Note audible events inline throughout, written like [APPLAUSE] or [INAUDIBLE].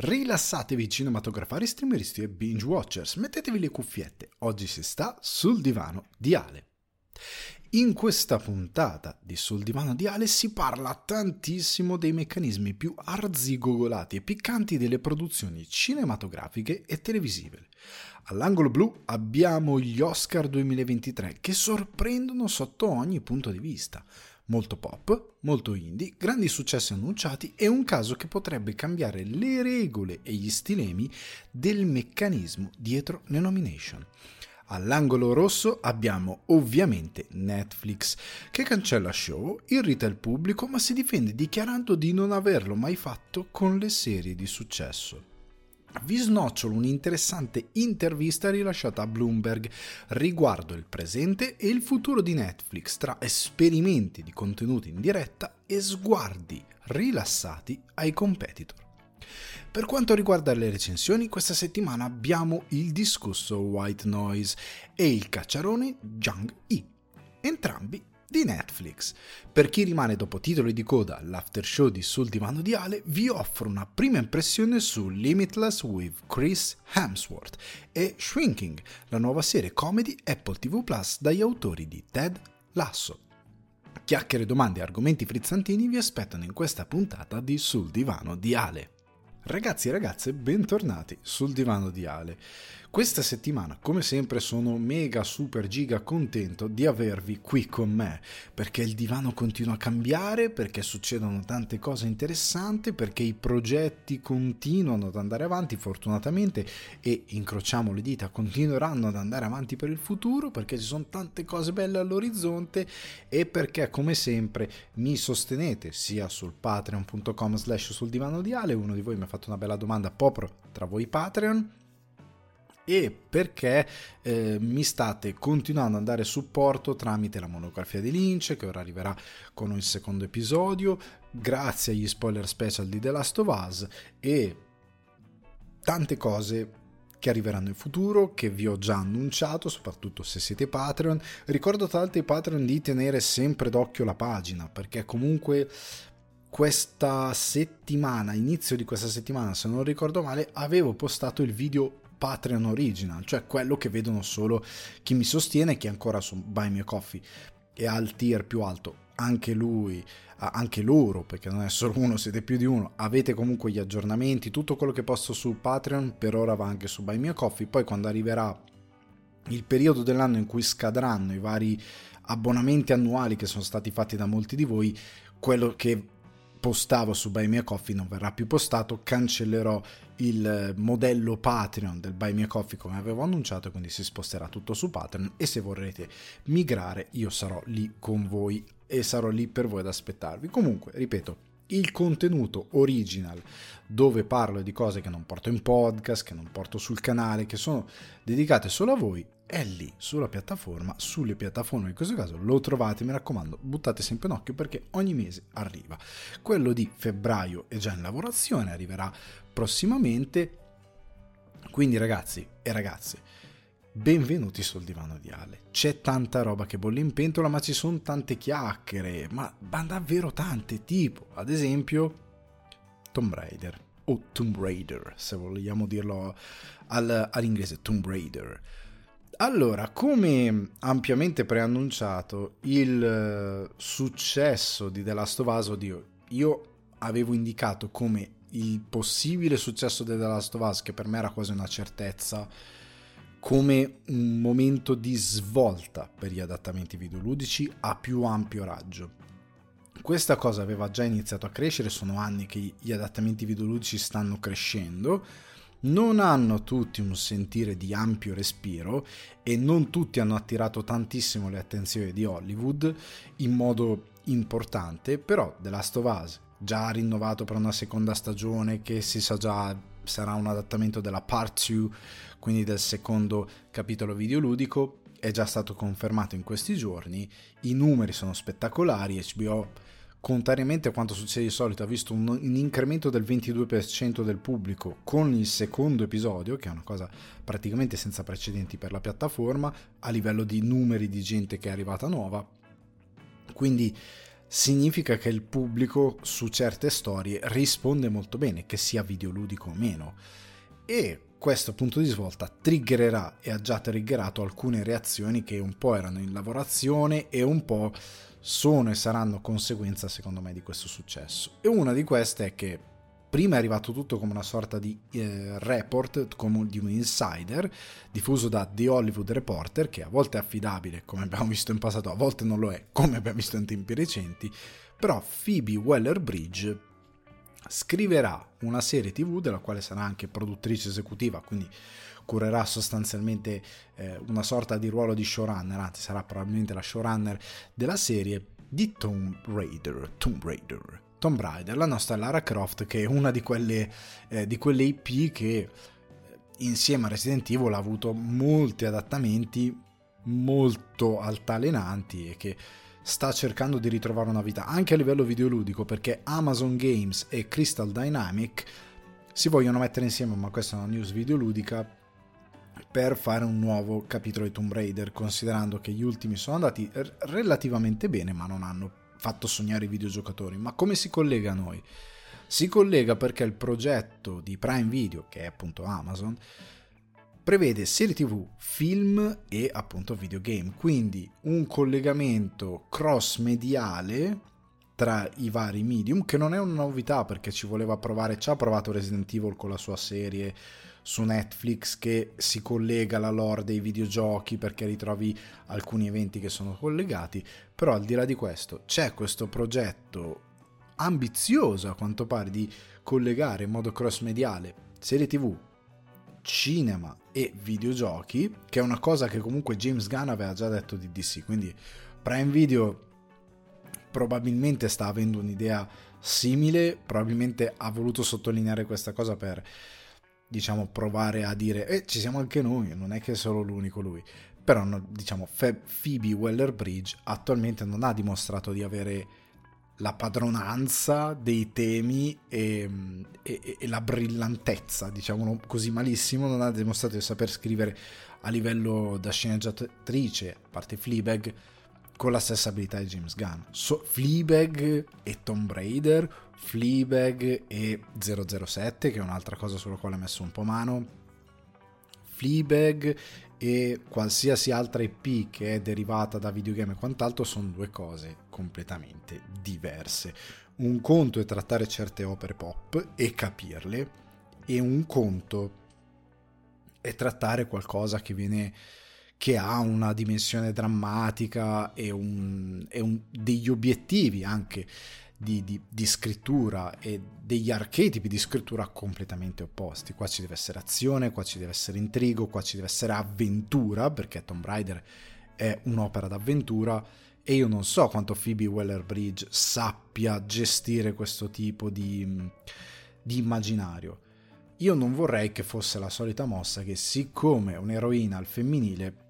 Rilassatevi cinematografari, streameristi e binge watchers, mettetevi le cuffiette, oggi si sta sul divano di Ale. In questa puntata di Sul divano di Ale si parla tantissimo dei meccanismi più arzigogolati e piccanti delle produzioni cinematografiche e televisive. All'angolo blu abbiamo gli Oscar 2023 che sorprendono sotto ogni punto di vista molto pop, molto indie, grandi successi annunciati e un caso che potrebbe cambiare le regole e gli stilemi del meccanismo dietro le nomination. All'angolo rosso abbiamo ovviamente Netflix, che cancella show, irrita il pubblico ma si difende dichiarando di non averlo mai fatto con le serie di successo vi snocciolo un'interessante intervista rilasciata a Bloomberg riguardo il presente e il futuro di Netflix tra esperimenti di contenuti in diretta e sguardi rilassati ai competitor. Per quanto riguarda le recensioni, questa settimana abbiamo il discusso White Noise e il cacciarone Jang Yi, entrambi di Netflix. Per chi rimane dopo titoli di coda l'after show di Sul Divano di Ale, vi offro una prima impressione su Limitless with Chris Hemsworth e Shrinking, la nuova serie comedy Apple TV Plus dagli autori di Ted Lasso. Chiacchiere, domande e argomenti frizzantini vi aspettano in questa puntata di Sul Divano di Ale. Ragazzi e ragazze, bentornati sul divano di Ale. Questa settimana, come sempre, sono mega super giga contento di avervi qui con me, perché il divano continua a cambiare, perché succedono tante cose interessanti, perché i progetti continuano ad andare avanti, fortunatamente, e incrociamo le dita, continueranno ad andare avanti per il futuro, perché ci sono tante cose belle all'orizzonte e perché, come sempre, mi sostenete sia sul patreon.com slash sul divano di Ale, uno di voi mi ha fatto una bella domanda proprio tra voi Patreon, e perché eh, mi state continuando a dare supporto tramite la monografia di Lynch che ora arriverà con il secondo episodio, grazie agli spoiler special di The Last of Us e tante cose che arriveranno in futuro, che vi ho già annunciato, soprattutto se siete Patreon. Ricordo tra l'altro ai Patreon di tenere sempre d'occhio la pagina, perché comunque questa settimana, inizio di questa settimana, se non ricordo male, avevo postato il video Patreon Original, cioè quello che vedono solo chi mi sostiene, chi è ancora su Buy Me Coffee e ha il tier più alto. Anche lui, anche loro, perché non è solo uno, siete più di uno, avete comunque gli aggiornamenti, tutto quello che posto su Patreon per ora va anche su Buy Me Coffee, poi quando arriverà il periodo dell'anno in cui scadranno i vari abbonamenti annuali che sono stati fatti da molti di voi, quello che postavo su Buy Me Coffee non verrà più postato, cancellerò il modello Patreon del Buy Me Coffee come avevo annunciato, quindi si sposterà tutto su Patreon e se vorrete migrare io sarò lì con voi e sarò lì per voi ad aspettarvi. Comunque, ripeto, il contenuto original dove parlo di cose che non porto in podcast, che non porto sul canale, che sono dedicate solo a voi, è lì sulla piattaforma, sulle piattaforme in questo caso lo trovate, mi raccomando, buttate sempre un occhio perché ogni mese arriva. Quello di febbraio è già in lavorazione, arriverà prossimamente. Quindi ragazzi e ragazze, benvenuti sul divano di Ale. C'è tanta roba che bolle in pentola, ma ci sono tante chiacchiere, ma, ma davvero tante, tipo ad esempio Tomb Raider o Tomb Raider, se vogliamo dirlo al, all'inglese Tomb Raider. Allora, come ampiamente preannunciato, il uh, successo di The Last of Us, oddio, io avevo indicato come il possibile successo di The Last of Us, che per me era quasi una certezza, come un momento di svolta per gli adattamenti videoludici a più ampio raggio. Questa cosa aveva già iniziato a crescere, sono anni che gli adattamenti videoludici stanno crescendo, non hanno tutti un sentire di ampio respiro e non tutti hanno attirato tantissimo le attenzioni di Hollywood in modo importante, però The Last of Us già rinnovato per una seconda stagione che si sa già sarà un adattamento della part 2, quindi del secondo capitolo videoludico, è già stato confermato in questi giorni, i numeri sono spettacolari, HBO contrariamente a quanto succede di solito ha visto un, un, incremento del 22% del pubblico con il secondo episodio, che è una cosa praticamente senza precedenti per la piattaforma, a livello di numeri di gente che è arrivata nuova. Quindi significa che il pubblico su certe storie risponde molto bene, che sia videoludico o meno. E questo punto di svolta triggererà e ha già triggerato alcune reazioni che un po' erano in lavorazione e un po' sono e saranno conseguenza secondo me di questo successo. E una di queste è che prima è arrivato tutto come una sorta di eh, report, come di un insider, diffuso da The Hollywood Reporter, che a volte è affidabile, come abbiamo visto in passato, a volte non lo è, come abbiamo visto in tempi recenti, però Phoebe Waller-Bridge scriverà una serie tv della quale sarà anche produttrice esecutiva, quindi curerà sostanzialmente eh, una sorta di ruolo di showrunner, anzi sarà probabilmente la showrunner della serie di Tomb Raider. Tomb Raider. Tomb Raider, la nostra Lara Croft, che è una di quelle, eh, di quelle IP che eh, insieme a Resident Evil ha avuto molti adattamenti molto altalenanti e che sta cercando di ritrovare una vita anche a livello videoludico perché Amazon Games e Crystal Dynamic si vogliono mettere insieme, ma questa è una news videoludica, per fare un nuovo capitolo di Tomb Raider, considerando che gli ultimi sono andati relativamente bene, ma non hanno fatto sognare i videogiocatori. Ma come si collega a noi? Si collega perché il progetto di Prime Video, che è appunto Amazon, prevede serie tv, film e appunto videogame, quindi un collegamento cross mediale tra i vari medium, che non è una novità perché ci voleva provare, ci ha provato Resident Evil con la sua serie su Netflix che si collega alla lore dei videogiochi perché ritrovi alcuni eventi che sono collegati, però al di là di questo c'è questo progetto ambizioso a quanto pare di collegare in modo cross mediale serie tv, cinema e videogiochi, che è una cosa che comunque James Gunn aveva già detto di DC, quindi Prime Video probabilmente sta avendo un'idea simile, probabilmente ha voluto sottolineare questa cosa per diciamo provare a dire eh ci siamo anche noi, non è che è solo l'unico lui. Però diciamo Phoebe Waller-Bridge attualmente non ha dimostrato di avere la padronanza dei temi e, e, e, la brillantezza, diciamolo così malissimo, non ha dimostrato di saper scrivere a livello da sceneggiatrice, a parte Fleabag, con la stessa abilità di James Gunn. So, Fleabag e Tomb Raider, Fleabag e 007, che è un'altra cosa sulla quale ho messo un po' mano, Fleabag e qualsiasi altra IP che è derivata da videogame e quant'altro sono due cose completamente diverse. Un conto è trattare certe opere pop e capirle e un conto è trattare qualcosa che viene che ha una dimensione drammatica e, un, e un, degli obiettivi anche di, di, di, scrittura e degli archetipi di scrittura completamente opposti. Qua ci deve essere azione, qua ci deve essere intrigo, qua ci deve essere avventura, perché Tomb Raider è un'opera d'avventura e io non so quanto Phoebe Waller-Bridge sappia gestire questo tipo di, di immaginario. Io non vorrei che fosse la solita mossa che siccome un'eroina al femminile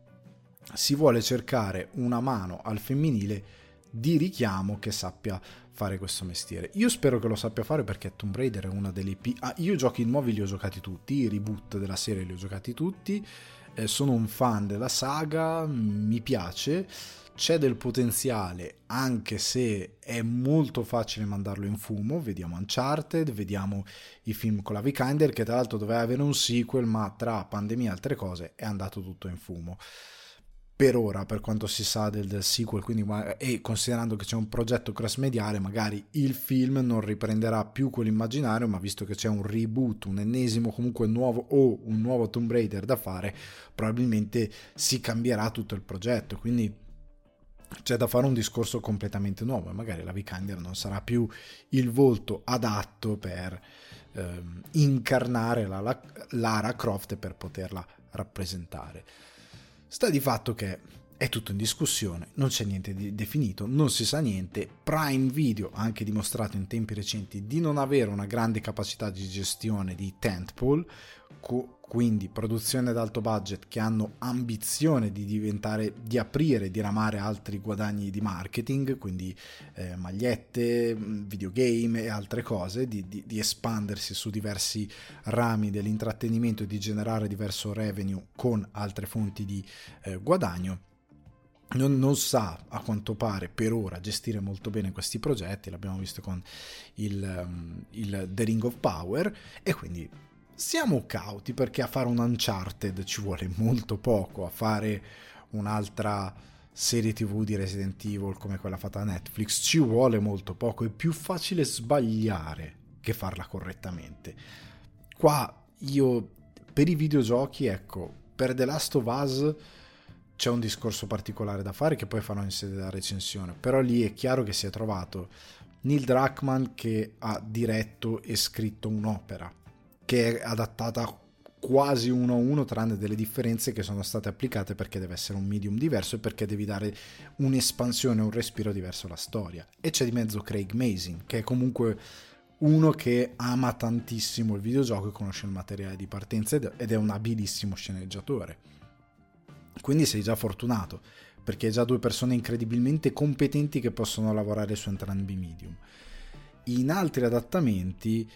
si vuole cercare una mano al femminile di richiamo che sappia fare questo mestiere. Io spero che lo sappia fare perché Tomb Raider è una delle IP. Ah, io giochi nuovi li ho giocati tutti, i reboot della serie li ho giocati tutti. Eh, sono un fan della saga, mi piace. C'è del potenziale, anche se è molto facile mandarlo in fumo. Vediamo Uncharted, vediamo i film con la Vikander, che tra l'altro doveva avere un sequel, ma tra pandemia e altre cose è andato tutto in fumo per ora, per quanto si sa del, del sequel, quindi, e considerando che c'è un progetto cross mediale, magari il film non riprenderà più quell'immaginario, ma visto che c'è un reboot, un ennesimo comunque nuovo o un nuovo Tomb Raider da fare, probabilmente si cambierà tutto il progetto, quindi c'è da fare un discorso completamente nuovo e magari la Vikander non sarà più il volto adatto per ehm, incarnare la, la, Lara Croft e per poterla rappresentare. Sta di fatto che è tutto in discussione, non c'è niente di definito, non si sa niente. Prime Video ha anche dimostrato in tempi recenti di non avere una grande capacità di gestione di tentpole, quindi produzioni ad alto budget che hanno ambizione di diventare, di aprire, di ramare altri guadagni di marketing, quindi eh, magliette, videogame e altre cose, di, di, di, espandersi su diversi rami dell'intrattenimento e di generare diverso revenue con altre fonti di eh, guadagno. Non, non, sa a quanto pare per ora gestire molto bene questi progetti, l'abbiamo visto con il, um, il The Ring of Power e quindi siamo cauti perché a fare un Uncharted ci vuole molto poco, a fare un'altra serie tv di Resident Evil come quella fatta da Netflix ci vuole molto poco, è più facile sbagliare che farla correttamente. Qua io per i videogiochi, ecco, per The Last of Us c'è un discorso particolare da fare che poi farò in sede della recensione, però lì è chiaro che si è trovato Neil Druckmann che ha diretto e scritto un'opera che è adattata quasi uno a uno tranne delle differenze che sono state applicate perché deve essere un medium diverso e perché devi dare un'espansione, un respiro diverso alla storia. E c'è di mezzo Craig Mazin che è comunque uno che ama tantissimo il videogioco e conosce il materiale di partenza ed è un abilissimo sceneggiatore. Quindi sei già fortunato, perché hai già due persone incredibilmente competenti che possono lavorare su entrambi i medium. In altri adattamenti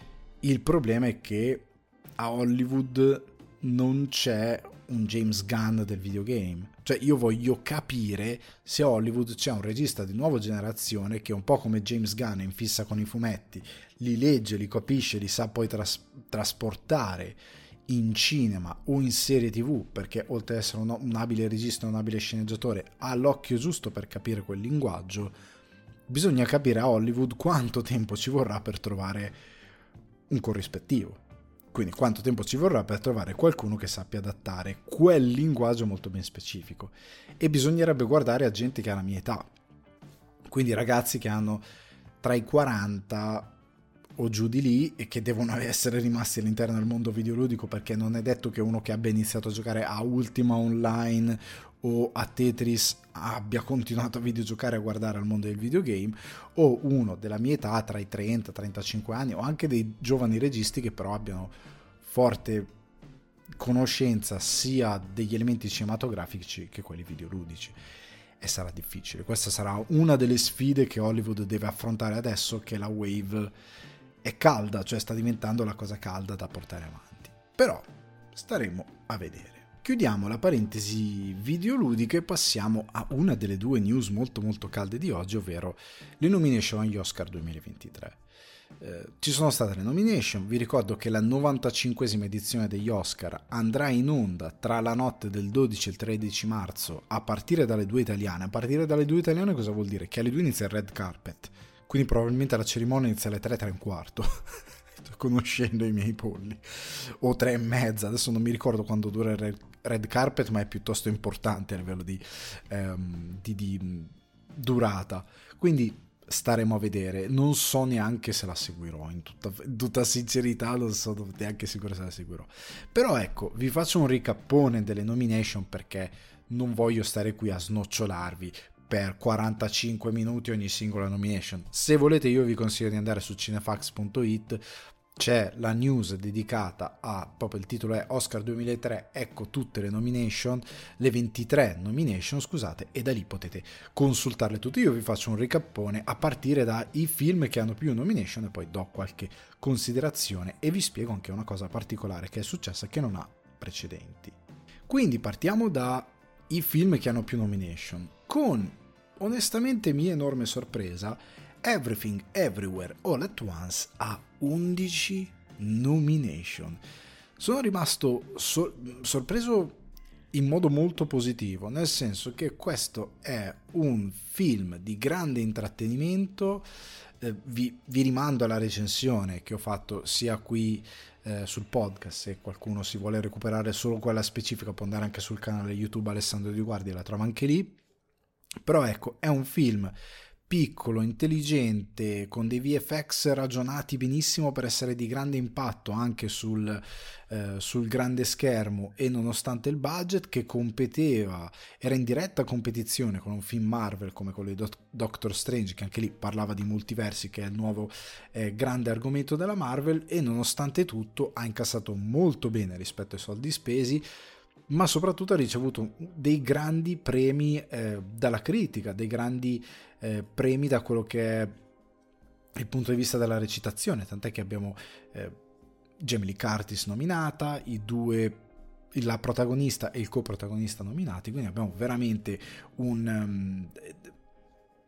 il problema è che a Hollywood non c'è un James Gunn del videogame. Cioè io voglio capire se a Hollywood c'è un regista di nuova generazione che un po' come James Gunn in fissa con i fumetti, li legge, li capisce, li sa poi tras- trasportare in cinema o in serie tv, perché oltre ad essere un, un abile regista un abile sceneggiatore, ha l'occhio giusto per capire quel linguaggio, bisogna capire a Hollywood quanto tempo ci vorrà per trovare un corrispettivo. Quindi quanto tempo ci vorrà per trovare qualcuno che sappia adattare quel linguaggio molto ben specifico. E bisognerebbe guardare a gente che ha la mia età. Quindi ragazzi che hanno tra i 40 o giù di lì e che devono [LAUGHS] essere rimasti all'interno del mondo videoludico perché non è detto che uno che abbia iniziato a giocare a Ultima Online o a Tetris abbia continuato a videogiocare a guardare al mondo del videogame o uno della mia età tra i 30 e 35 anni o anche dei giovani registi che però abbiano forte conoscenza sia degli elementi cinematografici che quelli videoludici e sarà difficile questa sarà una delle sfide che Hollywood deve affrontare adesso che la wave è calda, cioè sta diventando la cosa calda da portare avanti. Però staremo a vedere. Chiudiamo la parentesi videoludica e passiamo a una delle due news molto molto calde di oggi, ovvero le nomination agli Oscar 2023. Eh, ci sono state le nomination, vi ricordo che la 95esima edizione degli Oscar andrà in onda tra la notte del 12 e il 13 marzo a partire dalle due italiane. A partire dalle due italiane cosa vuol dire? Che alle due inizia il red carpet quindi probabilmente la cerimonia inizia alle 3, 3 e un quarto. [LAUGHS] conoscendo i miei polli o 3 e mezza adesso non mi ricordo quando dura il red carpet ma è piuttosto importante a livello di, um, di, di durata. Quindi staremo a vedere. Non so neanche se la seguirò in tutta, tutta, sincerità non sono neanche sicuro se la seguirò. Però ecco vi faccio un ricappone delle nomination perché non voglio stare qui a snocciolarvi per 45 minuti ogni singola nomination. Se volete io vi consiglio di andare su cinefax.it c'è la news dedicata a proprio il titolo è Oscar 2003 ecco tutte le nomination le 23 nomination scusate e da lì potete consultarle tutte. Io vi faccio un ricappone a partire dai film che hanno più nomination e poi do qualche considerazione e vi spiego anche una cosa particolare che è successa che non ha precedenti. Quindi partiamo dai film che hanno più nomination. Con onestamente mia enorme sorpresa, Everything Everywhere All at Once ha 11 nomination. Sono rimasto so- sorpreso in modo molto positivo, nel senso che questo è un film di grande intrattenimento. Eh, vi, vi, rimando alla recensione che ho fatto sia qui eh, sul podcast, se qualcuno si vuole recuperare solo quella specifica può andare anche sul canale YouTube Alessandro Di Guardi, la trova anche lì però ecco, è un film piccolo, intelligente, con dei VFX ragionati benissimo per essere di grande impatto anche sul, eh, sul, grande schermo e nonostante il budget che competeva, era in diretta competizione con un film Marvel come quello di Do- Doctor Strange, che anche lì parlava di multiversi, che è il nuovo eh, grande argomento della Marvel, e nonostante tutto ha incassato molto bene rispetto ai soldi spesi ma soprattutto ha ricevuto dei grandi premi eh, dalla critica, dei grandi eh, premi da quello che è il punto di vista della recitazione, tant'è che abbiamo eh, Jamie Lee Curtis nominata, i due la protagonista e il coprotagonista nominati, quindi abbiamo veramente un, um,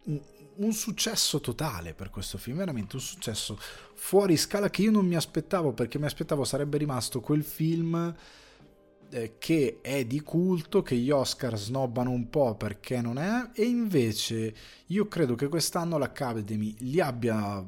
un, un, successo totale per questo film, veramente un successo fuori scala che io non mi aspettavo perché mi aspettavo sarebbe rimasto quel film eh, che è di culto, che gli Oscar snobbano un po' perché non è, e invece io credo che quest'anno l'Academy li abbia,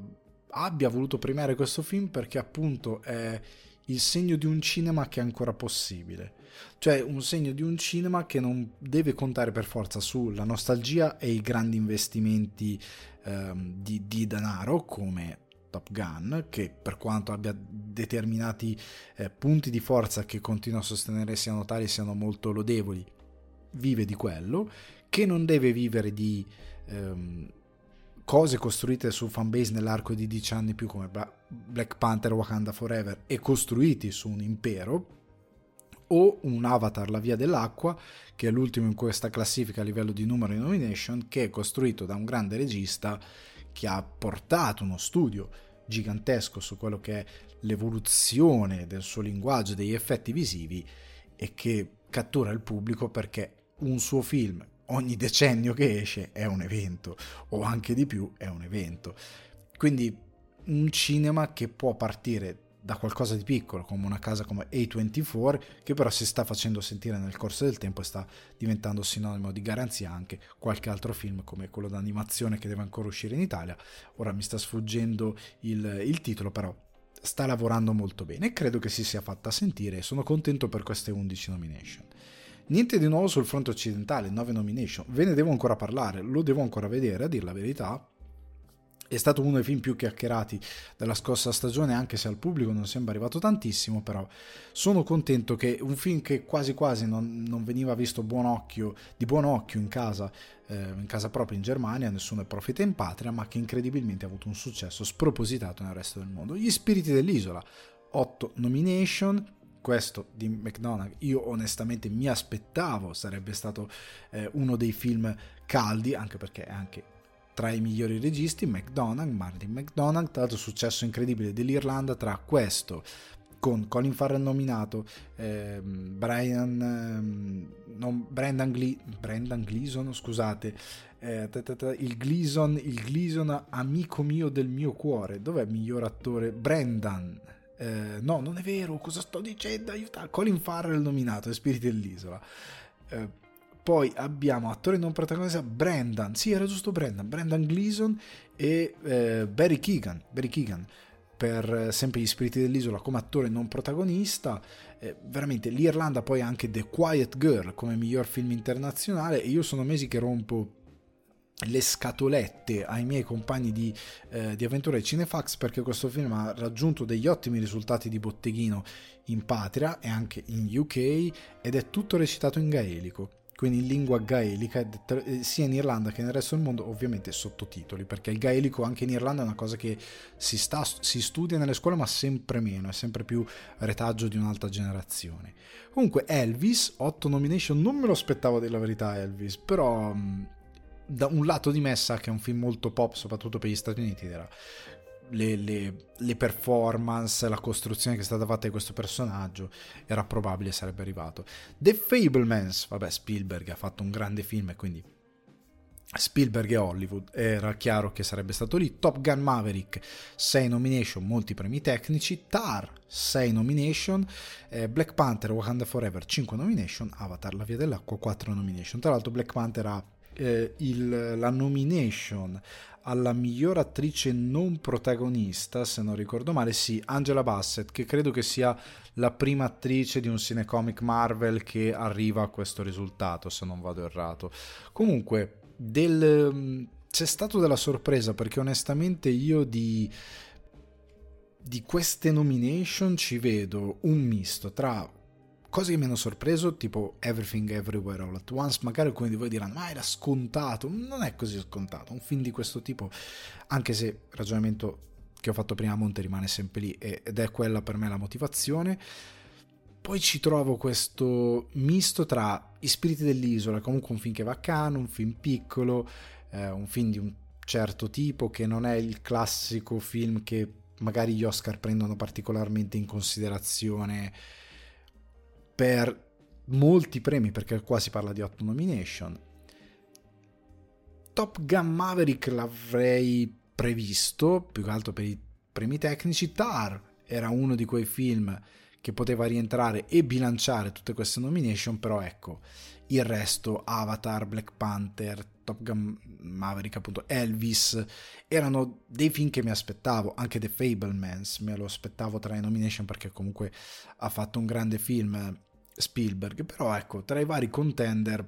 abbia voluto premiare questo film perché appunto è il segno di un cinema che è ancora possibile. Cioè un segno di un cinema che non deve contare per forza sulla nostalgia e i grandi investimenti ehm, di, di denaro come Top Gun, che per quanto abbia determinati eh, punti di forza che continuo a sostenere siano tali e siano molto lodevoli, vive di quello, che non deve vivere di ehm, cose costruite su fanbase nell'arco di dieci anni più come Black Panther Wakanda Forever e costruiti su un impero o un Avatar La Via dell'Acqua che è l'ultimo in questa classifica a livello di numero di nomination che è costruito da un grande regista che ha portato uno studio gigantesco su quello che è l'evoluzione del suo linguaggio degli effetti visivi e che cattura il pubblico perché un suo film ogni decennio che esce è un evento, o anche di più è un evento. Quindi un cinema che può partire da qualcosa di piccolo, come una casa come A24, che però si sta facendo sentire nel corso del tempo e sta diventando sinonimo di garanzia anche qualche altro film come quello d'animazione che deve ancora uscire in Italia. Ora mi sta sfuggendo il, il titolo, però sta lavorando molto bene e credo che si sia fatta sentire sono contento per queste 11 nomination. Niente di nuovo sul fronte occidentale, 9 nomination. Ve ne devo ancora parlare, lo devo ancora vedere, a dir la verità. È stato uno dei film più chiacchierati della scorsa stagione, anche se al pubblico non sembra arrivato tantissimo, però sono contento che un film che quasi quasi non, non veniva visto buon occhio, di buon occhio in casa, eh, in casa propria in Germania, nessuno è profeta in patria, ma che incredibilmente ha avuto un successo spropositato nel resto del mondo. Gli Spiriti dell'Isola, 8 nomination, questo di McDonagh io onestamente mi aspettavo sarebbe stato eh, uno dei film caldi anche perché è anche tra i migliori registi McDonagh, Martin McDonagh tra l'altro successo incredibile dell'Irlanda tra questo con Colin Farrell nominato eh, Brian eh, non, Brendan, Gle- Brendan Gleason scusate eh, il Gleason il Gleason amico mio del mio cuore dov'è il miglior attore Brendan eh, no, non è vero, cosa sto dicendo? Aiuta! Colin Farrell nominato, Spiriti dell'Isola. Eh, poi abbiamo attore non protagonista Brendan, sì era giusto Brendan, Brendan Gleason e eh, Barry Keegan, Barry Keegan per eh, sempre gli spiriti dell'isola come attore non protagonista. Eh, veramente l'Irlanda poi ha anche The Quiet Girl come miglior film internazionale. E io sono mesi che rompo le scatolette ai miei compagni di, eh, di avventura e Cinefax perché questo film ha raggiunto degli ottimi risultati di botteghino in patria e anche in UK ed è tutto recitato in gaelico quindi in lingua gaelica eh, sia in Irlanda che nel resto del mondo ovviamente sottotitoli perché il gaelico anche in Irlanda è una cosa che si, sta, si studia nelle scuole ma sempre meno è sempre più retaggio di un'altra generazione. Comunque Elvis 8 nomination non me lo aspettavo della verità Elvis però mm, da un lato di me sa che è un film molto pop, soprattutto per gli Stati Uniti, era le, le, le, performance, la costruzione che è stata fatta di questo personaggio, era probabile sarebbe arrivato. The Fablemans, vabbè, Spielberg ha fatto un grande film e quindi Spielberg e Hollywood, era chiaro che sarebbe stato lì. Top Gun Maverick, 6 nomination, molti premi tecnici. Tar, 6 nomination. Eh, Black Panther, Wakanda Forever, 5 nomination. Avatar, La Via dell'Acqua, 4 nomination. Tra l'altro Black Panther ha eh, il, la nomination alla miglior attrice non protagonista, se non ricordo male, sì, Angela Bassett, che credo che sia la prima attrice di un cinecomic Marvel che arriva a questo risultato, se non vado errato. Comunque, del, mm, c'è stato della sorpresa perché onestamente io di, di queste nomination ci vedo un misto tra cose che mi hanno sorpreso, tipo Everything Everywhere All At Once, magari alcuni di voi diranno, ma era scontato, non è così scontato, un film di questo tipo, anche se il ragionamento che ho fatto prima a monte rimane sempre lì ed è quella per me la motivazione, poi ci trovo questo misto tra I spiriti dell'isola, comunque un film che va a cano, un film piccolo, eh, un film di un certo tipo che non è il classico film che magari gli Oscar prendono particolarmente in considerazione per molti premi perché qua si parla di 8 nomination. Top Gun Maverick l'avrei previsto, più che altro per i premi tecnici. Tar era uno di quei film che poteva rientrare e bilanciare tutte queste nomination, però ecco, il resto, Avatar, Black Panther, Top Gun Maverick, appunto, Elvis, erano dei film che mi aspettavo, anche The Fablemans me lo aspettavo tra le nomination perché comunque ha fatto un grande film Spielberg, però ecco, tra i vari contender,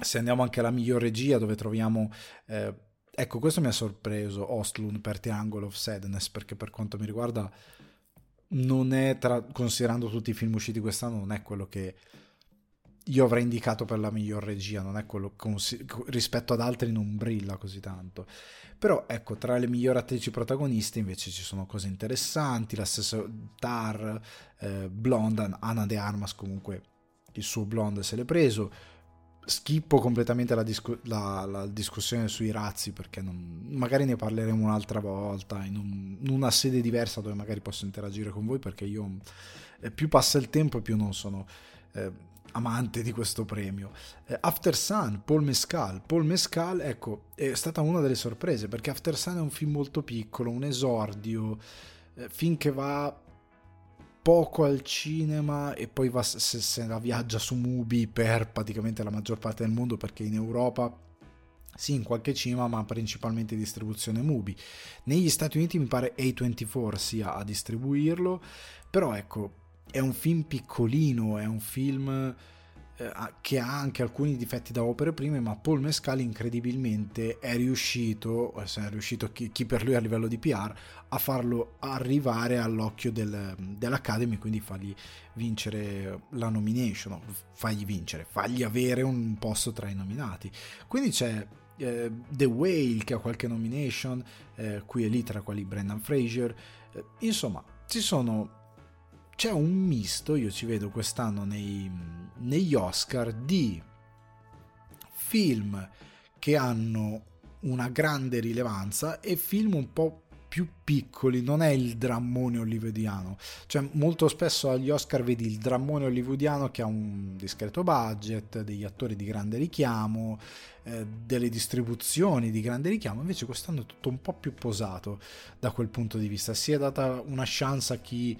se andiamo anche alla miglior regia dove troviamo... Eh, ecco, questo mi ha sorpreso, Ostlund per Triangle of Sadness, perché per quanto mi riguarda non è, tra, considerando tutti i film usciti quest'anno, non è quello che io avrei indicato per la miglior regia, non è quello consi- rispetto ad altri non brilla così tanto. Però ecco, tra le migliori attrici protagoniste invece ci sono cose interessanti, la stessa Tar, eh, Blonde, Anna De Armas comunque il suo blonde se l'è preso. Schippo completamente la, discu- la, la discussione sui razzi perché non, magari ne parleremo un'altra volta in, un, in, una sede diversa dove magari posso interagire con voi perché io eh, più passa il tempo più non sono... Eh, amante di questo premio. Eh, After Sun, Paul Mescal. Paul Mescal, ecco, è stata una delle sorprese perché After Sun è un film molto piccolo, un esordio, eh, film che va poco al cinema e poi va, se, se la viaggia su Mubi per praticamente la maggior parte del mondo perché in Europa sì, in qualche cinema, ma principalmente distribuzione Mubi. Negli Stati Uniti mi pare A24 sia a distribuirlo, però ecco, è un film piccolino, è un film eh, che ha anche alcuni difetti da opere prime, ma Paul Mescal incredibilmente è riuscito, se è riuscito chi, chi, per lui a livello di PR, a farlo arrivare all'occhio del, dell'Academy, quindi fargli vincere la nomination, fargli vincere, fargli avere un posto tra i nominati. Quindi c'è eh, The Whale che ha qualche nomination, eh, qui e lì tra quali Brendan Fraser, eh, insomma ci sono c'è un misto, io ci vedo quest'anno nei, negli Oscar, di film che hanno una grande rilevanza e film un po' più piccoli, non è il drammone hollywoodiano. Cioè, molto spesso agli Oscar vedi il drammone hollywoodiano che ha un discreto budget, degli attori di grande richiamo, eh, delle distribuzioni di grande richiamo. Invece, quest'anno è tutto un po' più posato da quel punto di vista. Si è data una chance a chi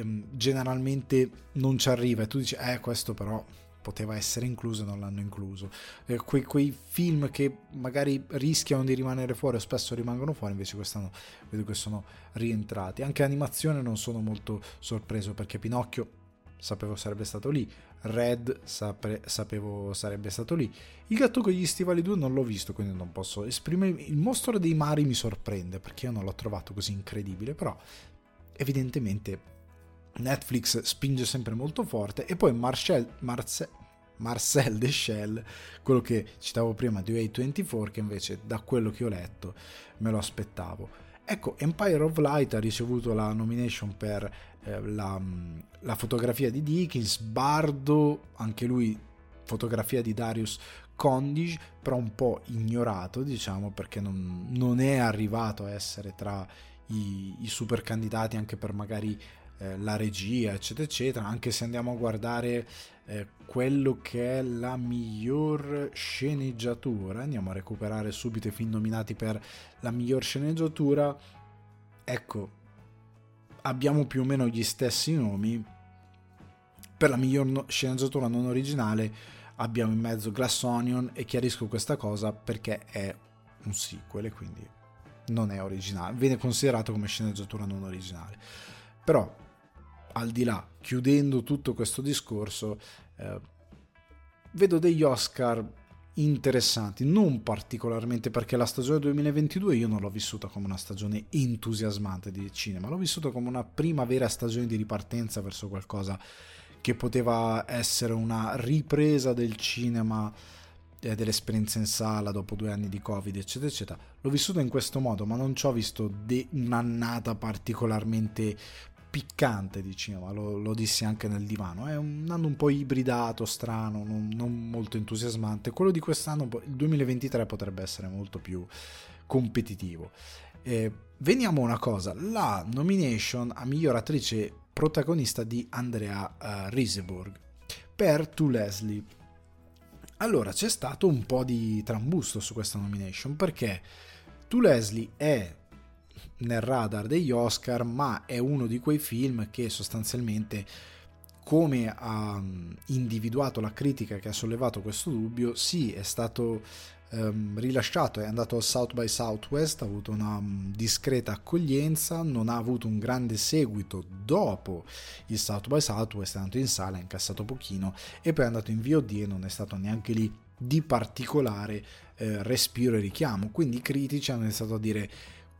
ehm, generalmente non ci arriva e tu dici, eh, questo però poteva essere incluso e non l'hanno incluso. Eh, quei, quei, film che magari rischiano di rimanere fuori o spesso rimangono fuori, invece quest'anno vedo che sono rientrati. Anche animazione non sono molto sorpreso perché Pinocchio sapevo sarebbe stato lì, Red sapre, sapevo sarebbe stato lì. Il gatto con gli stivali 2 non l'ho visto, quindi non posso esprimere. Il mostro dei mari mi sorprende perché io non l'ho trovato così incredibile, però evidentemente Netflix spinge sempre molto forte e poi Marcel, Marce, Marcel Deschel, quello che citavo prima di A24, che invece da quello che ho letto me lo aspettavo. Ecco, Empire of Light ha ricevuto la nomination per eh, la, la, fotografia di Dickens, Bardo, anche lui fotografia di Darius Condige, però un po' ignorato, diciamo, perché non, non è arrivato a essere tra i, i super candidati anche per magari eh, la regia, eccetera, eccetera, anche se andiamo a guardare eh, quello che è la miglior sceneggiatura, andiamo a recuperare subito i film nominati per la miglior sceneggiatura, ecco, abbiamo più o meno gli stessi nomi, per la miglior no- sceneggiatura non originale abbiamo in mezzo Glass Onion e chiarisco questa cosa perché è un sequel e quindi non è originale, viene considerato come sceneggiatura non originale. Però al di là, chiudendo tutto questo discorso, eh, vedo degli Oscar interessanti, non particolarmente perché la stagione 2022 io non l'ho vissuta come una stagione entusiasmante di cinema, l'ho vissuta come una prima vera stagione di ripartenza verso qualcosa che poteva essere una ripresa del cinema eh, dell'esperienza in sala dopo due anni di covid eccetera eccetera. L'ho vissuta in questo modo ma non ci ho visto de- un'annata particolarmente piccante di cinema, lo, lo, dissi anche nel divano, è un anno un po' ibridato, strano, non, non molto entusiasmante, quello di quest'anno, il 2023 potrebbe essere molto più competitivo. Eh, veniamo a una cosa, la nomination a miglior attrice protagonista di Andrea uh, Riseburg. per To Leslie. Allora c'è stato un po' di trambusto su questa nomination perché To Leslie è nel radar degli Oscar, ma è uno di quei film che sostanzialmente come ha individuato la critica che ha sollevato questo dubbio, sì, è stato ehm, rilasciato, è andato al South by Southwest, ha avuto una um, discreta accoglienza, non ha avuto un grande seguito dopo il South by Southwest, è andato in sala, ha incassato pochino e poi è andato in VOD e non è stato neanche lì di particolare eh, respiro e richiamo. Quindi i critici hanno iniziato a dire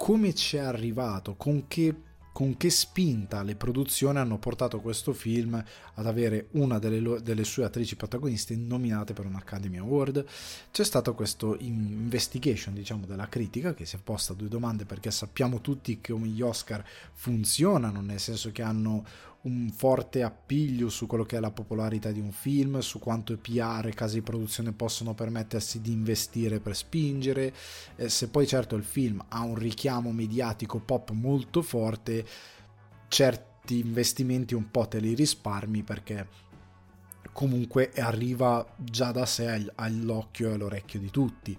come ci è arrivato, con che con che spinta le produzioni hanno portato questo film ad avere una delle, delle, sue attrici protagoniste nominate per un Academy Award. C'è stato questo investigation, diciamo, della critica che si è posta due domande perché sappiamo tutti come gli Oscar funzionano, nel senso che hanno un forte appiglio su quello che è la popolarità di un film, su quanto PR e case di produzione possono permettersi di investire per spingere. Eh, se poi certo il film ha un richiamo mediatico pop molto forte, certi investimenti un po' te li risparmi perché comunque arriva già da sé all'occhio e all'orecchio di tutti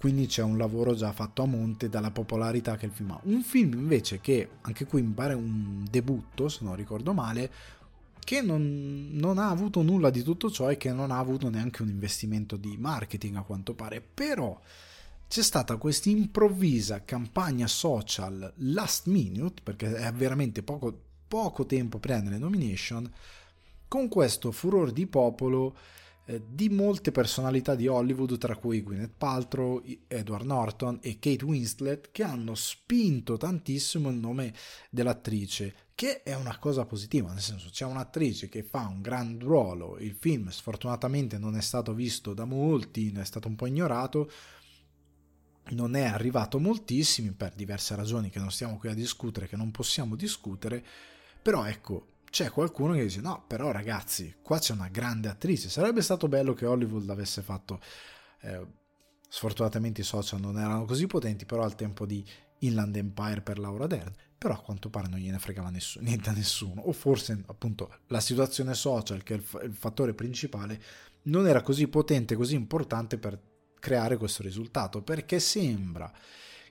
quindi c'è un lavoro già fatto a monte dalla popolarità che il film ha. Un film invece che, anche qui mi pare un debutto, se non ricordo male, che non, non, ha avuto nulla di tutto ciò e che non ha avuto neanche un investimento di marketing a quanto pare, però c'è stata questa improvvisa campagna social last minute, perché è veramente poco, poco tempo prima delle nomination, con questo furore di popolo eh, di molte personalità di Hollywood, tra cui Gwyneth Paltrow, Edward Norton e Kate Winslet, che hanno spinto tantissimo il nome dell'attrice, che è una cosa positiva, nel senso c'è un'attrice che fa un gran ruolo, il film sfortunatamente non è stato visto da molti, è stato un po' ignorato, non è arrivato moltissimi per diverse ragioni che non stiamo qui a discutere, che non possiamo discutere, però ecco, c'è qualcuno che dice no, però ragazzi, qua c'è una grande attrice, sarebbe stato bello che Hollywood l'avesse fatto, eh, sfortunatamente i social non erano così potenti, però al tempo di Inland Empire per Laura Dern, però a quanto pare non gliene fregava nessuno, [LAUGHS] niente a nessuno, o forse appunto la situazione social, che è il, f- il fattore principale, non era così potente, così importante per creare questo risultato, perché sembra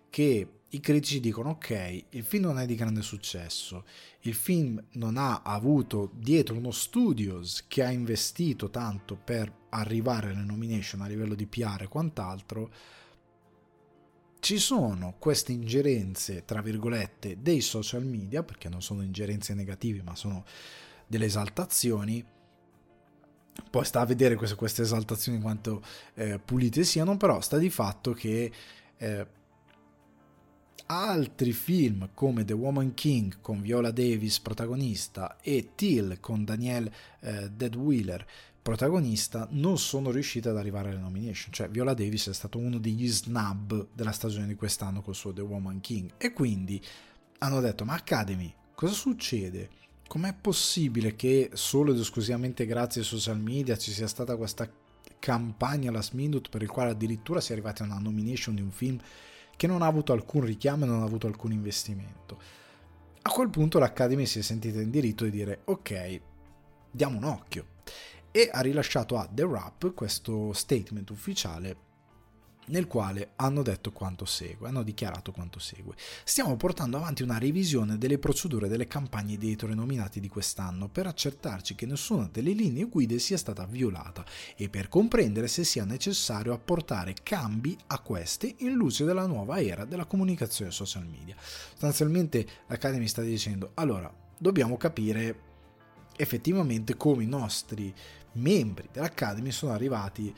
che i critici dicono ok, il film non è di grande successo, il film non ha avuto dietro uno studios che ha investito tanto per arrivare alle nomination a livello di PR e quant'altro, ci sono queste ingerenze, tra virgolette, dei social media, perché non sono ingerenze negative, ma sono delle esaltazioni. Poi sta a vedere queste, queste esaltazioni quanto eh, pulite siano, però sta di fatto che eh, altri film come The Woman King con Viola Davis protagonista e Till con Daniel eh, Deadwheeler protagonista non sono riusciti ad arrivare alle nomination cioè Viola Davis è stato uno degli snub della stagione di quest'anno col suo The Woman King e quindi hanno detto ma Academy cosa succede? Com'è possibile che solo ed esclusivamente grazie ai social media ci sia stata questa campagna last minute per il quale addirittura si è arrivati a una nomination di un film che non ha avuto alcun richiamo e non ha avuto alcun investimento. A quel punto l'Academy si è sentita in diritto di dire ok, diamo un occhio e ha rilasciato a The Rap questo statement ufficiale nel quale hanno detto quanto segue, hanno dichiarato quanto segue. Stiamo portando avanti una revisione delle procedure delle campagne editori nominati di quest'anno per accertarci che nessuna delle linee guide sia stata violata e per comprendere se sia necessario apportare cambi a queste in luce della nuova era della comunicazione social media. Sostanzialmente l'Academy sta dicendo, allora, dobbiamo capire effettivamente come i nostri membri dell'Academy sono arrivati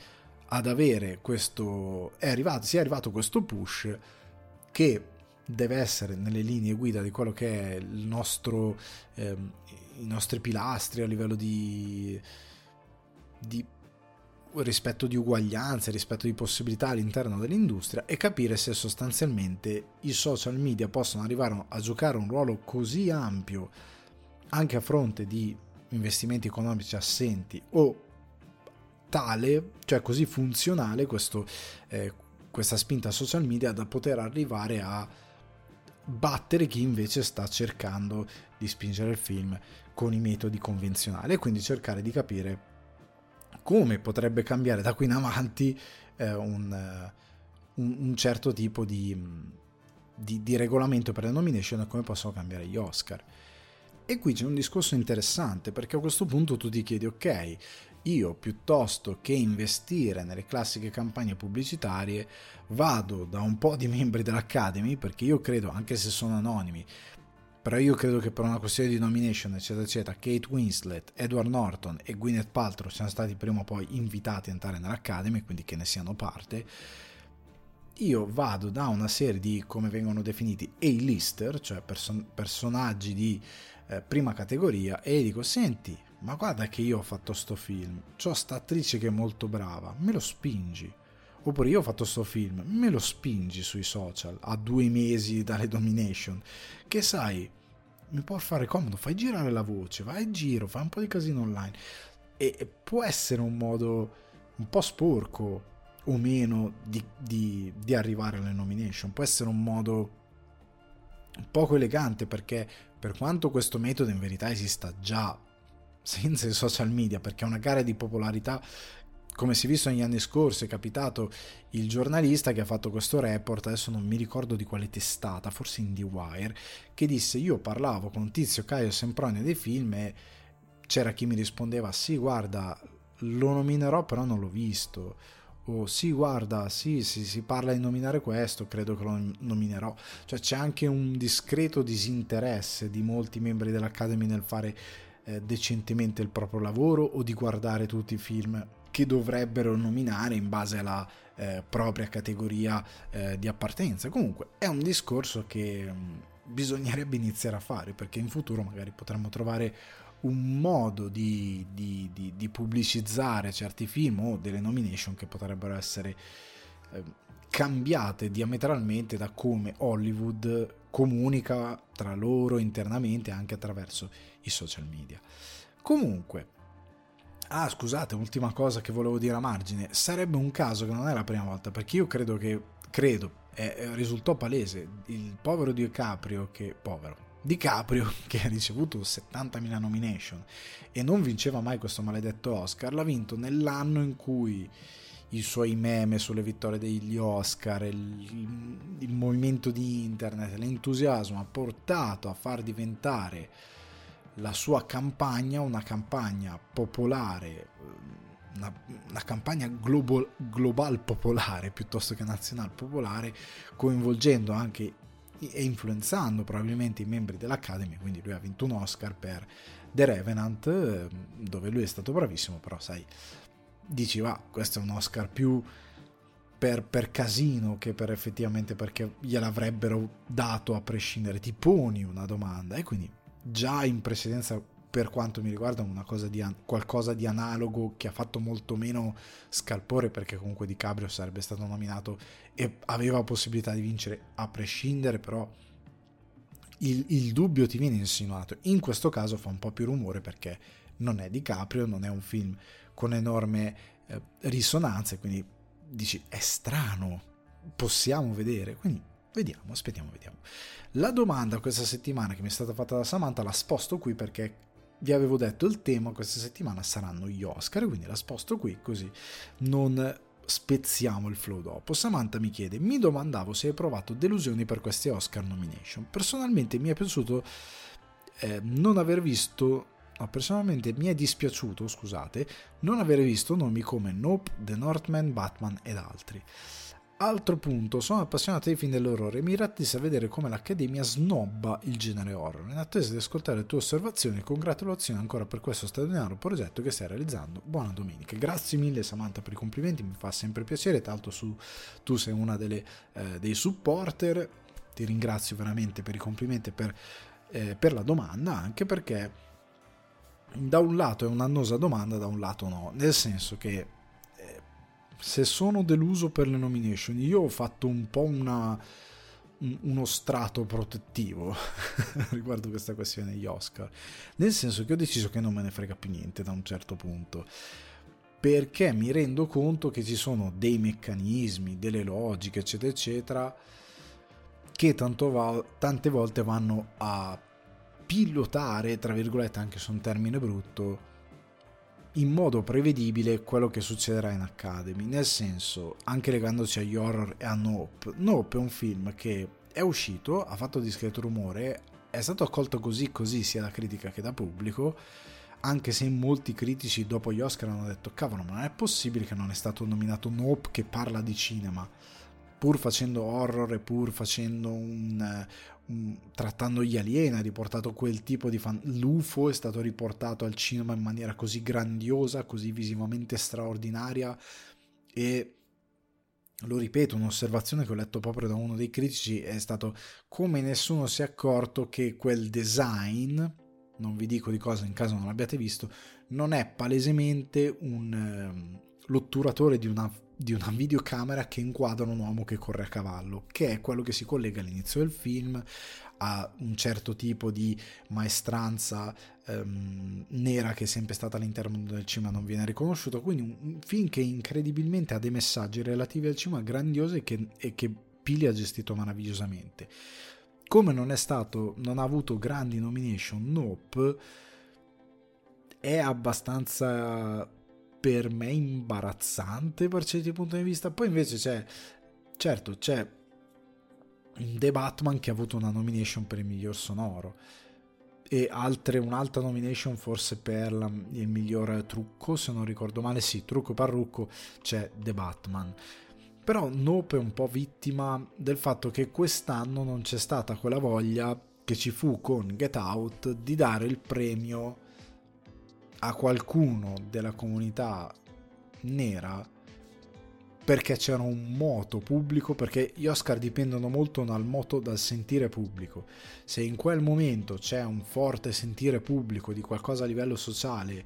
ad avere questo è arrivato, sia arrivato questo push che deve essere nelle linee guida di quello che è il nostro ehm, i nostri pilastri a livello di, di rispetto di uguaglianza, rispetto di possibilità all'interno dell'industria e capire se sostanzialmente i social media possono arrivare a giocare un ruolo così ampio anche a fronte di investimenti economici assenti o tale, cioè così funzionale questo, eh, questa spinta social media da poter arrivare a battere chi invece sta cercando di spingere il film con i metodi convenzionali e quindi cercare di capire come potrebbe cambiare da qui in avanti eh, un, eh, un, un, certo tipo di, di, di regolamento per le nomination e come possono cambiare gli Oscar. E qui c'è un discorso interessante perché a questo punto tu ti chiedi, ok, io piuttosto che investire nelle classiche campagne pubblicitarie vado da un po' di membri dell'Academy perché io credo, anche se sono anonimi, però io credo che per una questione di nomination eccetera eccetera Kate Winslet, Edward Norton e Gwyneth Paltrow siano stati prima o poi invitati a entrare nell'Academy quindi che ne siano parte io vado da una serie di come vengono definiti A-lister cioè person- personaggi di eh, prima categoria e dico senti ma guarda che io ho fatto sto film c'ho sta attrice che è molto brava me lo spingi. Oppure io ho fatto sto film me lo spingi sui social a due mesi dalle domination. Che sai mi può fare comodo fai girare la voce vai in giro fai un po' di casino online. E può essere un modo un po' sporco o meno di, di, di arrivare alle nomination. Può essere un modo poco elegante perché per quanto questo metodo in verità esista già senza i social media, perché è una gara di popolarità come si è visto negli anni scorsi, è capitato il giornalista che ha fatto questo report, adesso non mi ricordo di quale testata, forse IndieWire, che disse io parlavo con Tizio Caio Sempronio dei film e c'era chi mi rispondeva sì guarda lo nominerò però non l'ho visto. O sì guarda sì, sì si parla di nominare questo credo che lo nominerò. Cioè c'è anche un discreto disinteresse di molti membri dell'Academy nel fare eh, decentemente il proprio lavoro o di guardare tutti i film che dovrebbero nominare in base alla eh, propria categoria eh, di appartenenza. Comunque è un discorso che mm, bisognerebbe iniziare a fare perché in futuro magari potremmo trovare un modo di, di, di, di, pubblicizzare certi film o delle nomination che potrebbero essere eh, cambiate diametralmente da come Hollywood comunica tra loro internamente anche attraverso i social media. Comunque, ah scusate, ultima cosa che volevo dire a margine, sarebbe un caso che non è la prima volta perché io credo che, credo, eh, risultò palese, il povero DiCaprio che, povero, DiCaprio, [LAUGHS] che ha ricevuto 70.000 nomination e non vinceva mai questo maledetto Oscar, l'ha vinto nell'anno in cui i suoi meme sulle vittorie degli Oscar, il, il movimento di internet, l'entusiasmo ha portato a far diventare la sua campagna una campagna popolare, una, una campagna global, global popolare piuttosto che nazionale popolare, coinvolgendo anche e influenzando probabilmente i membri dell'Academy, quindi lui ha vinto un Oscar per The Revenant, ehm, dove lui è stato bravissimo, però sai, dici va, questo è un Oscar più per, per, casino che per effettivamente perché gliel'avrebbero dato a prescindere, ti poni una domanda. E quindi già in precedenza per quanto mi riguarda di, qualcosa di analogo che ha fatto molto meno scalpore perché comunque Di Cabrio sarebbe stato nominato e aveva possibilità di vincere a prescindere però il, il, dubbio ti viene insinuato. In questo caso fa un po' più rumore perché non è Di Caprio non è un film con enorme eh, risonanze quindi dici è strano possiamo vedere quindi vediamo aspettiamo vediamo la domanda questa settimana che mi è stata fatta da Samantha la sposto qui perché vi avevo detto il tema questa settimana saranno gli Oscar, quindi la sposto qui così non spezziamo il flow dopo. Samantha mi chiede: Mi domandavo se hai provato delusioni per queste Oscar nomination. Personalmente mi è piaciuto eh, non aver visto. No, personalmente mi è dispiaciuto, scusate, non aver visto nomi come Nope, The Northman, Batman ed altri. Altro punto, sono appassionato dei film dell'orrore e mi rattisa vedere come l'Accademia snobba il genere horror. In attesa di ascoltare le tue osservazioni, congratulazioni ancora per questo straordinario progetto che stai realizzando. Buona domenica. Grazie mille Samantha per i complimenti, mi fa sempre piacere, l'altro su, tu sei una delle, eh, dei supporter, ti ringrazio veramente per i complimenti e per, eh, per la domanda, anche perché da un lato è un'annosa domanda, da un lato no, nel senso che se sono deluso per le nomination, io ho fatto un po' una, uno strato protettivo [LAUGHS] riguardo questa questione degli Oscar, nel senso che ho deciso che non me ne frega più niente da un certo punto, perché mi rendo conto che ci sono dei meccanismi, delle logiche, eccetera, eccetera, che va, tante volte vanno a pilotare, tra virgolette, anche se è un termine brutto, in modo prevedibile quello che succederà in Academy, nel senso, anche legandoci agli horror e a Nope. Nope è un film che è uscito, ha fatto discreto rumore, è stato accolto così così sia da critica che da pubblico, anche se molti critici dopo gli Oscar hanno detto cavolo, ma non è possibile che non è stato nominato Nope che parla di cinema, pur facendo horror e pur facendo un, un trattando gli alieni, ha riportato quel tipo di fan. L'UFO è stato riportato al cinema in maniera così grandiosa, così visivamente straordinaria e lo ripeto, un'osservazione che ho letto proprio da uno dei critici è stato come nessuno si è accorto che quel design, non vi dico di cosa in caso non l'abbiate visto, non è palesemente un uh, l'otturatore di una, di una videocamera che inquadra un uomo che corre a cavallo, che è quello che si collega all'inizio del film a un certo tipo di maestranza um, nera che è sempre stata all'interno del cinema non viene riconosciuto, quindi un, un film che incredibilmente ha dei messaggi relativi al cinema grandiosi e che, e che Pili ha gestito meravigliosamente. Come non è stato, non ha avuto grandi nomination, Nope è abbastanza per me imbarazzante per certi punti di vista. Poi invece c'è, certo, c'è The Batman che ha avuto una nomination per il miglior sonoro e altre, un'altra nomination forse per la, il miglior trucco, se non ricordo male, sì, trucco parrucco c'è The Batman. Però Nope è un po' vittima del fatto che quest'anno non c'è stata quella voglia che ci fu con Get Out di dare il premio a qualcuno della comunità nera perché c'era un moto pubblico, perché gli Oscar dipendono molto dal moto, dal sentire pubblico. Se in quel momento c'è un forte sentire pubblico di qualcosa a livello sociale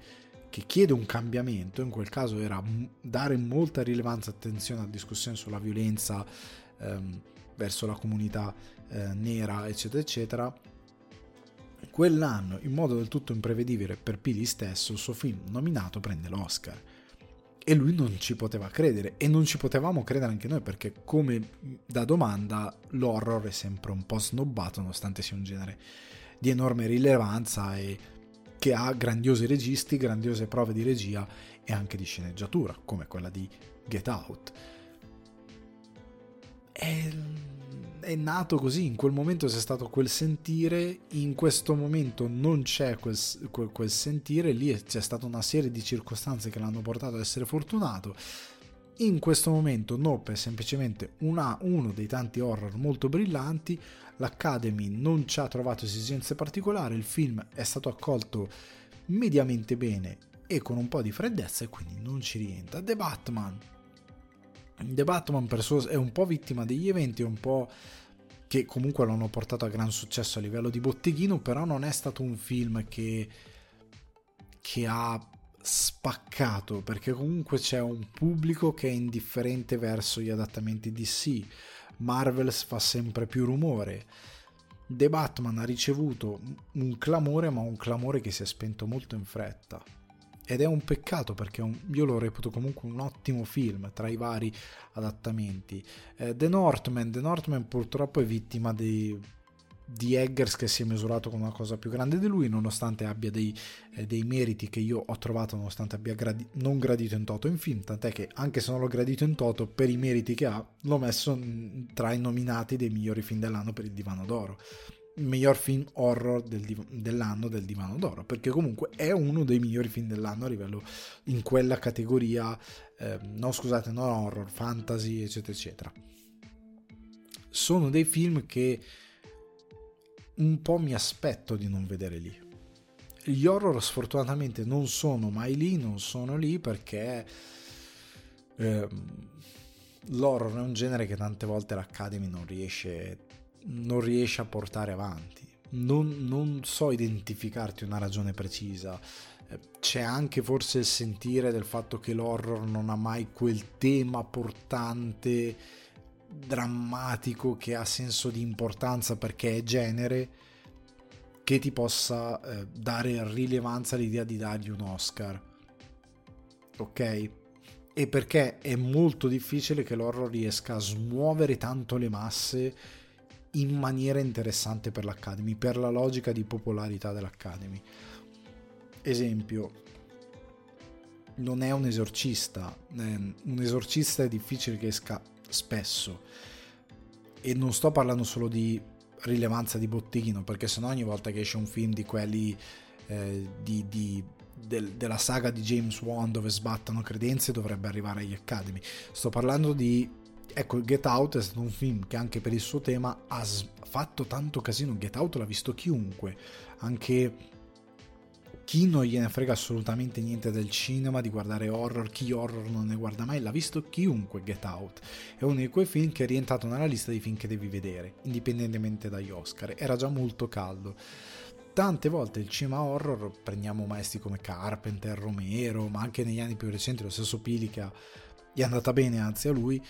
che chiede un cambiamento, in quel caso era dare molta rilevanza e attenzione alla discussione sulla violenza ehm, verso la comunità eh, nera, eccetera, eccetera. Quell'anno, in modo del tutto imprevedibile per Pili stesso, il suo film nominato prende l'Oscar e lui non ci poteva credere e non ci potevamo credere anche noi perché come da domanda l'horror è sempre un po' snobbato nonostante sia un genere di enorme rilevanza e che ha grandiosi registi, grandiose prove di regia e anche di sceneggiatura come quella di Get Out. E è nato così, in quel momento c'è stato quel sentire, in questo momento non c'è quel, quel, quel sentire, lì c'è stata una serie di circostanze che l'hanno portato ad essere fortunato. In questo momento Nope è semplicemente una, uno dei tanti horror molto brillanti, l'Academy non ci ha trovato esigenze particolari, il film è stato accolto mediamente bene e con un po' di freddezza e quindi non ci rientra. The Batman The Batman per suo è un po' vittima degli eventi, un po' che comunque l'hanno portato a gran successo a livello di botteghino, però non è stato un film che, che ha spaccato, perché comunque c'è un pubblico che è indifferente verso gli adattamenti DC. Marvel fa sempre più rumore. The Batman ha ricevuto un clamore, ma un clamore che si è spento molto in fretta ed è un peccato perché un, io lo reputo comunque un ottimo film tra i vari adattamenti. Eh, The Northman, The Northman purtroppo è vittima dei, di Eggers che si è misurato con una cosa più grande di lui, nonostante abbia dei, eh, dei meriti che io ho trovato, nonostante abbia gradi- non gradito in toto in film, tant'è che anche se non l'ho gradito in toto, per i meriti che ha, l'ho messo tra i nominati dei migliori film dell'anno per il Divano d'Oro miglior film horror del div- dell'anno del Divano d'Oro, perché comunque è uno dei migliori film dell'anno a livello in quella categoria, eh, no scusate, non horror, fantasy, eccetera, eccetera. Sono dei film che un po' mi aspetto di non vedere lì. Gli horror sfortunatamente non sono mai lì, non sono lì perché eh, l'horror è un genere che tante volte l'Academy non riesce non riesci a portare avanti. Non, non, so identificarti una ragione precisa. Eh, c'è anche forse il sentire del fatto che l'horror non ha mai quel tema portante, drammatico, che ha senso di importanza perché è genere, che ti possa eh, dare rilevanza all'idea di dargli un Oscar. Ok? E perché è molto difficile che l'horror riesca a smuovere tanto le masse in maniera interessante per l'Academy, per la logica di popolarità dell'Academy. Esempio, non è un esorcista, un esorcista è difficile che esca spesso e non sto parlando solo di rilevanza di botteghino perché sennò ogni volta che esce un film di quelli eh, di, di, del, della saga di James Wan dove sbattono credenze dovrebbe arrivare agli Academy sto parlando di ecco Get Out è stato un film che anche per il suo tema ha fatto tanto casino Get Out l'ha visto chiunque anche chi non gliene frega assolutamente niente del cinema, di guardare horror, chi horror non ne guarda mai, l'ha visto chiunque Get Out. È uno di quei film che è rientrato nella lista di film che devi vedere, indipendentemente dagli Oscar. Era già molto caldo. Tante volte il cinema horror, prendiamo maestri come Carpenter, Romero, ma anche negli anni più recenti lo stesso Pili che è andata bene anzi a lui,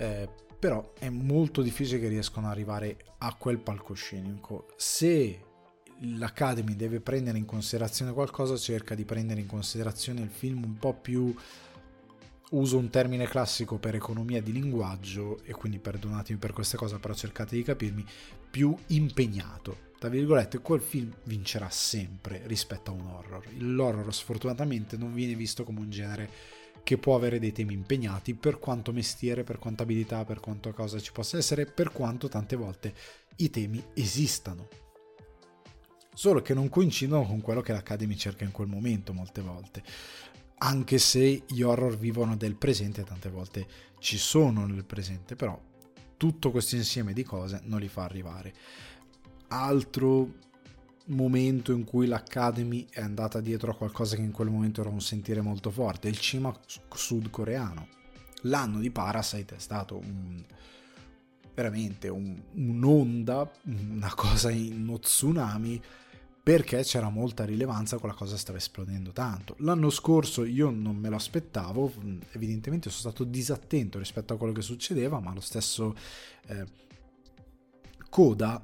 eh, però è molto difficile che riescano ad arrivare a quel palcoscenico. Se l'Academy deve prendere in considerazione qualcosa, cerca di prendere in considerazione il film un po' più uso un termine classico per economia di linguaggio e quindi perdonatemi per questa cosa, però cercate di capirmi, più impegnato. Tra virgolette, quel film vincerà sempre rispetto a un horror. L'horror sfortunatamente non viene visto come un genere che può avere dei temi impegnati per quanto mestiere, per quanto abilità, per quanto cosa ci possa essere, per quanto tante volte i temi esistano solo che non coincidono con quello che l'Academy cerca in quel momento molte volte. Anche se gli horror vivono del presente, tante volte ci sono nel presente, però tutto questo insieme di cose non li fa arrivare. Altro momento in cui l'Academy è andata dietro a qualcosa che in quel momento era un sentire molto forte, il cinema sudcoreano. L'anno di Parasite è stato un, veramente un, un'onda, una cosa in uno tsunami perché c'era molta rilevanza, quella cosa stava esplodendo tanto. L'anno scorso io non me lo aspettavo, evidentemente sono stato disattento rispetto a quello che succedeva, ma lo stesso eh, Coda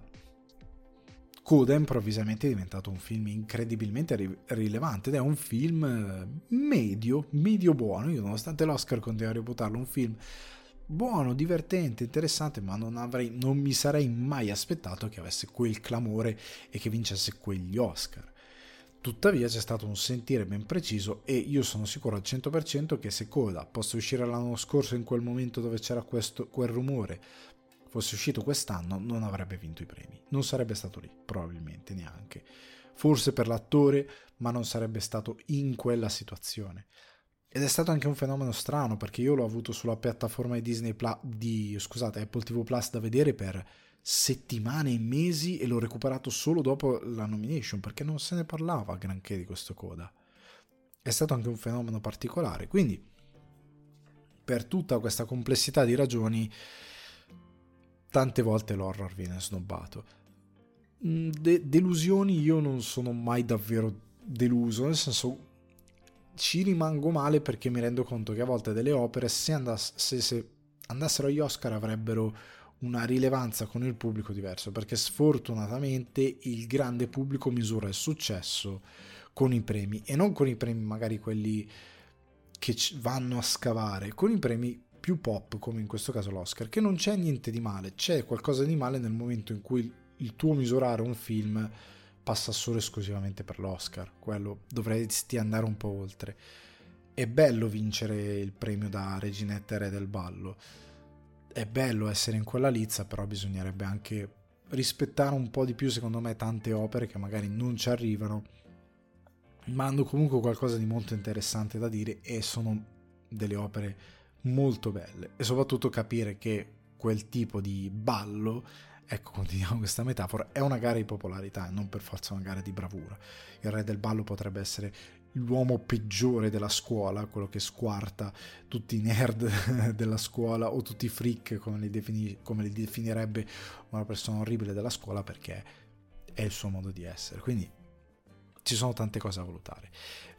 Coda improvvisamente è diventato un film incredibilmente ri- rilevante ed è un film eh, medio, medio buono. Io, nonostante l'Oscar, continuo a reputarlo un film buono, divertente, interessante, ma non, avrei, non mi sarei mai aspettato che avesse quel clamore e che vincesse quegli Oscar. Tuttavia c'è stato un sentire ben preciso e io sono sicuro al 100% che se Coda possa uscire l'anno scorso in quel momento dove c'era questo, quel rumore, fosse uscito quest'anno, non avrebbe vinto i premi. Non sarebbe stato lì, probabilmente neanche. Forse per l'attore, ma non sarebbe stato in quella situazione. Ed è stato anche un fenomeno strano perché io l'ho avuto sulla piattaforma di Disney Plus, di, scusate, Apple TV Plus da vedere per settimane e mesi e l'ho recuperato solo dopo la nomination perché non se ne parlava granché di questo coda. È stato anche un fenomeno particolare, quindi per tutta questa complessità di ragioni tante volte l'horror viene snobbato. Mm, de- delusioni io non sono mai davvero deluso, nel senso ci rimango male perché mi rendo conto che a volte delle opere, se, andass- se, se andassero agli Oscar, avrebbero una rilevanza con il pubblico diverso, perché sfortunatamente il grande pubblico misura il successo con i premi e non con i premi magari quelli che vanno a scavare, con i premi più pop, come in questo caso l'Oscar, che non c'è niente di male, c'è qualcosa di male nel momento in cui il tuo misurare un film passa solo esclusivamente per l'Oscar, quello dovresti andare un po' oltre. È bello vincere il premio da Reginetta Re del Ballo, è bello essere in quella lizza, però bisognerebbe anche rispettare un po' di più, secondo me, tante opere che magari non ci arrivano, ma hanno comunque qualcosa di molto interessante da dire e sono delle opere molto belle. E soprattutto capire che quel tipo di ballo ecco, continuiamo questa metafora, è una gara di popolarità e non per forza una gara di bravura. Il re del ballo potrebbe essere l'uomo peggiore della scuola, quello che squarta tutti i nerd [LAUGHS] della scuola o tutti i freak, come li, defini- come li definirebbe una persona orribile della scuola, perché è il suo modo di essere. Quindi ci sono tante cose da valutare.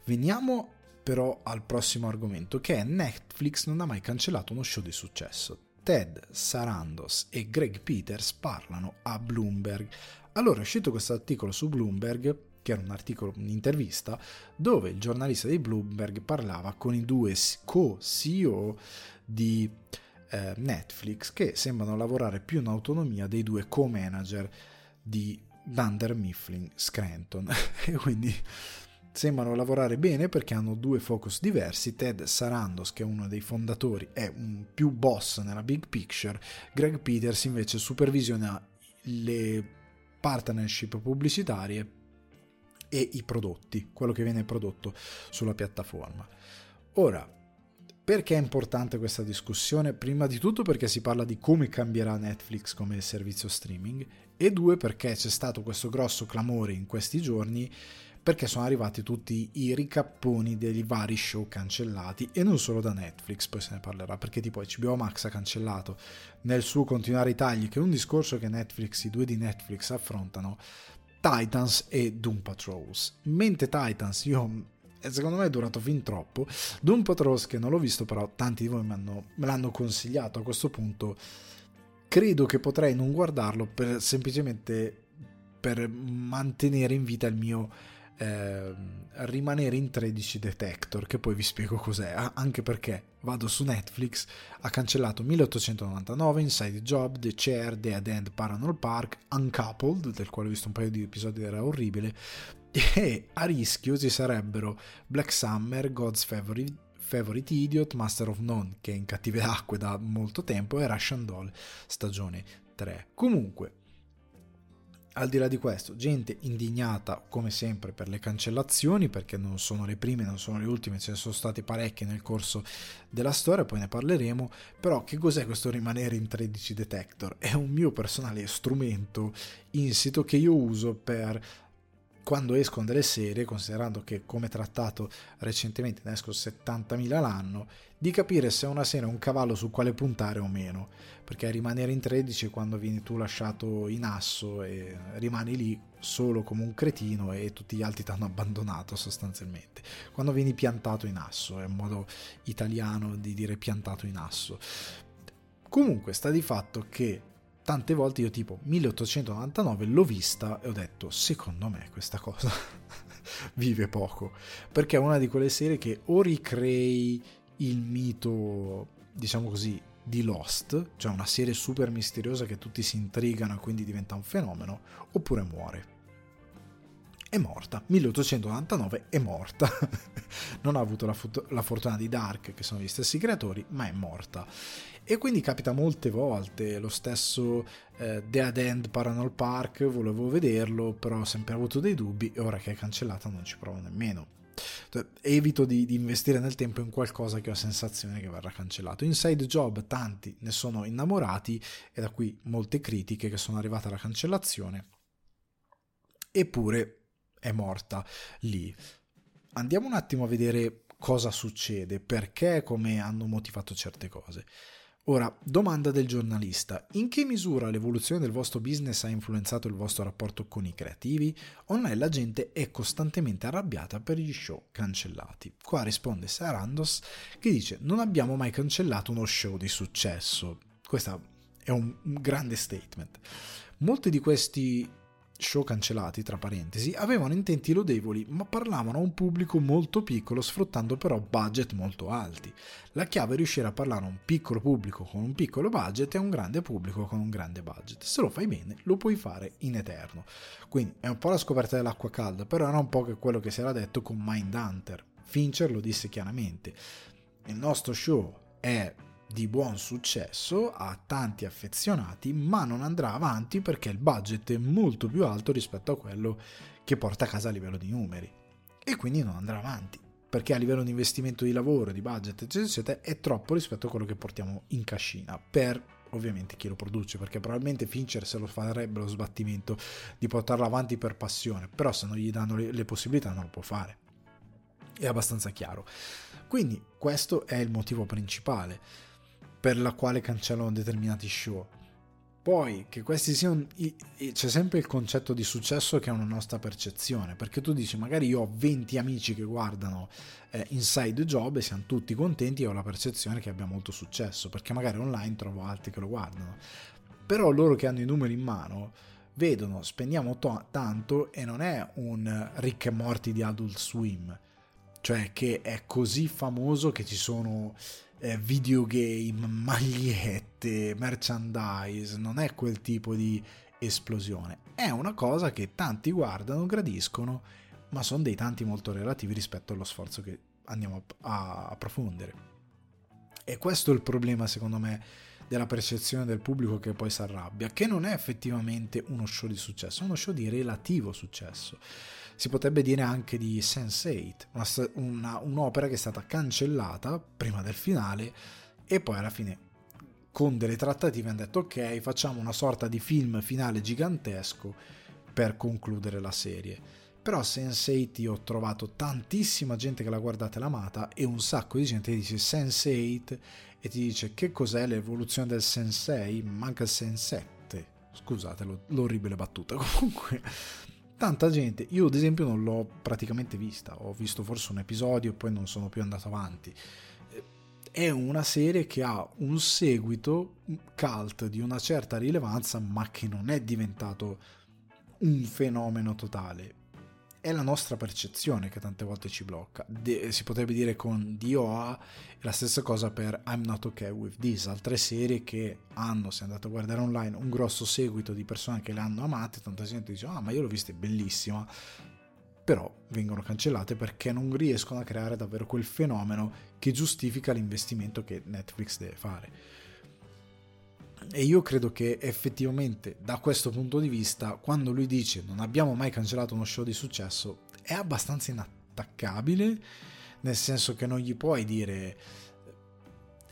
Veniamo però al prossimo argomento, che è Netflix non ha mai cancellato uno show di successo. Ted Sarandos e Greg Peters parlano a Bloomberg. Allora è uscito questo articolo su Bloomberg, che era un articolo, un'intervista, dove il giornalista di Bloomberg parlava con i due co-CEO di eh, Netflix che sembrano lavorare più in autonomia dei due co-manager di Dunder Mifflin Scranton. [LAUGHS] e quindi sembrano lavorare bene perché hanno due focus diversi. Ted Sarandos, che è uno dei fondatori, è un più boss nella big picture, Greg Peters invece supervisiona le partnership pubblicitarie e i prodotti, quello che viene prodotto sulla piattaforma. Ora, perché è importante questa discussione? Prima di tutto perché si parla di come cambierà Netflix come servizio streaming e due perché c'è stato questo grosso clamore in questi giorni perché sono arrivati tutti i ricapponi dei vari show cancellati e non solo da Netflix, poi se ne parlerà, perché tipo HBO Max ha cancellato nel suo continuare i tagli, che è un discorso che Netflix, i due di Netflix affrontano, Titans e Doom Patrols. Mentre Titans io secondo me è durato fin troppo. Doom Patrols che non l'ho visto, però tanti di voi me l'hanno consigliato a questo punto. Credo che potrei non guardarlo per semplicemente per mantenere in vita il mio eh, rimanere in 13 Detector, che poi vi spiego cos'è, anche perché vado su Netflix, ha cancellato 1899, Inside Job, The Chair, Dead End, Paranormal Park, Uncoupled, del quale ho visto un paio di episodi era orribile, [LAUGHS] e a rischio ci sarebbero Black Summer, God's Favorite, Favorite Idiot, Master of None, che è in cattive acque da molto tempo, e Russian Doll, stagione 3. Comunque, al di là di questo, gente indignata come sempre per le cancellazioni, perché non sono le prime, non sono le ultime, ce ne sono state parecchie nel corso della storia, poi ne parleremo, però che cos'è questo rimanere in 13 detector? È un mio personale strumento insito che io uso per quando escono delle serie, considerando che come trattato recentemente ne escono 70.000 l'anno, di capire se una serie è un cavallo su quale puntare o meno, perché rimanere in 13 quando vieni tu lasciato in asso e rimani lì solo come un cretino e tutti gli altri ti hanno abbandonato sostanzialmente. Quando vieni piantato in asso, è un modo italiano di dire piantato in asso. Comunque sta di fatto che tante volte io tipo 1899 l'ho vista e ho detto secondo me questa cosa [LAUGHS] vive poco perché è una di quelle serie che o ricrei il mito diciamo così di Lost cioè una serie super misteriosa che tutti si intrigano e quindi diventa un fenomeno oppure muore è morta. 1899 è morta. [LAUGHS] non ha avuto la, fut- la, fortuna di Dark, che sono gli stessi creatori, ma è morta. E quindi capita molte volte. Lo stesso eh, Dead End Paranormal Park, volevo vederlo, però ho sempre avuto dei dubbi e ora che è cancellata non ci provo nemmeno. Cioè, evito di, di, investire nel tempo in qualcosa che ho sensazione che verrà cancellato. Inside Job, tanti ne sono innamorati e da qui molte critiche che sono arrivate alla cancellazione. Eppure è morta lì. Andiamo un attimo a vedere cosa succede, perché come hanno motivato certe cose. Ora, domanda del giornalista: in che misura l'evoluzione del vostro business ha influenzato il vostro rapporto con i creativi? Online la gente è costantemente arrabbiata per gli show cancellati. Qua risponde Sarandos che dice: Non abbiamo mai cancellato uno show di successo. Questo è un grande statement. Molti di questi show cancellati, tra parentesi, avevano intenti lodevoli, ma parlavano a un pubblico molto piccolo, sfruttando però budget molto alti. La chiave è riuscire a parlare a un piccolo pubblico con un piccolo budget e a un grande pubblico con un grande budget. Se lo fai bene, lo puoi fare in eterno. Quindi è un po' la scoperta dell'acqua calda, però era un po' che quello che si era detto con Mindhunter. Fincher lo disse chiaramente. Il nostro show è di buon successo, ha tanti affezionati, ma non andrà avanti perché il budget è molto più alto rispetto a quello che porta a casa a livello di numeri. E quindi non andrà avanti, perché a livello di investimento di lavoro, di budget, eccetera, eccetera, è troppo rispetto a quello che portiamo in cascina per ovviamente chi lo produce, perché probabilmente Fincher se lo farebbe lo sbattimento di portarlo avanti per passione, però se non gli danno le, le possibilità non lo può fare. È abbastanza chiaro. Quindi questo è il motivo principale per la quale cancellano determinati show. Poi che questi siano. C'è sempre il concetto di successo che è una nostra percezione. Perché tu dici, magari io ho 20 amici che guardano eh, Inside Job e siamo tutti contenti e ho la percezione che abbia molto successo. Perché magari online trovo altri che lo guardano. Però loro che hanno i numeri in mano vedono, spendiamo to- tanto e non è un Rick e Morty di Adult Swim. Cioè che è così famoso che ci sono eh, videogame, magliette, merchandise, non è quel tipo di esplosione. È una cosa che tanti guardano, gradiscono, ma sono dei tanti molto relativi rispetto allo sforzo che andiamo a approfondire. E questo è il problema, secondo me, della percezione del pubblico che poi si arrabbia, che non è effettivamente uno show di successo, è uno show di relativo successo. Si potrebbe dire anche di Sense8, una, un'opera che è stata cancellata prima del finale e poi alla fine con delle trattative hanno detto ok facciamo una sorta di film finale gigantesco per concludere la serie però Sense8 io ho trovato tantissima gente che l'ha guardata e l'ha amata e un sacco di gente che dice Sense8 e ti dice che cos'è l'evoluzione del Sensei, manca il Sensette. Scusate l'orribile battuta. [LAUGHS] Comunque, tanta gente. Io, ad esempio, non l'ho praticamente vista. Ho visto forse un episodio e poi non sono più andato avanti. È una serie che ha un seguito cult di una certa rilevanza, ma che non è diventato un fenomeno totale è la nostra percezione che tante volte ci blocca. De- si potrebbe dire con DOA la stessa cosa per I'm Not Okay With This, altre serie che hanno, se andate a guardare online, un grosso seguito di persone che le hanno amate, tanta gente dice ah ma io l'ho vista, è bellissima, però vengono cancellate perché non riescono a creare davvero quel fenomeno che giustifica l'investimento che Netflix deve fare. E io credo che effettivamente da questo punto di vista, quando lui dice non abbiamo mai cancellato uno show di successo, è abbastanza inattaccabile, nel senso che non gli puoi dire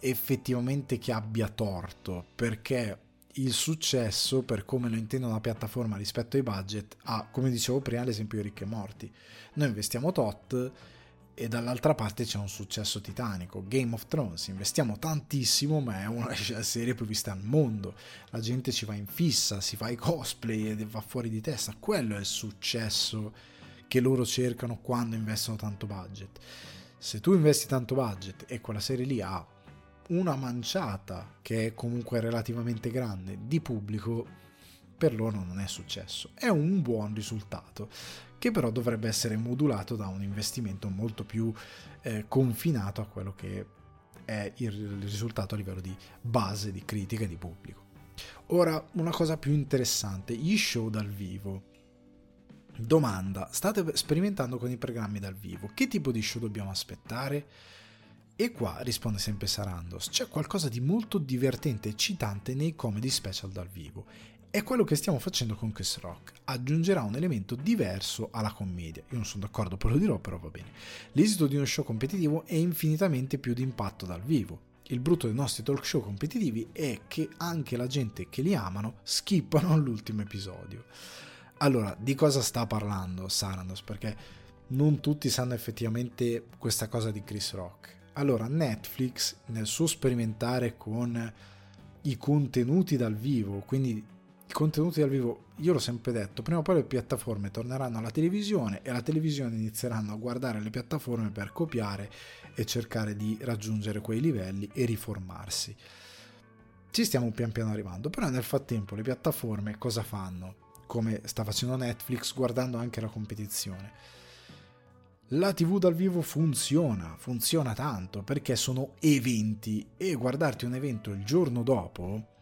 effettivamente che abbia torto, perché il successo, per come lo intende una piattaforma rispetto ai budget, ha, come dicevo prima, l'esempio di Ricche Morti. Noi investiamo tot e dall'altra parte c'è un successo titanico. Game of Thrones, investiamo tantissimo, ma è una [LAUGHS] serie più viste al mondo. La gente ci va in fissa, si fa i cosplay e va fuori di testa. Quello è il successo che loro cercano quando investono tanto budget. Se tu investi tanto budget e quella serie lì ha una manciata che è comunque relativamente grande di pubblico, per loro non è successo. È un buon risultato che però dovrebbe essere modulato da un investimento molto più eh, confinato a quello che è il risultato a livello di base di critica e di pubblico. Ora, una cosa più interessante, gli show dal vivo. Domanda, state sperimentando con i programmi dal vivo, che tipo di show dobbiamo aspettare? E qua risponde sempre Sarandos, c'è qualcosa di molto divertente e eccitante nei comedy special dal vivo è quello che stiamo facendo con Chris Rock. Aggiungerà un elemento diverso alla commedia. Io non sono d'accordo, poi lo dirò, però va bene. L'esito di uno show competitivo è infinitamente più di impatto dal vivo. Il brutto dei nostri talk show competitivi è che anche la gente che li amano skippano l'ultimo episodio. Allora, di cosa sta parlando Sarandos? Perché non tutti sanno effettivamente questa cosa di Chris Rock. Allora, Netflix, nel suo sperimentare con i contenuti dal vivo, quindi i contenuti dal vivo, io l'ho sempre detto, prima o poi le piattaforme torneranno alla televisione e la televisione inizieranno a guardare le piattaforme per copiare e cercare di raggiungere quei livelli e riformarsi. Ci stiamo pian piano arrivando, però nel frattempo le piattaforme cosa fanno? Come sta facendo Netflix guardando anche la competizione. La TV dal vivo funziona, funziona tanto perché sono eventi e guardarti un evento il giorno dopo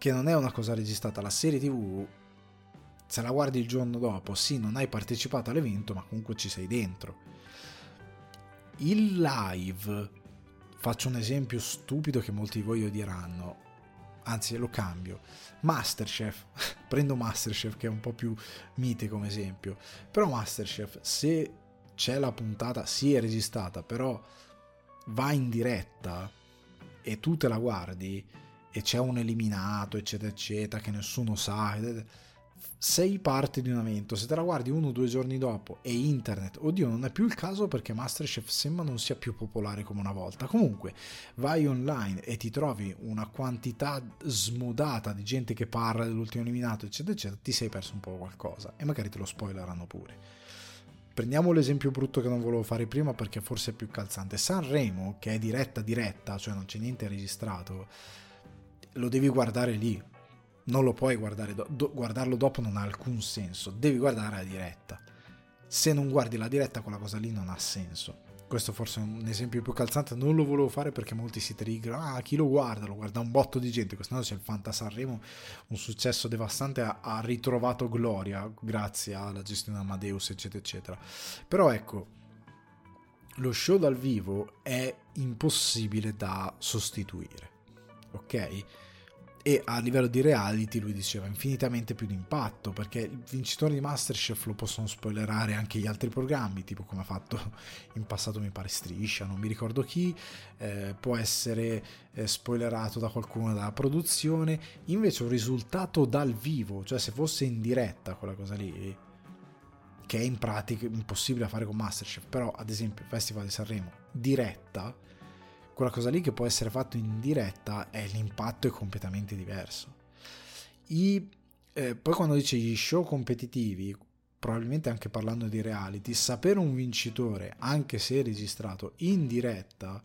che non è una cosa registrata, la serie tv se la guardi il giorno dopo, sì, non hai partecipato all'evento, ma comunque ci sei dentro. Il live, faccio un esempio stupido che molti di voi odieranno, anzi lo cambio. Masterchef, [LAUGHS] prendo Masterchef che è un po' più mite come esempio, però Masterchef, se c'è la puntata, sì è registrata, però va in diretta e tu te la guardi, e c'è un eliminato, eccetera, eccetera, che nessuno sa. Sei parte di un evento, se te la guardi uno o due giorni dopo e internet, oddio, non è più il caso perché Masterchef sembra non sia più popolare come una volta. Comunque, vai online e ti trovi una quantità smodata di gente che parla dell'ultimo eliminato, eccetera, eccetera, ti sei perso un po' qualcosa e magari te lo spoileranno pure. Prendiamo l'esempio brutto che non volevo fare prima perché forse è più calzante. Sanremo, che è diretta diretta, cioè non c'è niente registrato lo devi guardare lì, non lo puoi guardare, do- do- guardarlo dopo non ha alcun senso, devi guardare la diretta. Se non guardi la diretta quella cosa lì non ha senso. questo forse è un esempio più calzante, non lo volevo fare perché molti si triggerano, ah chi lo guarda, lo guarda un botto di gente, quest'anno c'è il Fanta Sanremo, un successo devastante, ha, ritrovato gloria grazie alla gestione Amadeus eccetera eccetera, però ecco, lo show dal vivo è impossibile da sostituire, ok? E a livello di reality lui diceva infinitamente più di impatto perché il vincitore di Masterchef lo possono spoilerare anche gli altri programmi tipo come ha fatto [LAUGHS] in passato mi pare Striscia non mi ricordo chi eh, può essere eh, spoilerato da qualcuno dalla produzione invece un risultato dal vivo cioè se fosse in diretta quella cosa lì che è in pratica impossibile fare con Masterchef, però ad esempio Festival di Sanremo diretta, quella cosa lì che può essere fatto in diretta è l'impatto è completamente diverso. I, eh, poi quando dice gli show competitivi, probabilmente anche parlando di reality, sapere un vincitore, anche se registrato in diretta,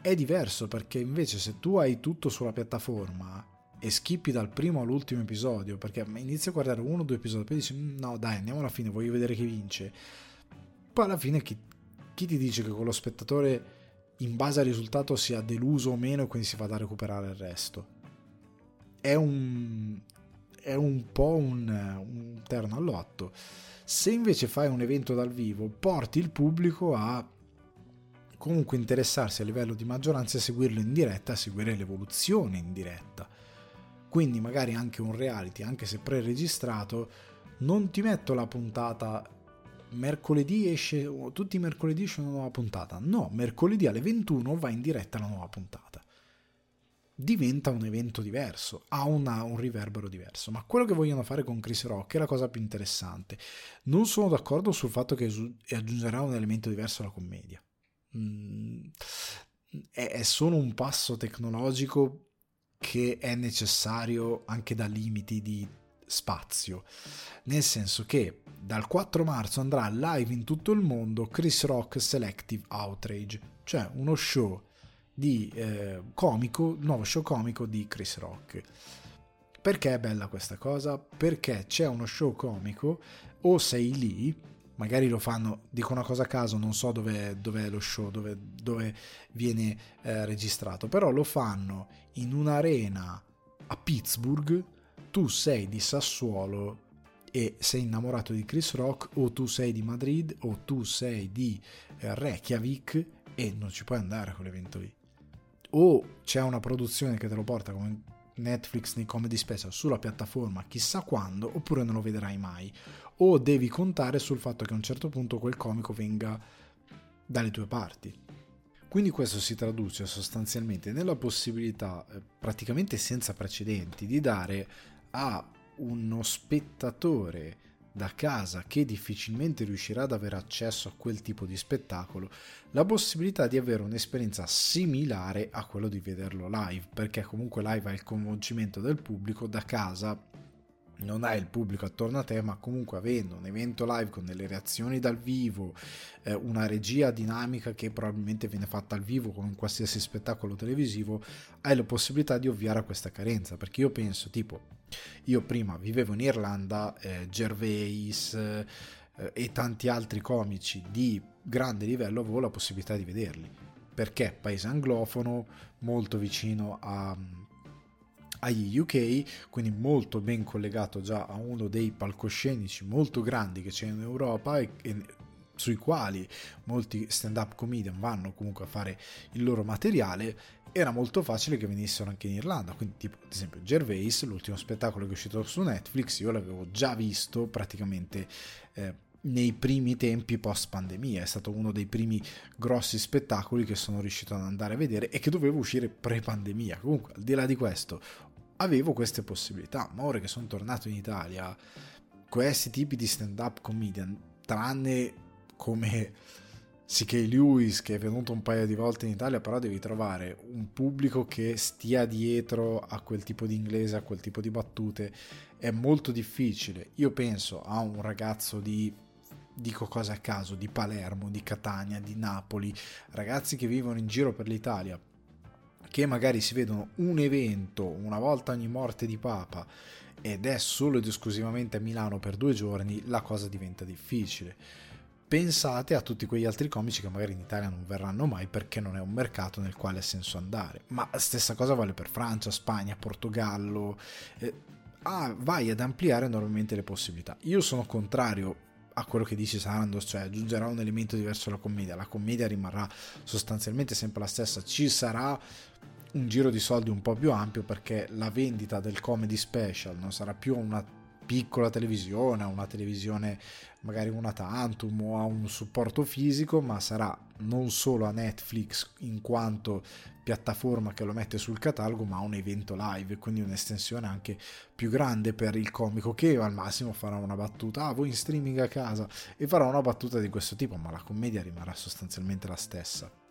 è diverso perché invece se tu hai tutto sulla piattaforma e skippi dal primo all'ultimo episodio perché inizi a guardare uno o due episodi poi dici mm, no dai andiamo alla fine voglio vedere chi vince poi alla fine chi, chi ti dice che quello spettatore in base al risultato sia deluso o meno e quindi si vada a recuperare il resto. È un è un po' un, un terno all'otto. Se invece fai un evento dal vivo porti il pubblico a comunque interessarsi a livello di maggioranza e seguirlo in diretta, a seguire l'evoluzione in diretta. Quindi magari anche un reality, anche se pre-registrato, non ti metto la puntata mercoledì esce, tutti i mercoledì esce una nuova puntata. No, mercoledì alle 21 va in diretta la nuova puntata. Diventa un evento diverso, ha una, un riverbero diverso. Ma quello che vogliono fare con Chris Rock è la cosa più interessante. Non sono d'accordo sul fatto che aggiungerà un elemento diverso alla commedia. Mm, è, è solo un passo tecnologico che è necessario anche da limiti di spazio, nel senso che dal 4 marzo andrà live in tutto il mondo Chris Rock Selective Outrage, cioè uno show di eh, comico, nuovo show comico di Chris Rock. Perché è bella questa cosa? Perché c'è uno show comico o sei lì magari lo fanno, dico una cosa a caso, non so dove, è lo show, dove, dove viene eh, registrato, però lo fanno in un'arena a Pittsburgh, tu sei di Sassuolo e sei innamorato di Chris Rock o tu sei di Madrid o tu sei di eh, Reykjavik e non ci puoi andare a quell'evento lì. O c'è una produzione che te lo porta come Netflix nei comedy special sulla piattaforma chissà quando, oppure non lo vedrai mai. O devi contare sul fatto che a un certo punto quel comico venga dalle tue parti. Quindi questo si traduce sostanzialmente nella possibilità, eh, praticamente senza precedenti, di dare a uno spettatore da casa che difficilmente riuscirà ad avere accesso a quel tipo di spettacolo la possibilità di avere un'esperienza similare a quello di vederlo live perché comunque live hai il coinvolgimento del pubblico da casa non hai il pubblico attorno a te, ma comunque avendo un evento live con delle reazioni dal vivo, eh, una regia dinamica che probabilmente viene fatta al vivo come in qualsiasi spettacolo televisivo, hai la possibilità di ovviare a questa carenza. Perché io penso, tipo, io prima vivevo in Irlanda, eh, Gervais eh, e tanti altri comici di grande livello avevo la possibilità di vederli. Perché paese anglofono, molto vicino a, agli UK, quindi molto ben collegato già a uno dei palcoscenici molto grandi che c'è in Europa e, e sui quali molti stand-up comedian vanno comunque a fare il loro materiale era molto facile che venissero anche in Irlanda. Quindi, tipo, ad esempio, Gervais, l'ultimo spettacolo che è uscito su Netflix, io l'avevo già visto praticamente eh, nei primi tempi post pandemia. È stato uno dei primi grossi spettacoli che sono riuscito ad andare a vedere e che dovevo uscire pre pandemia. Comunque, al di là di questo, avevo queste possibilità. Ma ora che sono tornato in Italia, questi tipi di stand-up comedian, tranne come C.K. Lewis che è venuto un paio di volte in Italia, però devi trovare un pubblico che stia dietro a quel tipo di inglese, a quel tipo di battute. È molto difficile. Io penso a un ragazzo di dico cose a caso, di Palermo, di Catania, di Napoli, ragazzi che vivono in giro per l'Italia, che magari si vedono un evento una volta ogni morte di Papa ed è solo ed esclusivamente a Milano per due giorni, la cosa diventa difficile pensate a tutti quegli altri comici che magari in Italia non verranno mai perché non è un mercato nel quale ha senso andare. Ma stessa cosa vale per Francia, Spagna, Portogallo. Eh, ah, vai ad ampliare enormemente le possibilità. Io sono contrario a quello che dice Sandos, cioè aggiungerà un elemento diverso alla commedia. La commedia rimarrà sostanzialmente sempre la stessa. Ci sarà un giro di soldi un po' più ampio perché la vendita del comedy special non sarà più una piccola televisione, a una televisione magari una tantum o a un supporto fisico, ma sarà non solo a Netflix in quanto piattaforma che lo mette sul catalogo, ma a un evento live, quindi un'estensione anche più grande per il comico che al massimo farà una battuta, ah voi in streaming a casa e farà una battuta di questo tipo, ma la commedia rimarrà sostanzialmente la stessa.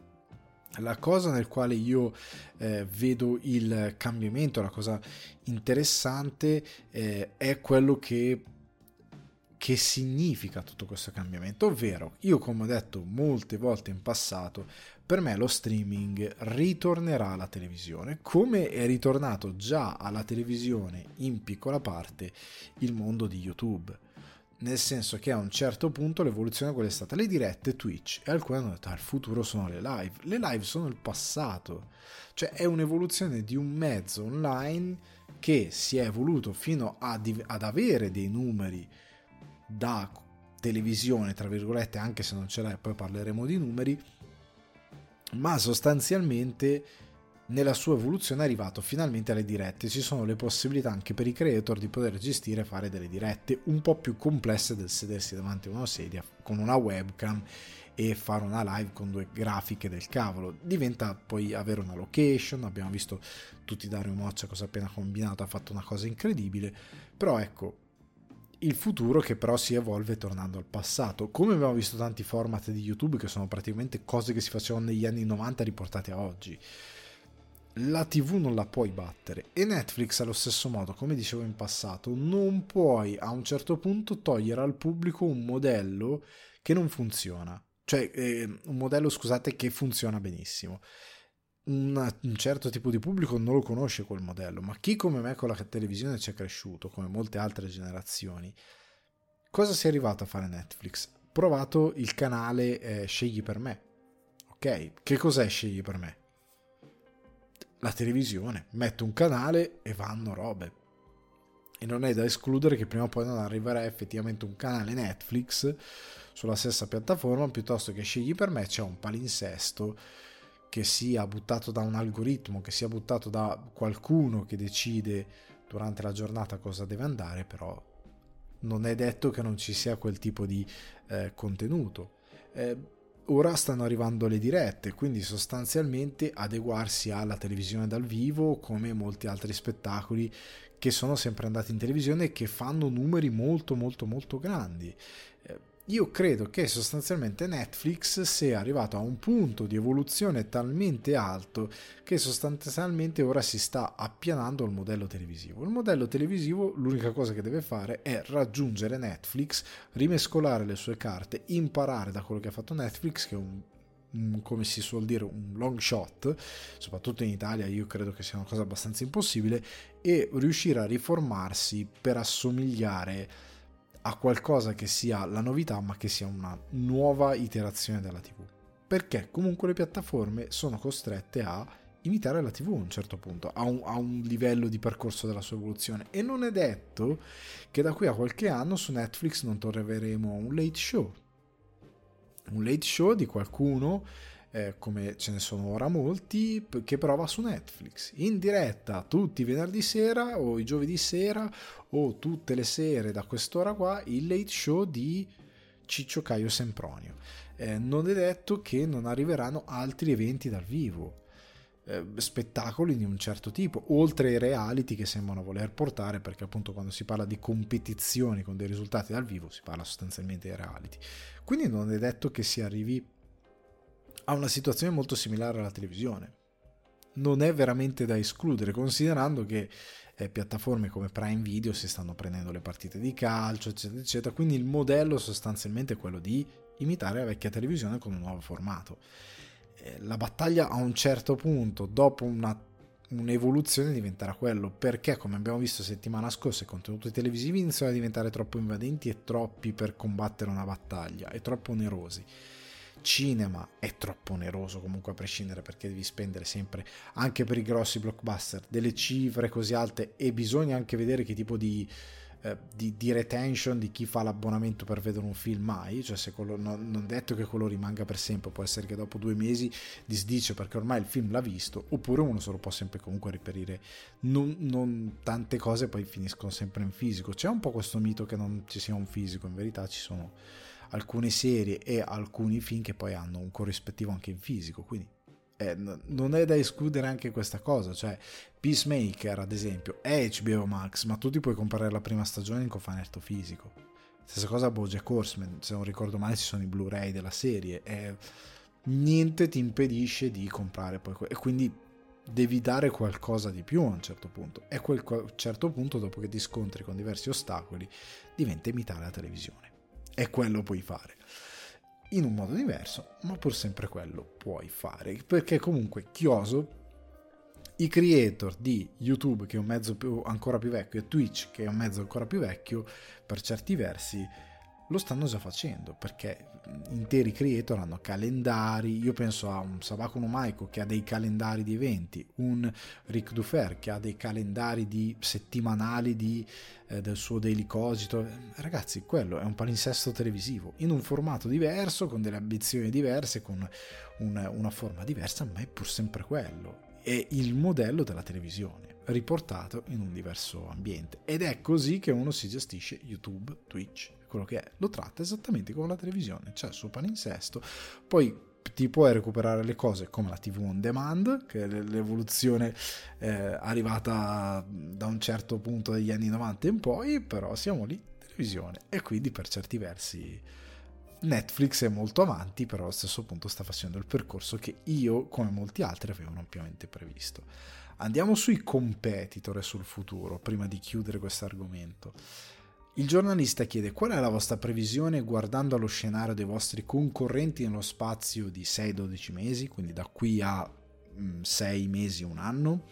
La cosa nel quale io eh, vedo il cambiamento, la cosa interessante eh, è quello che, che significa tutto questo cambiamento, ovvero io come ho detto molte volte in passato, per me lo streaming ritornerà alla televisione, come è ritornato già alla televisione in piccola parte il mondo di YouTube nel senso che a un certo punto l'evoluzione quella è stata le dirette Twitch e alcuni hanno detto ah, il futuro sono le live. Le live sono il passato. Cioè è un'evoluzione di un mezzo online che si è evoluto fino ad, ad avere dei numeri da televisione tra virgolette anche se non ce l'hai poi parleremo di numeri ma sostanzialmente nella sua evoluzione è arrivato finalmente alle dirette. Ci sono le possibilità anche per i creator di poter gestire e fare delle dirette un po' più complesse del sedersi davanti a una sedia con una webcam e fare una live con due grafiche del cavolo. Diventa poi avere una location, abbiamo visto tutti Dario Moccia cosa ha appena combinato, ha fatto una cosa incredibile, però ecco, il futuro che però si evolve tornando al passato. Come abbiamo visto tanti format di YouTube che sono praticamente cose che si facevano negli anni 90 riportate a oggi la TV non la puoi battere e Netflix allo stesso modo, come dicevo in passato, non puoi a un certo punto togliere al pubblico un modello che non funziona, cioè eh, un modello, scusate, che funziona benissimo. Una, un certo tipo di pubblico non lo conosce quel modello, ma chi come me con la televisione ci è cresciuto, come molte altre generazioni, cosa si è arrivato a fare Netflix? Provato il canale eh, Scegli per me. Ok, che cos'è Scegli per me? La televisione, metto un canale e vanno robe. E non è da escludere che prima o poi non arriverà effettivamente un canale Netflix sulla stessa piattaforma, piuttosto che scegli per me c'è un palinsesto che sia buttato da un algoritmo, che sia buttato da qualcuno che decide durante la giornata cosa deve andare, però non è detto che non ci sia quel tipo di eh, contenuto. Eh, ora stanno arrivando le dirette, quindi sostanzialmente adeguarsi alla televisione dal vivo come molti altri spettacoli che sono sempre andati in televisione e che fanno numeri molto molto molto grandi. Io credo che sostanzialmente Netflix sia arrivato a un punto di evoluzione talmente alto che sostanzialmente ora si sta appianando il modello televisivo. Il modello televisivo l'unica cosa che deve fare è raggiungere Netflix, rimescolare le sue carte, imparare da quello che ha fatto Netflix, che è un come si suol dire un long shot, soprattutto in Italia io credo che sia una cosa abbastanza impossibile, e riuscire a riformarsi per assomigliare a qualcosa che sia la novità, ma che sia una nuova iterazione della TV. Perché comunque le piattaforme sono costrette a imitare la TV a un certo punto, a un, a un, livello di percorso della sua evoluzione. E non è detto che da qui a qualche anno su Netflix non troveremo un late show. Un late show di qualcuno eh, come ce ne sono ora molti, che prova su Netflix, in diretta tutti i venerdì sera o i giovedì sera o tutte le sere da quest'ora qua, il late show di Ciccio Caio Sempronio. Eh, non è detto che non arriveranno altri eventi dal vivo, eh, spettacoli di un certo tipo, oltre ai reality che sembrano voler portare, perché appunto quando si parla di competizioni con dei risultati dal vivo si parla sostanzialmente di reality. Quindi non è detto che si arrivi ha una situazione molto similare alla televisione. Non è veramente da escludere, considerando che eh, piattaforme come Prime Video si stanno prendendo le partite di calcio, eccetera, eccetera. Quindi il modello sostanzialmente è quello di imitare la vecchia televisione con un nuovo formato. Eh, la battaglia a un certo punto, dopo una un'evoluzione diventerà quello, perché come abbiamo visto settimana scorsa i contenuti televisivi iniziano a diventare troppo invadenti e troppi per combattere una battaglia, e troppo onerosi. Cinema è troppo oneroso comunque a prescindere perché devi spendere sempre anche per i grossi blockbuster delle cifre così alte e bisogna anche vedere che tipo di eh, di, di, retention di chi fa l'abbonamento per vedere un film mai, cioè se quello, non, non detto che quello rimanga per sempre, può essere che dopo due mesi disdice perché ormai il film l'ha visto, oppure uno se lo può sempre comunque riperire. Non, non tante cose poi finiscono sempre in fisico. C'è un po' questo mito che non ci sia un fisico, in verità ci sono alcune serie e alcuni film che poi hanno un corrispettivo anche in fisico, quindi eh, non è da escludere anche questa cosa, cioè Peacemaker ad esempio è HBO Max, ma tu ti puoi comprare la prima stagione in cofanetto fisico. Stessa cosa Bojack Horseman, se non ricordo male ci sono i Blu-ray della serie e niente ti impedisce di comprare poi que- e quindi devi dare qualcosa di più a un certo punto e a quel certo punto dopo che ti scontri con diversi ostacoli diventa imitare la televisione e quello puoi fare. In un modo diverso, ma pur sempre quello puoi fare, perché comunque chioso i creator di YouTube, che è un mezzo più, ancora più vecchio, e Twitch, che è un mezzo ancora più vecchio, per certi versi, lo stanno già facendo perché interi creator hanno calendari. Io penso a un Sabakuno Maiko che ha dei calendari di eventi, un Rick Dufer che ha dei calendari di settimanali di, eh, del suo Daily Cogito. Ragazzi, quello è un palinsesto televisivo in un formato diverso, con delle ambizioni diverse, con un, una forma diversa, ma è pur sempre quello. È il modello della televisione riportato in un diverso ambiente ed è così che uno si gestisce YouTube, Twitch, quello che è, lo tratta esattamente come la televisione, c'è il suo palinsesto, poi ti puoi recuperare le cose come la TV on demand, che è l'evoluzione eh, arrivata da un certo punto degli anni 90 in poi, però siamo lì, televisione, e quindi per certi versi Netflix è molto avanti, però allo stesso punto sta facendo il percorso che io, come molti altri, avevo ampiamente previsto. Andiamo sui competitor e sul futuro, prima di chiudere questo argomento. Il giornalista chiede qual è la vostra previsione guardando allo scenario dei vostri concorrenti nello spazio di 6-12 mesi, quindi da qui a 6 mm, mesi, un anno.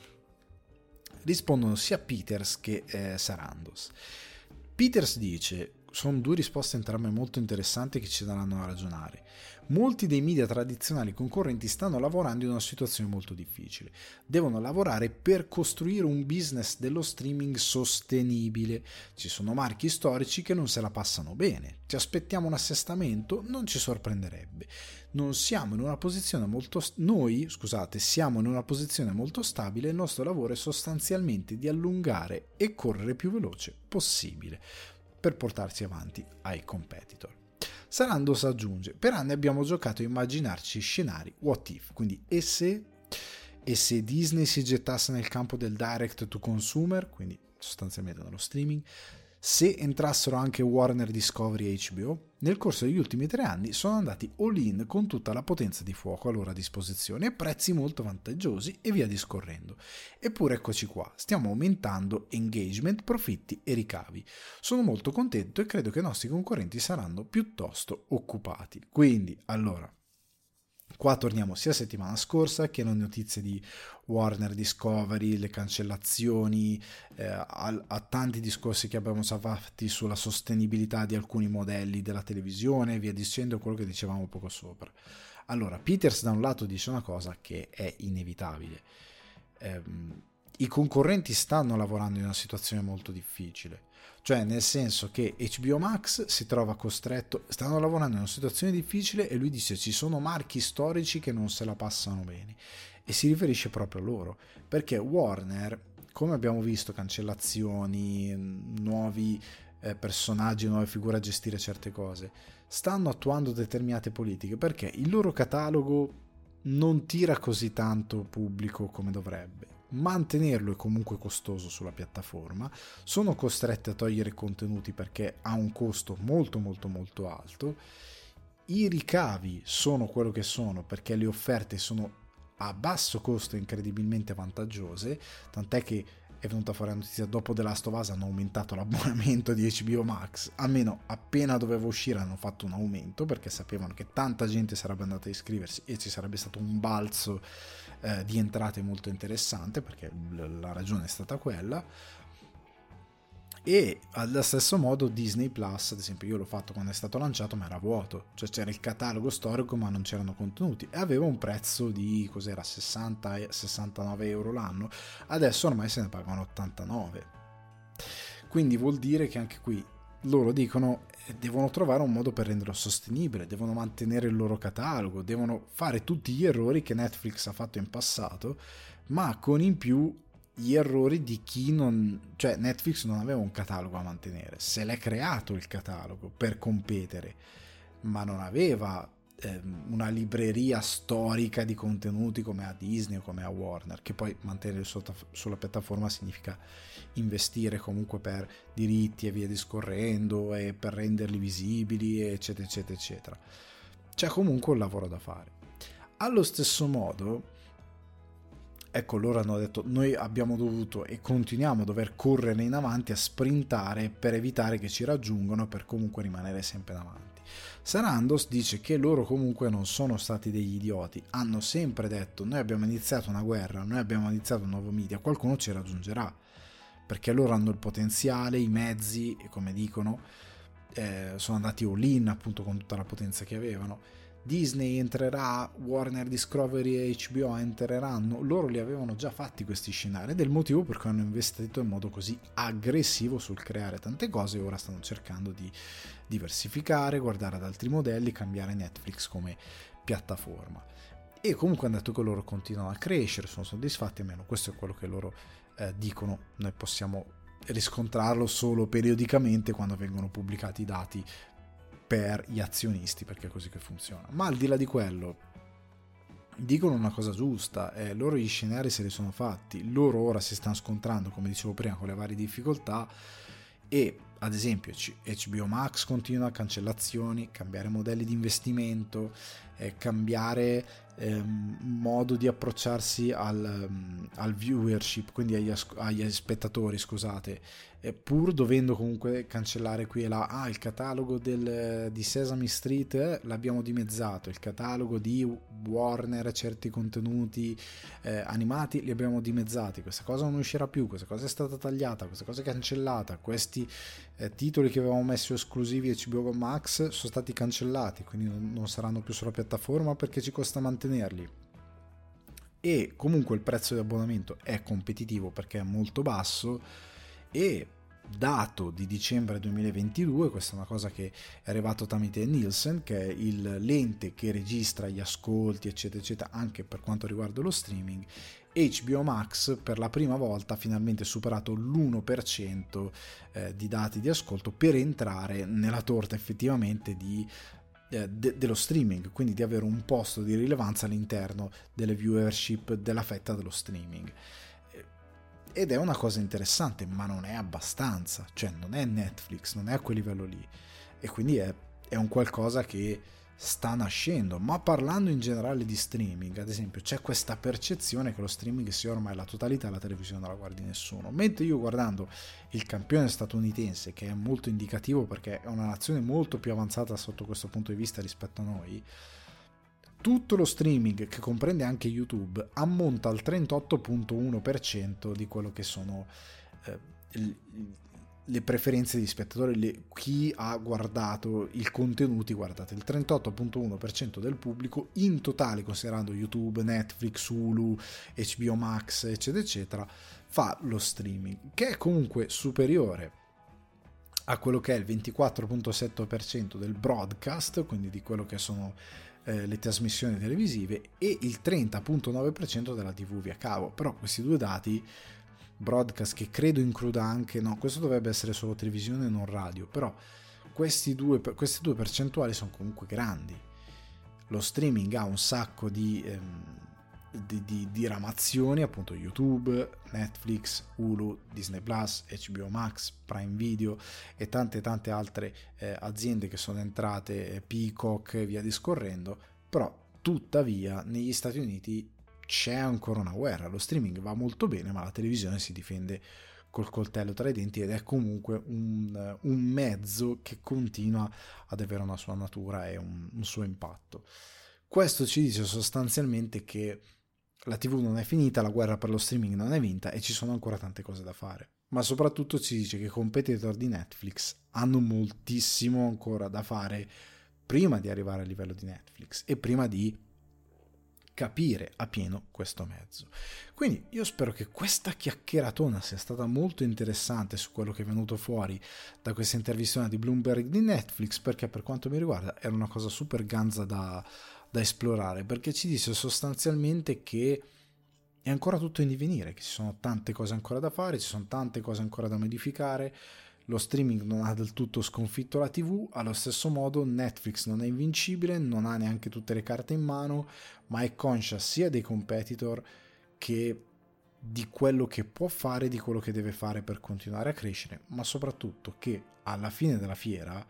Rispondono sia Peters che eh, Sarandos. Peters dice sono due risposte entrambe molto interessanti che ci daranno a ragionare. Molti dei media tradizionali concorrenti stanno lavorando in una situazione molto difficile. Devono lavorare per costruire un business dello streaming sostenibile. Ci sono marchi storici che non se la passano bene. Ci aspettiamo un assestamento? Non ci sorprenderebbe. Non siamo in una posizione molto noi, scusate, siamo in una posizione molto stabile, il nostro lavoro è sostanzialmente di allungare e correre più veloce possibile per portarsi avanti ai competitor. Sarandos aggiunge, per anni abbiamo giocato a immaginarci scenari what if, quindi e se, e se Disney si gettasse nel campo del direct to consumer, quindi sostanzialmente nello streaming, se entrassero anche Warner Discovery e HBO, nel corso degli ultimi tre anni sono andati all-in con tutta la potenza di fuoco a loro disposizione e prezzi molto vantaggiosi e via discorrendo. Eppure eccoci qua, stiamo aumentando engagement, profitti e ricavi. Sono molto contento e credo che i nostri concorrenti saranno piuttosto occupati. Quindi, allora, Qua torniamo sia settimana scorsa che alle notizie di Warner Discovery, le cancellazioni, eh, a, a, tanti discorsi che abbiamo già fatti sulla sostenibilità di alcuni modelli della televisione e via dicendo quello che dicevamo poco sopra. Allora, Peters da un lato dice una cosa che è inevitabile. Eh, I concorrenti stanno lavorando in una situazione molto difficile cioè nel senso che HBO Max si trova costretto, stanno lavorando in una situazione difficile e lui dice ci sono marchi storici che non se la passano bene. E si riferisce proprio a loro, perché Warner, come abbiamo visto, cancellazioni, nuovi eh, personaggi, nuove figure a gestire certe cose, stanno attuando determinate politiche perché il loro catalogo non tira così tanto pubblico come dovrebbe mantenerlo è comunque costoso sulla piattaforma, sono costretti a togliere contenuti perché ha un costo molto molto molto alto, i ricavi sono quello che sono perché le offerte sono a basso costo incredibilmente vantaggiose, tant'è che è venuta fuori la notizia dopo The Last of Us hanno aumentato l'abbonamento di HBO Max. Almeno appena doveva uscire hanno fatto un aumento perché sapevano che tanta gente sarebbe andata a iscriversi e ci sarebbe stato un balzo eh, di entrate molto interessante perché la ragione è stata quella. E allo stesso modo Disney Plus, ad esempio io l'ho fatto quando è stato lanciato ma era vuoto, cioè c'era il catalogo storico ma non c'erano contenuti. E aveva un prezzo di cos'era 60-69 euro l'anno, adesso ormai se ne pagano 89. Quindi vuol dire che anche qui loro dicono devono trovare un modo per renderlo sostenibile, devono mantenere il loro catalogo, devono fare tutti gli errori che Netflix ha fatto in passato, ma con in più gli errori di chi non... cioè Netflix non aveva un catalogo a mantenere, se l'è creato il catalogo per competere, ma non aveva una libreria storica di contenuti come a Disney o come a Warner, che poi mantenere sulla piattaforma significa investire comunque per diritti e via discorrendo e per renderli visibili, eccetera, eccetera, eccetera. C'è comunque un lavoro da fare. Allo stesso modo, ecco loro hanno detto noi abbiamo dovuto e continuiamo a dover correre in avanti a sprintare per evitare che ci raggiungano per comunque rimanere sempre davanti Sarandos dice che loro comunque non sono stati degli idioti. Hanno sempre detto noi abbiamo iniziato una guerra noi abbiamo iniziato un nuovo media qualcuno ci raggiungerà. Perché loro hanno il potenziale i mezzi come dicono eh, sono andati all in appunto con tutta la potenza che avevano. Disney entrerà, Warner Discovery e HBO entreranno, loro li avevano già fatti questi scenari ed è il motivo per cui hanno investito in modo così aggressivo sul creare tante cose e ora stanno cercando di diversificare, guardare ad altri modelli, cambiare Netflix come piattaforma. E comunque hanno detto che loro continuano a crescere, sono soddisfatti, almeno questo è quello che loro eh, dicono, noi possiamo riscontrarlo solo periodicamente quando vengono pubblicati i dati per gli azionisti, perché è così che funziona. Ma al di là di quello, dicono una cosa giusta, eh, loro gli scenari se li sono fatti, loro ora si stanno scontrando, come dicevo prima, con le varie difficoltà e ad esempio HBO Max continua cancellazioni, cambiare modelli di investimento, eh, cambiare ehm, modo di approcciarsi al, um, al viewership, quindi agli, agli spettatori, scusate, pur dovendo comunque cancellare qui e là, ah il catalogo del, di Sesame Street eh, l'abbiamo dimezzato, il catalogo di Warner, certi contenuti eh, animati li abbiamo dimezzati, questa cosa non uscirà più, questa cosa è stata tagliata, questa cosa è cancellata, questi eh, titoli che avevamo messo esclusivi HBO Max sono stati cancellati, quindi non, non saranno più sulla piattaforma perché ci costa mantenerli e comunque il prezzo di abbonamento è competitivo perché è molto basso e dato di dicembre 2022, questa è una cosa che è arrivato tramite Nielsen, che è il lente che registra gli ascolti, eccetera, eccetera, anche per quanto riguarda lo streaming. HBO Max per la prima volta ha finalmente superato l'1% eh, di dati di ascolto per entrare nella torta effettivamente di de- dello streaming, quindi di avere un posto di rilevanza all'interno delle viewership della fetta dello streaming ed è una cosa interessante, ma non è abbastanza, cioè non è Netflix, non è a quel livello lì. E quindi è, è un qualcosa che sta nascendo, ma parlando in generale di streaming, ad esempio, c'è questa percezione che lo streaming sia ormai la totalità la televisione non la guardi nessuno. Mentre io guardando il campione statunitense, che è molto indicativo perché è una nazione molto più avanzata sotto questo punto di vista rispetto a noi, tutto lo streaming, che comprende anche YouTube, ammonta al 38.1% di quello che sono eh, le preferenze di spettatori, le, chi ha guardato i contenuti, guardate, il 38.1% del pubblico in totale, considerando YouTube, Netflix, Hulu, HBO Max, eccetera, eccetera, fa lo streaming, che è comunque superiore a quello che è il 24.7% del broadcast, quindi di quello che sono eh, le trasmissioni televisive e il 30.9% della TV via cavo. Però questi due dati, broadcast che credo includa anche, no, questo dovrebbe essere solo televisione e non radio, però due, queste due percentuali sono comunque grandi. Lo streaming ha un sacco di... Ehm, di, di, diramazioni, appunto YouTube, Netflix, Hulu, Disney Plus, HBO Max, Prime Video e tante tante altre eh, aziende che sono entrate, eh, Peacock e via discorrendo, però tuttavia negli Stati Uniti c'è ancora una guerra, lo streaming va molto bene, ma la televisione si difende col coltello tra i denti ed è comunque un, un mezzo che continua ad avere una sua natura e un, un suo impatto. Questo ci dice sostanzialmente che la TV non è finita, la guerra per lo streaming non è vinta e ci sono ancora tante cose da fare. Ma soprattutto ci dice che i competitor di Netflix hanno moltissimo ancora da fare prima di arrivare a livello di Netflix e prima di capire a pieno questo mezzo. Quindi io spero che questa chiacchieratona sia stata molto interessante su quello che è venuto fuori da questa intervista di Bloomberg di Netflix, perché per quanto mi riguarda era una cosa super ganza da, da esplorare, perché ci dice sostanzialmente che è ancora tutto in divenire, che ci sono tante cose ancora da fare, ci sono tante cose ancora da modificare, lo streaming non ha del tutto sconfitto la TV, allo stesso modo Netflix non è invincibile, non ha neanche tutte le carte in mano, ma è conscia sia dei competitor che di quello che può fare, di quello che deve fare per continuare a crescere, ma soprattutto che alla fine della fiera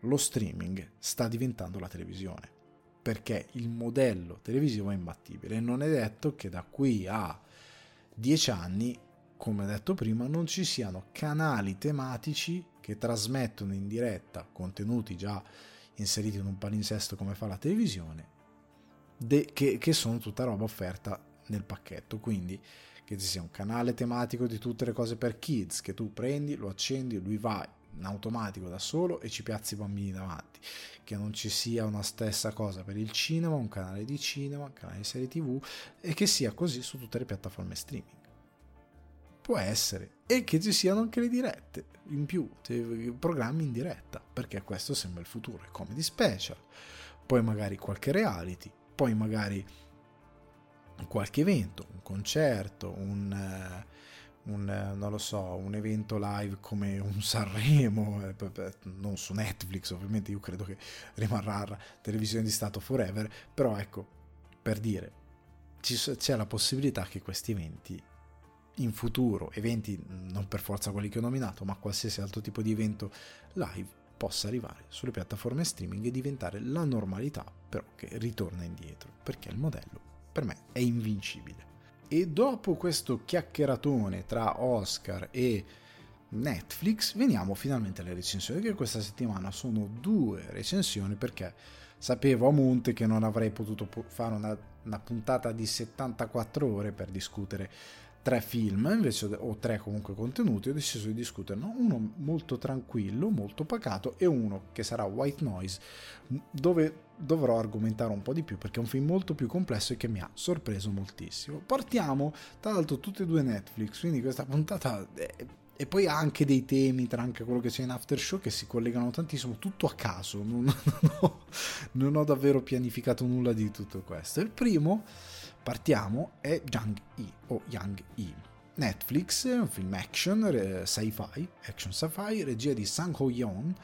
lo streaming sta diventando la televisione, perché il modello televisivo è imbattibile. E non è detto che da qui a dieci anni come detto prima, non ci siano canali tematici che trasmettono in diretta contenuti già inseriti in un palinsesto come fa la televisione, de- che, che sono tutta roba offerta nel pacchetto. Quindi che ci sia un canale tematico di tutte le cose per kids, che tu prendi, lo accendi, lui va in automatico da solo e ci piazzi i bambini davanti. Che non ci sia una stessa cosa per il cinema, un canale di cinema, un canale di serie tv e che sia così su tutte le piattaforme streaming. Può essere. E che ci siano anche le dirette in più, programmi in diretta, perché questo sembra il futuro. Comedy special, poi magari qualche reality, poi magari qualche evento, un concerto, un, eh, un, eh, non lo so, un evento live come un Sanremo, eh, non su Netflix ovviamente, io credo che rimarrà televisione di Stato forever, però ecco, per dire, c'è la possibilità che questi eventi in futuro eventi, non per forza quelli che ho nominato, ma qualsiasi altro tipo di evento live possa arrivare sulle piattaforme streaming e diventare la normalità, però che ritorna indietro, perché il modello per me è invincibile. E dopo questo chiacchieratone tra Oscar e Netflix, veniamo finalmente alle recensioni, che questa settimana sono due recensioni perché sapevo a monte che non avrei potuto fare una, una puntata di 74 ore per discutere tre film, invece, o tre comunque contenuti, ho deciso di discuterne uno molto tranquillo, molto pacato e uno che sarà White Noise, dove dovrò argomentare un po' di più perché è un film molto più complesso e che mi ha sorpreso moltissimo. Partiamo, tra l'altro, tutte e due Netflix, quindi questa puntata... È, e poi ha anche dei temi tra anche quello che c'è in After Show che si collegano tantissimo, tutto a caso, non, [LAUGHS] non, ho, non ho davvero pianificato nulla di tutto questo. Il primo Partiamo, è Young E o Young E. Netflix, un film action, sci-fi, action sci-fi, regia di Sang Ho-yeon,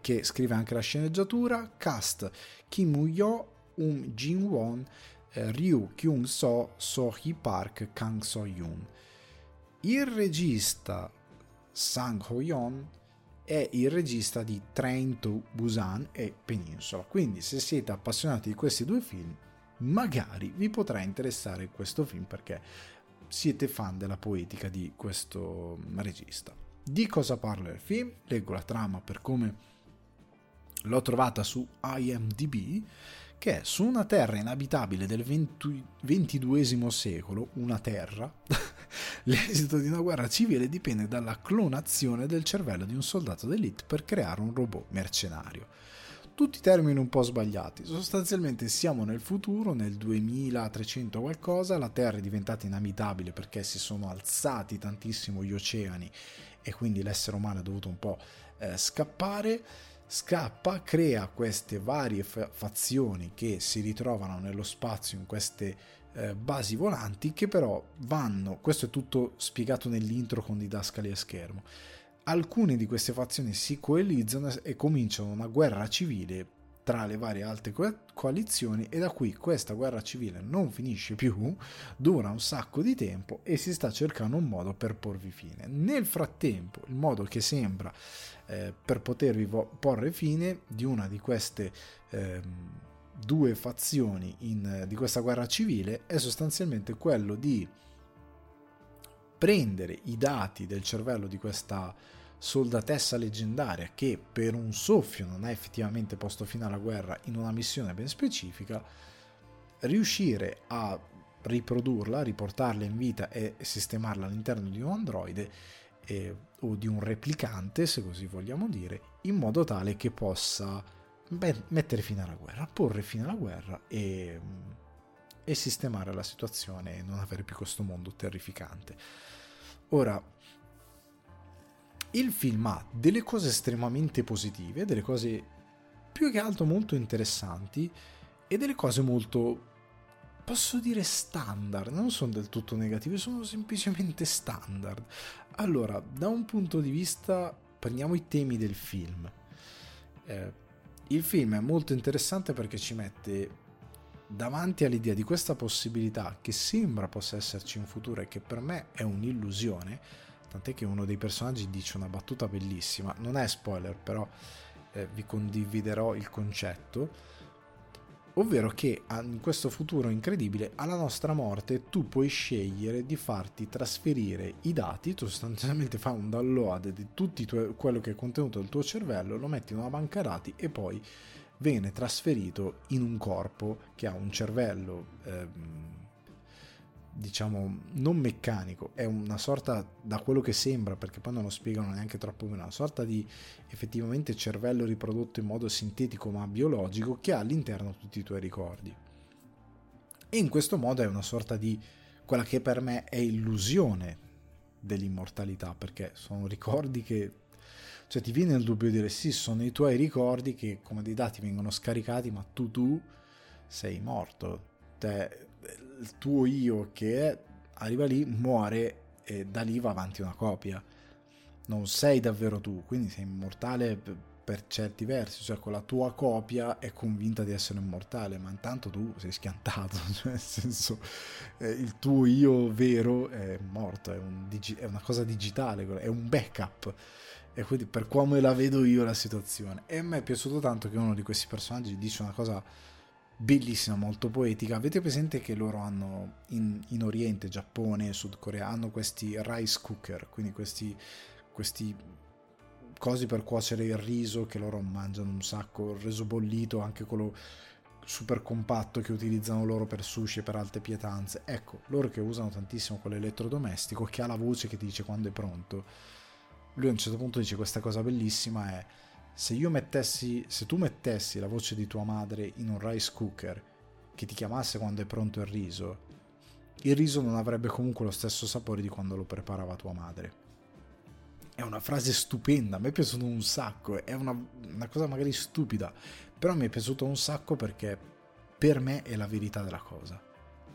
che scrive anche la sceneggiatura, cast Kim Woo-yo, Um Jin-won, eh, Ryu Kyung-so, So-hee Park, Kang So-yoon. Il regista Sang Ho-yeon è il regista di Train to Busan e Peninsula, quindi se siete appassionati di questi due film magari vi potrà interessare questo film perché siete fan della poetica di questo regista. Di cosa parla il film? Leggo la trama per come l'ho trovata su IMDb, che è su una terra inabitabile del XXII secolo, una terra, [LAUGHS] l'esito di una guerra civile dipende dalla clonazione del cervello di un soldato d'elite per creare un robot mercenario tutti termini un po' sbagliati. Sostanzialmente siamo nel futuro, nel 2300 qualcosa, la Terra è diventata inabitabile perché si sono alzati tantissimo gli oceani e quindi l'essere umano ha dovuto un po' eh, scappare. Scappa, crea queste varie fa- fazioni che si ritrovano nello spazio in queste eh, basi volanti che però vanno, questo è tutto spiegato nell'intro con didascali a schermo, alcune di queste fazioni si coalizzano e cominciano una guerra civile tra le varie altre coalizioni e da qui questa guerra civile non finisce più, dura un sacco di tempo e si sta cercando un modo per porvi fine. Nel frattempo, il modo che sembra eh, per potervi porre fine di una di queste eh, due fazioni in, di questa guerra civile è sostanzialmente quello di prendere i dati del cervello di questa soldatessa leggendaria che per un soffio non ha effettivamente posto fine alla guerra in una missione ben specifica, riuscire a riprodurla, riportarla in vita e sistemarla all'interno di un androide eh, o di un replicante, se così vogliamo dire, in modo tale che possa beh, mettere fine alla guerra, porre fine alla guerra e, e sistemare la situazione e non avere più questo mondo terrificante. Ora, il film ha delle cose estremamente positive, delle cose più che altro molto interessanti e delle cose molto posso dire standard, non sono del tutto negative, sono semplicemente standard. Allora, da un punto di vista, prendiamo i temi del film. Eh, il film è molto interessante perché ci mette davanti all'idea di questa possibilità che sembra possa esserci in futuro e che per me è un'illusione, tant'è che uno dei personaggi dice una battuta bellissima, non è spoiler però eh, vi condividerò il concetto, ovvero che in questo futuro incredibile alla nostra morte tu puoi scegliere di farti trasferire i dati, tu sostanzialmente fai un download di tutto quello che è contenuto nel tuo cervello, lo metti in una banca dati e poi viene trasferito in un corpo che ha un cervello ehm, diciamo non meccanico, è una sorta da quello che sembra, perché poi non lo spiegano neanche troppo bene, una sorta di effettivamente cervello riprodotto in modo sintetico ma biologico che ha all'interno tutti i tuoi ricordi. E in questo modo è una sorta di quella che per me è illusione dell'immortalità, perché sono ricordi che cioè ti viene il dubbio di dire sì, sono i tuoi ricordi che come dei dati vengono scaricati, ma tu tu sei morto. Te, il tuo io che arriva lì muore e da lì va avanti una copia. Non sei davvero tu, quindi sei immortale per certi versi, cioè con la tua copia è convinta di essere immortale, ma intanto tu sei schiantato, [LAUGHS] cioè nel senso eh, il tuo io vero è morto, è, un digi- è, una cosa digitale, è un backup. E quindi per come la vedo io la situazione. E a me è piaciuto tanto che uno di questi personaggi dice una cosa bellissima, molto poetica. Avete presente che loro hanno in, in Oriente, Giappone, Sud Corea, hanno questi rice cooker, quindi questi, questi cosi per cuocere il riso che loro mangiano un sacco, il riso bollito, anche quello super compatto che utilizzano loro per sushi e per alte pietanze. Ecco, loro che usano tantissimo quell'elettrodomestico che ha la voce che dice quando è pronto. Lui a un certo punto dice questa cosa bellissima è se io mettessi, se tu mettessi la voce di tua madre in un rice cooker che ti chiamasse quando è pronto il riso, il riso non avrebbe comunque lo stesso sapore di quando lo preparava tua madre. È una frase stupenda, me è piaciuto un sacco, è una, una cosa magari stupida, però mi è piaciuto un sacco perché per me è la verità della cosa.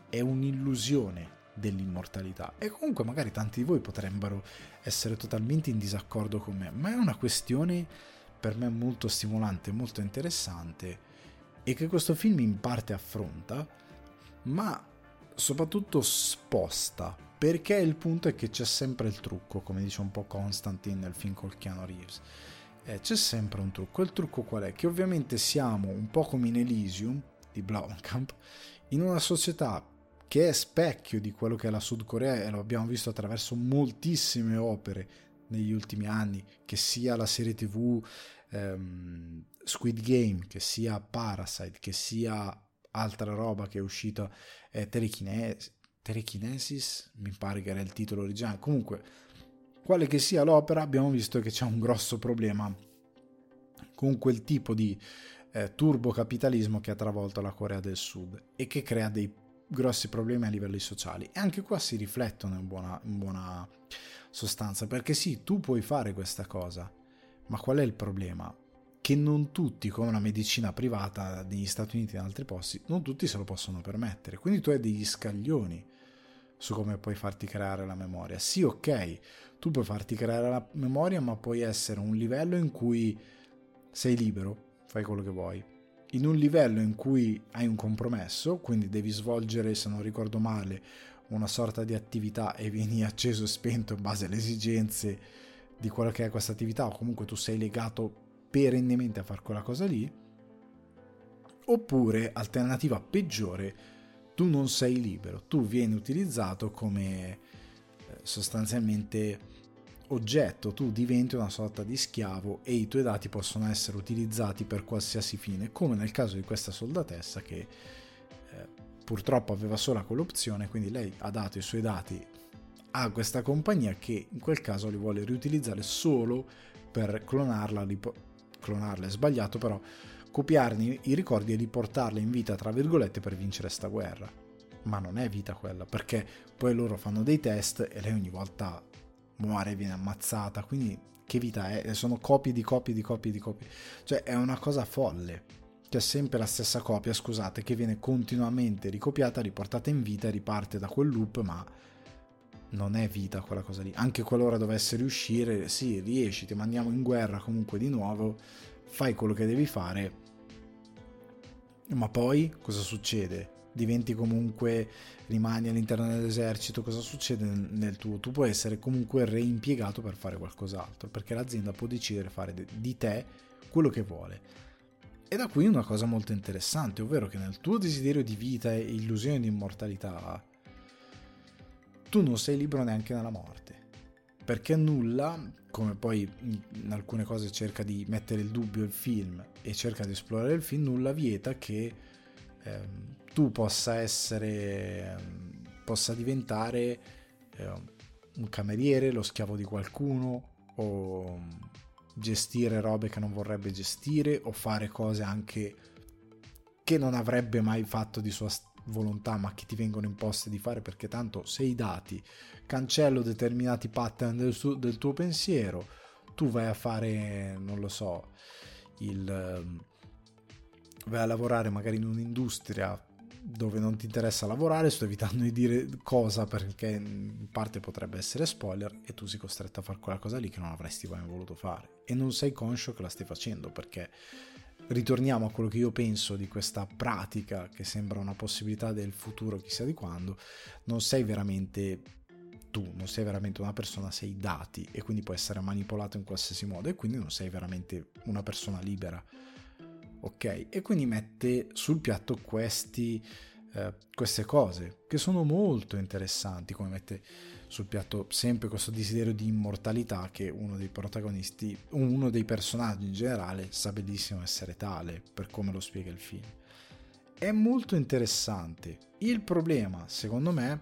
È un'illusione dell'immortalità. E comunque magari tanti di voi potrebbero essere totalmente in disaccordo con me, ma è una questione per me molto stimolante, molto interessante e che questo film in parte affronta, ma soprattutto sposta, perché il punto è che c'è sempre il trucco, come dice un po' Constantine nel film col Keanu Reeves. Eh, c'è sempre un trucco. Il trucco qual è? Che ovviamente siamo un po' come in Elysium di Blomkamp, in una società che è specchio di quello che è la Sud Corea e lo abbiamo visto attraverso moltissime opere negli ultimi anni, che sia la serie tv ehm, Squid Game, che sia Parasite, che sia altra roba che è uscita, eh, Telekinesis, Telekinesis, mi pare che era il titolo originale, comunque, quale che sia l'opera, abbiamo visto che c'è un grosso problema con quel tipo di eh, turbocapitalismo che ha travolto la Corea del Sud e che crea dei grossi problemi a livelli sociali. E anche qua si riflettono in buona, in buona sostanza, perché sì, tu puoi fare questa cosa, ma qual è il problema? Che non tutti, come una medicina privata negli Stati Uniti e in altri posti, non tutti se lo possono permettere. Quindi tu hai degli scaglioni su come puoi farti creare la memoria. Sì, ok, tu puoi farti creare la memoria, ma puoi essere un livello in cui sei libero, fai quello che vuoi. In un livello in cui hai un compromesso, quindi devi svolgere, se non ricordo male, una sorta di attività e vieni acceso e spento in base alle esigenze di quello che è questa attività o comunque tu sei legato perennemente a fare quella cosa lì Oppure, alternativa peggiore, tu non sei libero, tu vieni utilizzato come eh, sostanzialmente oggetto, tu diventi una sorta di schiavo e i tuoi dati possono essere utilizzati per qualsiasi fine, come nel caso di questa soldatessa che eh, purtroppo aveva solo quell'opzione, quindi lei ha dato i suoi dati a questa compagnia che in quel caso li vuole riutilizzare solo per clonarla, clonarla è sbagliato però, copiarne i ricordi e riportarla in vita tra virgolette per vincere sta guerra. Ma non è vita quella, perché poi loro fanno dei test e lei ogni volta muore, viene ammazzata, quindi che vita è? Sono copie di copie di copie di copie. Cioè è una cosa folle. C'è sempre la stessa copia, scusate, che viene continuamente ricopiata, riportata in vita e riparte da quel loop, ma non è vita quella cosa lì. Anche qualora dovesse riuscire, sì, riesci, ti mandiamo in guerra comunque di nuovo, fai quello che devi fare. Ma poi cosa succede? Diventi comunque, rimani all'interno dell'esercito, cosa succede nel tuo? Tu puoi essere comunque reimpiegato per fare qualcos'altro, perché l'azienda può decidere fare di te quello che vuole. E da qui una cosa molto interessante, ovvero che nel tuo desiderio di vita e illusione di immortalità, tu non sei libero neanche nella morte. Perché nulla, come poi in alcune cose cerca di mettere il dubbio il film e cerca di esplorare il film, nulla vieta che ehm, tu possa essere, possa diventare eh, un cameriere, lo schiavo di qualcuno o gestire robe che non vorrebbe gestire o fare cose anche che non avrebbe mai fatto di sua volontà ma che ti vengono imposte di fare perché tanto se i dati cancello determinati pattern del, su, del tuo pensiero tu vai a fare non lo so il vai a lavorare magari in un'industria dove non ti interessa lavorare, sto evitando di dire cosa perché in parte potrebbe essere spoiler e tu sei costretto a fare quella cosa lì che non avresti mai voluto fare. E non sei conscio che la stai facendo perché ritorniamo a quello che io penso di questa pratica che sembra una possibilità del futuro chissà di quando, non sei veramente tu, non sei veramente una persona, sei dati e quindi puoi essere manipolato in qualsiasi modo e quindi non sei veramente una persona libera ok? E quindi mette sul piatto questi, eh, queste cose che sono molto interessanti, come mette sul piatto sempre questo desiderio di immortalità che uno dei protagonisti, uno dei personaggi in generale sa benissimo essere tale per come lo spiega il film. È molto interessante. Il problema, secondo me,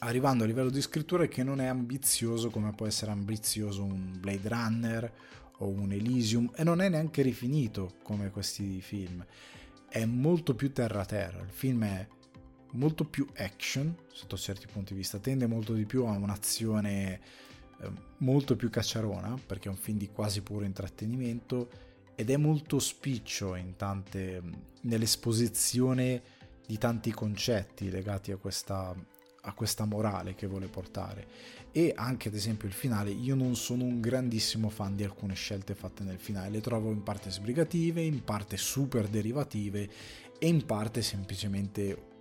arrivando a livello di scrittura, è che non è ambizioso come può essere ambizioso un Blade Runner o un Elysium e non è neanche rifinito come questi film. È molto più terra-terra, il film è molto più action sotto certi punti di vista, tende molto di più a un'azione eh, molto più cacciarona perché è un film di quasi puro intrattenimento ed è molto spiccio tante, nell'esposizione di tanti concetti legati a questa, a questa morale che vuole portare. E anche ad esempio il finale io non sono un grandissimo fan di alcune scelte fatte nel finale. Le trovo in parte sbrigative in parte super derivative e in parte semplicemente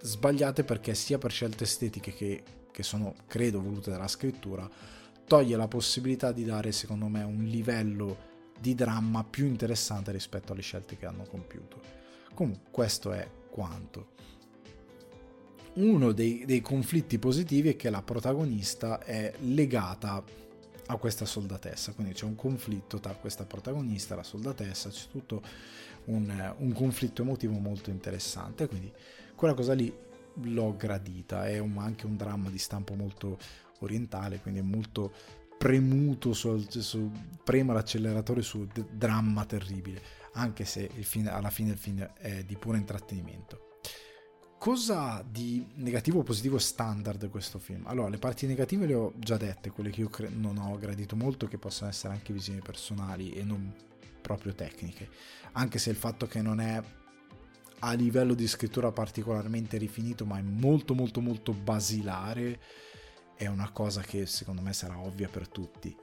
sbagliate perché sia per scelte estetiche che, che sono credo volute dalla scrittura toglie la possibilità di dare secondo me un livello di dramma più interessante rispetto alle scelte che hanno compiuto. Comunque questo è quanto uno dei, dei, conflitti positivi è che la protagonista è legata a questa soldatessa, quindi c'è un conflitto tra questa protagonista e la soldatessa, c'è tutto un, un, conflitto emotivo molto interessante, quindi quella cosa lì l'ho gradita, è un, anche un dramma di stampo molto orientale, quindi è molto premuto su, su prema l'acceleratore su dramma terribile, anche se fine, alla fine il film è di puro intrattenimento cosa di negativo o positivo standard questo film? Allora, le parti negative le ho già dette, quelle che io cre- non ho gradito molto, che possono essere anche visioni personali e non proprio tecniche. Anche se il fatto che non è a livello di scrittura particolarmente rifinito, ma è molto molto molto basilare, è una cosa che secondo me sarà ovvia per tutti.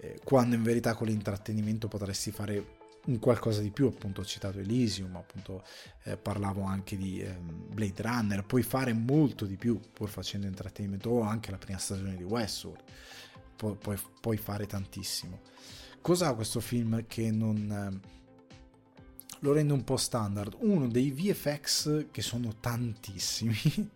Eh, quando in verità con l'intrattenimento potresti fare un qualcosa di più, appunto ho citato Elysium, appunto eh, parlavo anche di eh, Blade Runner, puoi fare molto di più pur facendo intrattenimento, o anche la prima stagione di Westworld, Pu- puoi, puoi, fare tantissimo. Cosa ha questo film che non, lo rende un po' standard. Uno dei VFX che sono tantissimi [LAUGHS]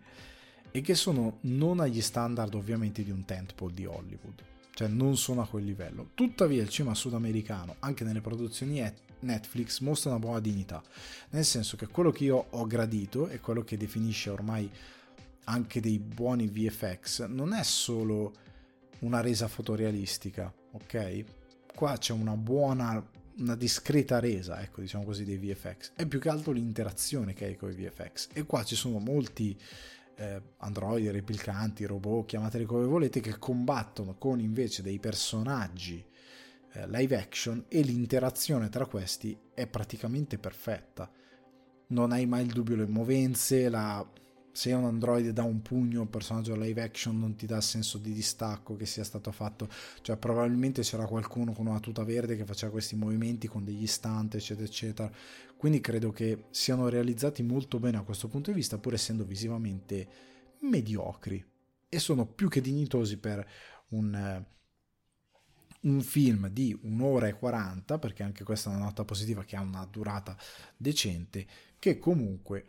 e che sono non agli standard ovviamente di un tentpole di Hollywood, cioè non sono a quel livello. Tuttavia il cinema sudamericano, anche nelle produzioni Netflix, mostra una buona dignità, nel senso che quello che io ho gradito e quello che definisce ormai anche dei buoni VFX non è solo una resa fotorealistica, ok? Qua c'è una buona una discreta resa, ecco, diciamo così, dei VFX. È più che altro l'interazione che hai con i VFX. E qua ci sono molti eh, androidi, replicanti, robot, chiamateli come volete, che combattono con invece dei personaggi eh, live action e l'interazione tra questi è praticamente perfetta. Non hai mai il dubbio le movenze, la se un androide dà un pugno a un personaggio live action non ti dà senso di distacco che sia stato fatto cioè probabilmente c'era qualcuno con una tuta verde che faceva questi movimenti con degli stunt eccetera eccetera quindi credo che siano realizzati molto bene a questo punto di vista pur essendo visivamente mediocri e sono più che dignitosi per un un film di un'ora e 40 perché anche questa è una nota positiva che ha una durata decente che comunque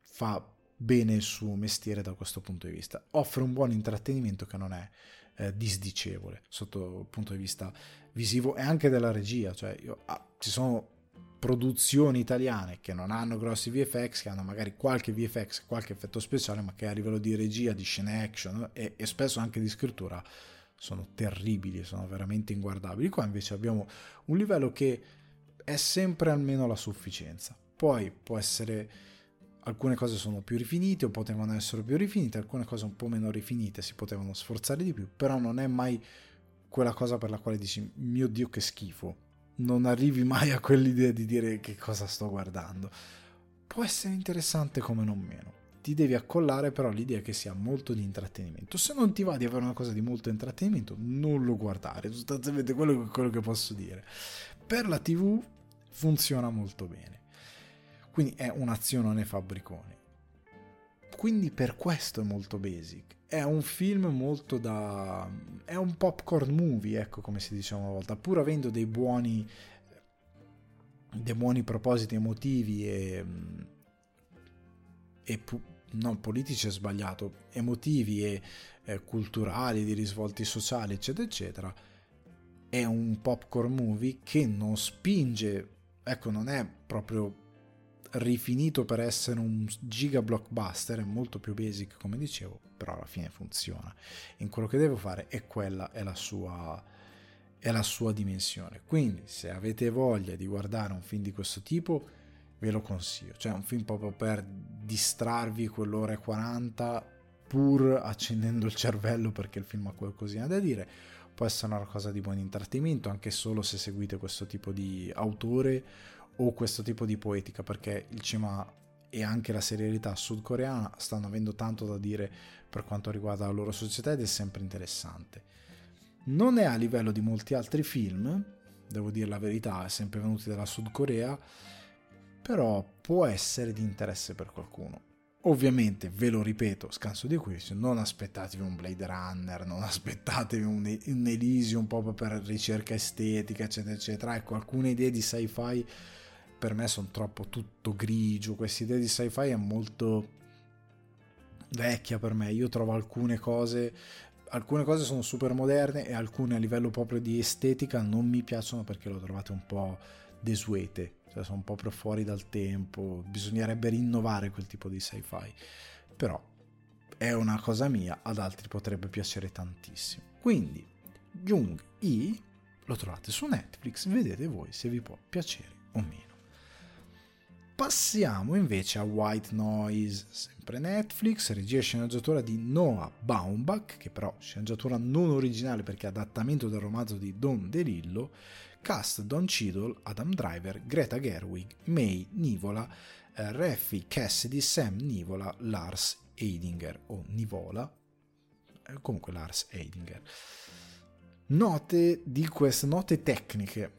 fa bene il suo mestiere da questo punto di vista. Offre un buon intrattenimento che non è eh, disdicevole sotto il punto di vista visivo e anche della regia. Cioè, io, ah, ci sono produzioni italiane che non hanno grossi VFX, che hanno magari qualche VFX, qualche effetto speciale, ma che a livello di regia, di scene action e, e spesso anche di scrittura sono terribili, sono veramente inguardabili. Qua invece abbiamo un livello che è sempre almeno la sufficienza. Poi può essere alcune cose sono più rifinite o potevano essere più rifinite, alcune cose un po' meno rifinite si potevano sforzare di più, però non è mai quella cosa per la quale dici mio dio che schifo, non arrivi mai a quell'idea di dire che cosa sto guardando. Può essere interessante come non meno. Ti devi accollare però l'idea che sia molto di intrattenimento. Se non ti va di avere una cosa di molto intrattenimento, non lo guardare. Sostanzialmente quello, quello che posso dire. Per la TV funziona molto bene quindi è un'azione fabbriconi. Quindi per questo è molto basic. È un film molto da... è un popcorn movie, ecco come si diceva una volta, pur avendo dei buoni dei buoni propositi emotivi e, e non politici è sbagliato, emotivi e eh, culturali, di risvolti sociali, eccetera, eccetera, è un popcorn movie che non spinge, ecco, non è proprio rifinito per essere un giga blockbuster, è molto più basic come dicevo, però alla fine funziona. In quello che devo fare è quella è la sua è la sua dimensione. Quindi se avete voglia di guardare un film di questo tipo, ve lo consiglio. Cioè un film proprio per distrarvi quell'ora e 40 pur accendendo il cervello perché il film ha qualcosina da dire. Può essere una cosa di buon intrattenimento anche solo se seguite questo tipo di autore o questo tipo di poetica perché il cinema e anche la serialità sudcoreana stanno avendo tanto da dire per quanto riguarda la loro società ed è sempre interessante. Non è a livello di molti altri film, devo dire la verità, sempre venuti dalla Sud Corea, però può essere di interesse per qualcuno. Ovviamente, ve lo ripeto, scanso di questo, non aspettatevi un Blade Runner, non aspettatevi un, un Elysium proprio per ricerca estetica, eccetera, eccetera. Ecco, alcune idee di sci-fi per me sono troppo tutto grigio, questa idea di sci-fi è molto vecchia per me, io trovo alcune cose alcune cose sono super moderne e alcune a livello proprio di estetica non mi piacciono perché le ho trovate un po' desuete, cioè sono più fuori dal tempo, bisognerebbe rinnovare quel tipo di sci-fi, però è una cosa mia, ad altri potrebbe piacere tantissimo. Quindi, Jung I lo trovate su Netflix, vedete voi se vi può piacere o meno. Passiamo invece a White Noise, sempre Netflix, regia e sceneggiatura di Noah Baumbach, che però sceneggiatura non originale perché adattamento del romanzo di Don DeLillo, cast Don Cheadle, Adam Driver, Greta Gerwig, May Nivola, eh, Raffi Cassidy, Sam Nivola, Lars Eidinger o Nivola, eh, comunque Lars Eidinger. Note di queste note tecniche.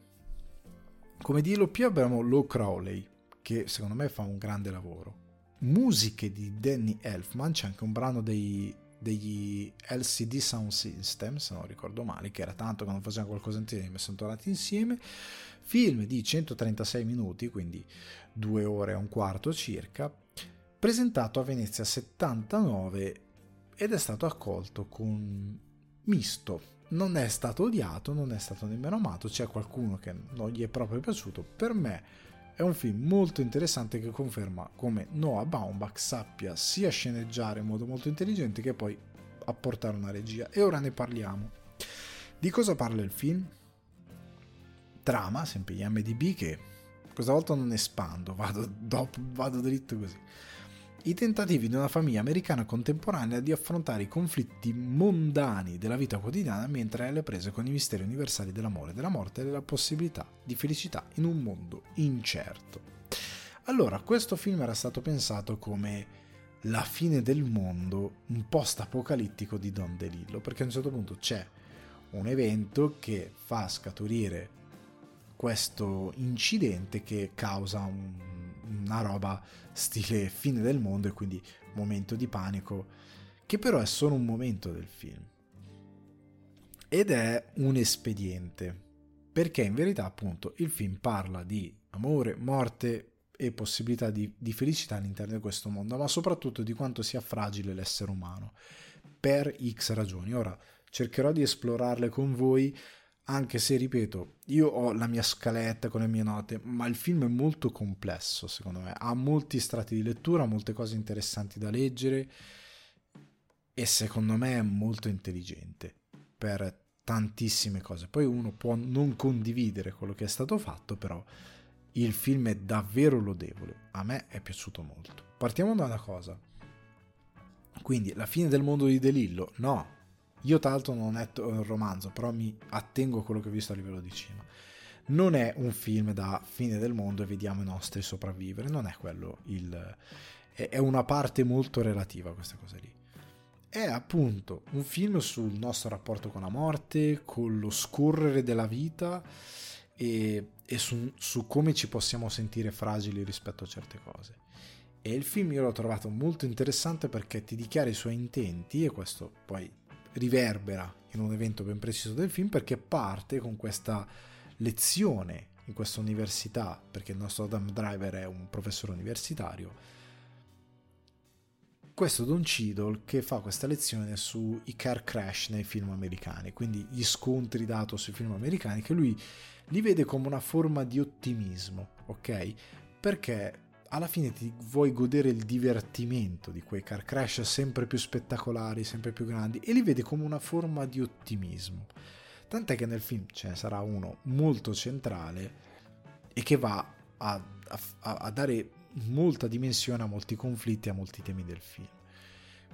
Come dirlo più abbiamo Low Crowley, che secondo me fa un grande lavoro. Musiche di Danny Elfman, c'è anche un brano dei degli LCD Sound System, se non ricordo male, che era tanto che non facevano qualcosa insieme, sono tornati insieme. Film di 136 minuti, quindi due ore e un quarto circa, presentato a Venezia 79 ed è stato accolto con misto. Non è stato odiato, non è stato nemmeno amato, c'è qualcuno che non gli è proprio piaciuto. Per me è un film molto interessante che conferma come Noah Baumbach sappia sia sceneggiare in modo molto intelligente che poi apportare una regia. E ora ne parliamo. Di cosa parla il film? Trama, sempre gli MDB, che questa volta non espando, vado, dopo, vado dritto così i tentativi di una famiglia americana contemporanea di affrontare i conflitti mondani della vita quotidiana mentre è alle prese con i misteri universali dell'amore, della morte e della possibilità di felicità in un mondo incerto. Allora, questo film era stato pensato come la fine del mondo, un post-apocalittico di Don DeLillo, perché a un certo punto c'è un evento che fa scaturire questo incidente che causa un, una roba stile fine del mondo e quindi momento di panico, che però è solo un momento del film. Ed è un espediente, perché in verità appunto il film parla di amore, morte e possibilità di, di felicità all'interno di questo mondo, ma soprattutto di quanto sia fragile l'essere umano, per X ragioni. Ora cercherò di esplorarle con voi anche se ripeto, io ho la mia scaletta con le mie note, ma il film è molto complesso secondo me, ha molti strati di lettura, molte cose interessanti da leggere e secondo me è molto intelligente per tantissime cose. Poi uno può non condividere quello che è stato fatto, però il film è davvero lodevole, a me è piaciuto molto. Partiamo da una cosa. Quindi la fine del mondo di Delillo? No, io tra l'altro non ho letto il romanzo, però mi attengo a quello che ho visto a livello di cinema. Non è un film da fine del mondo e vediamo i nostri sopravvivere, non è quello il... è una parte molto relativa a questa cosa lì. È appunto un film sul nostro rapporto con la morte, con lo scorrere della vita e, e su, su come ci possiamo sentire fragili rispetto a certe cose. E il film io l'ho trovato molto interessante perché ti dichiara i suoi intenti, e questo poi riverbera in un evento ben preciso del film perché parte con questa lezione in questa università, perché il nostro Adam Driver è un professore universitario, questo Don Cheadle che fa questa lezione sui car crash nei film americani, quindi gli scontri dato sui film americani, che lui li vede come una forma di ottimismo, ok? Perché alla fine ti vuoi godere il divertimento di quei car crash sempre più spettacolari, sempre più grandi e li vedi come una forma di ottimismo. Tant'è che nel film ce ne sarà uno molto centrale e che va a, a, a dare molta dimensione a molti conflitti, a molti temi del film.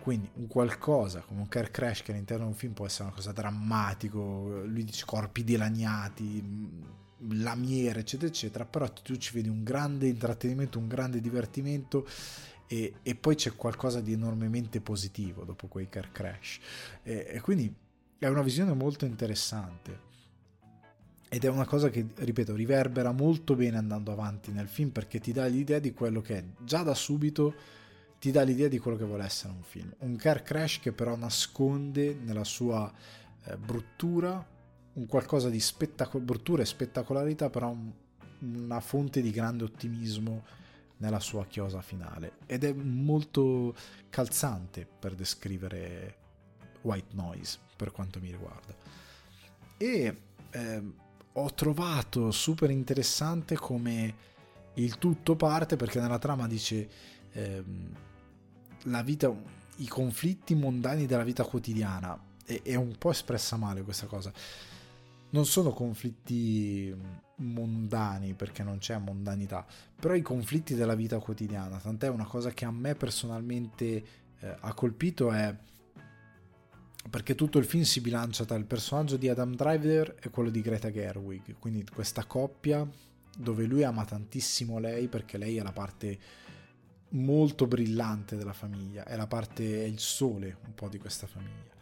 Quindi un qualcosa come un car crash che all'interno di un film può essere una cosa drammatico, lui dice corpi dilaniati, lamiere, eccetera, eccetera, però tu ci vedi un grande intrattenimento, un grande divertimento e, e poi c'è qualcosa di enormemente positivo dopo quei car crash. E, e quindi è una visione molto interessante. Ed è una cosa che, ripeto, riverbera molto bene andando avanti nel film perché ti dà l'idea di quello che è. Già da subito ti dà l'idea di quello che vuole essere un film. Un car crash che però nasconde nella sua eh, bruttura un qualcosa di spettacol- bruttura e spettacolarità, però un, una fonte di grande ottimismo nella sua chiosa finale. Ed è molto calzante per descrivere white noise, per quanto mi riguarda. E eh, ho trovato super interessante come il tutto parte perché nella trama dice eh, la vita, i conflitti mondani della vita quotidiana. E, è un po' espressa male questa cosa non sono conflitti mondani perché non c'è mondanità, però i conflitti della vita quotidiana, tant'è una cosa che a me personalmente eh, ha colpito è perché tutto il film si bilancia tra il personaggio di Adam Driver e quello di Greta Gerwig, quindi questa coppia dove lui ama tantissimo lei perché lei è la parte molto brillante della famiglia, è la parte, è il sole un po' di questa famiglia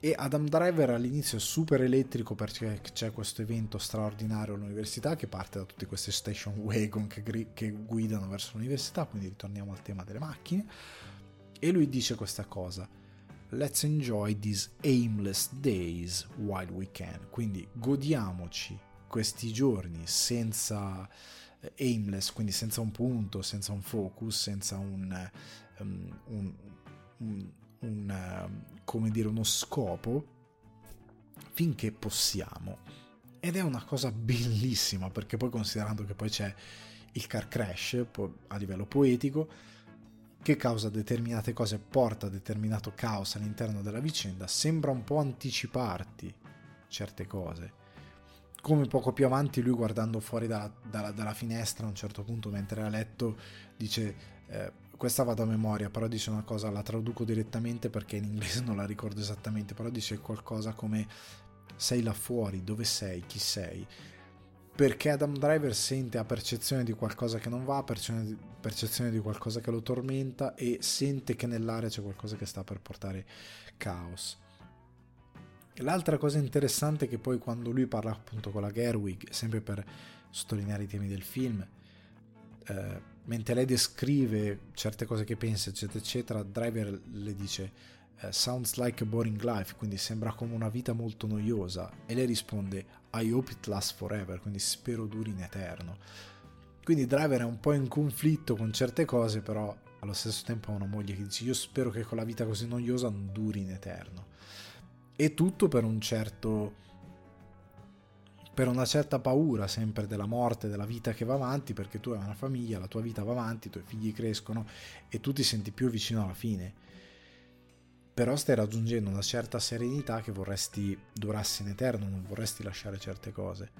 e Adam Driver all'inizio è super elettrico perché c'è questo evento straordinario all'università che parte da tutti questi station wagon che, che guidano verso l'università, quindi ritorniamo al tema delle macchine. E lui dice questa cosa: let's enjoy these aimless days while we can. Quindi godiamoci questi giorni senza eh, aimless, quindi senza un punto, senza un focus, senza un, um, un, un, un come dire, uno scopo finché possiamo. Ed è una cosa bellissima perché poi considerando che poi c'è il car crash a livello poetico che causa determinate cose, porta determinato caos all'interno della vicenda, sembra un po' anticiparti certe cose. Come poco più avanti lui guardando fuori dalla, dalla, dalla finestra a un certo punto mentre è a letto dice eh, questa vado a memoria, però dice una cosa, la traduco direttamente perché in inglese [LAUGHS] non la ricordo esattamente, però dice qualcosa come sei là fuori, dove sei, chi sei. Perché Adam Driver sente a percezione di qualcosa che non va, percezione, di qualcosa che lo tormenta e sente che nell'aria c'è qualcosa che sta per portare caos. L'altra cosa interessante è che poi quando lui parla appunto con la Gerwig, sempre per sottolineare i temi del film, eh, mentre lei descrive certe cose che pensa, eccetera, eccetera, Driver le dice uh, sounds like a boring life, quindi sembra come una vita molto noiosa. E lei risponde, I hope it lasts forever, quindi spero duri in eterno. Quindi Driver è un po' in conflitto con certe cose, però allo stesso tempo ha una moglie che dice, io spero che con la vita così noiosa non duri in eterno. E tutto per un certo per una certa paura sempre della morte, della vita che va avanti, perché tu hai una famiglia, la tua vita va avanti, i tuoi figli crescono e tu ti senti più vicino alla fine però stai raggiungendo una certa serenità che vorresti durasse in eterno, non vorresti lasciare certe cose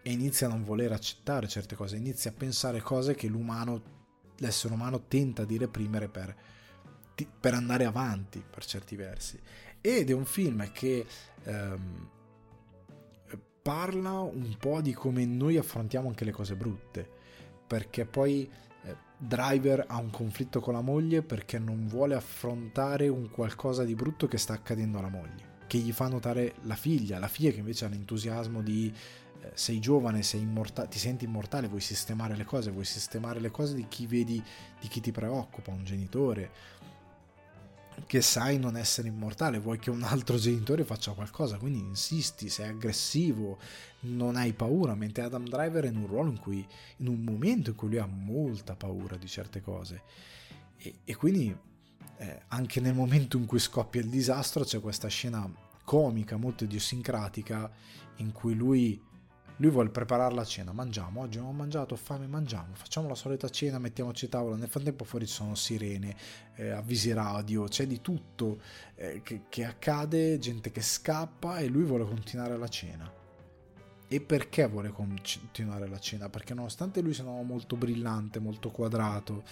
e inizi a non voler accettare certe cose, inizi a pensare cose che l'umano, l'essere umano tenta di reprimere per, per andare avanti per certi versi. Ed è un film che ehm, parla un po' di come noi affrontiamo anche le cose brutte, perché poi Driver ha un conflitto con la moglie perché non vuole affrontare un qualcosa di brutto che sta accadendo alla moglie, che gli fa notare la figlia, la figlia che invece ha l'entusiasmo di eh, sei giovane, sei immorta- ti senti immortale, vuoi sistemare le cose, vuoi sistemare le cose di chi vedi, di chi ti preoccupa, un genitore, che sai non essere immortale, vuoi che un altro genitore faccia qualcosa, quindi insisti, sei aggressivo, non hai paura, mentre Adam Driver è in un ruolo in cui, in un momento in cui lui ha molta paura di certe cose. E, e quindi eh, anche nel momento in cui scoppia il disastro c'è questa scena comica, molto idiosincratica, in cui lui lui vuole preparare la cena, mangiamo, oggi non ho mangiato, ho fame, mangiamo, facciamo la solita cena, mettiamoci a tavola, nel frattempo fuori ci sono sirene, eh, avvisi radio, c'è di tutto eh, che, che accade, gente che scappa e lui vuole continuare la cena. E perché vuole continuare la cena? Perché nonostante lui sia molto brillante, molto quadrato,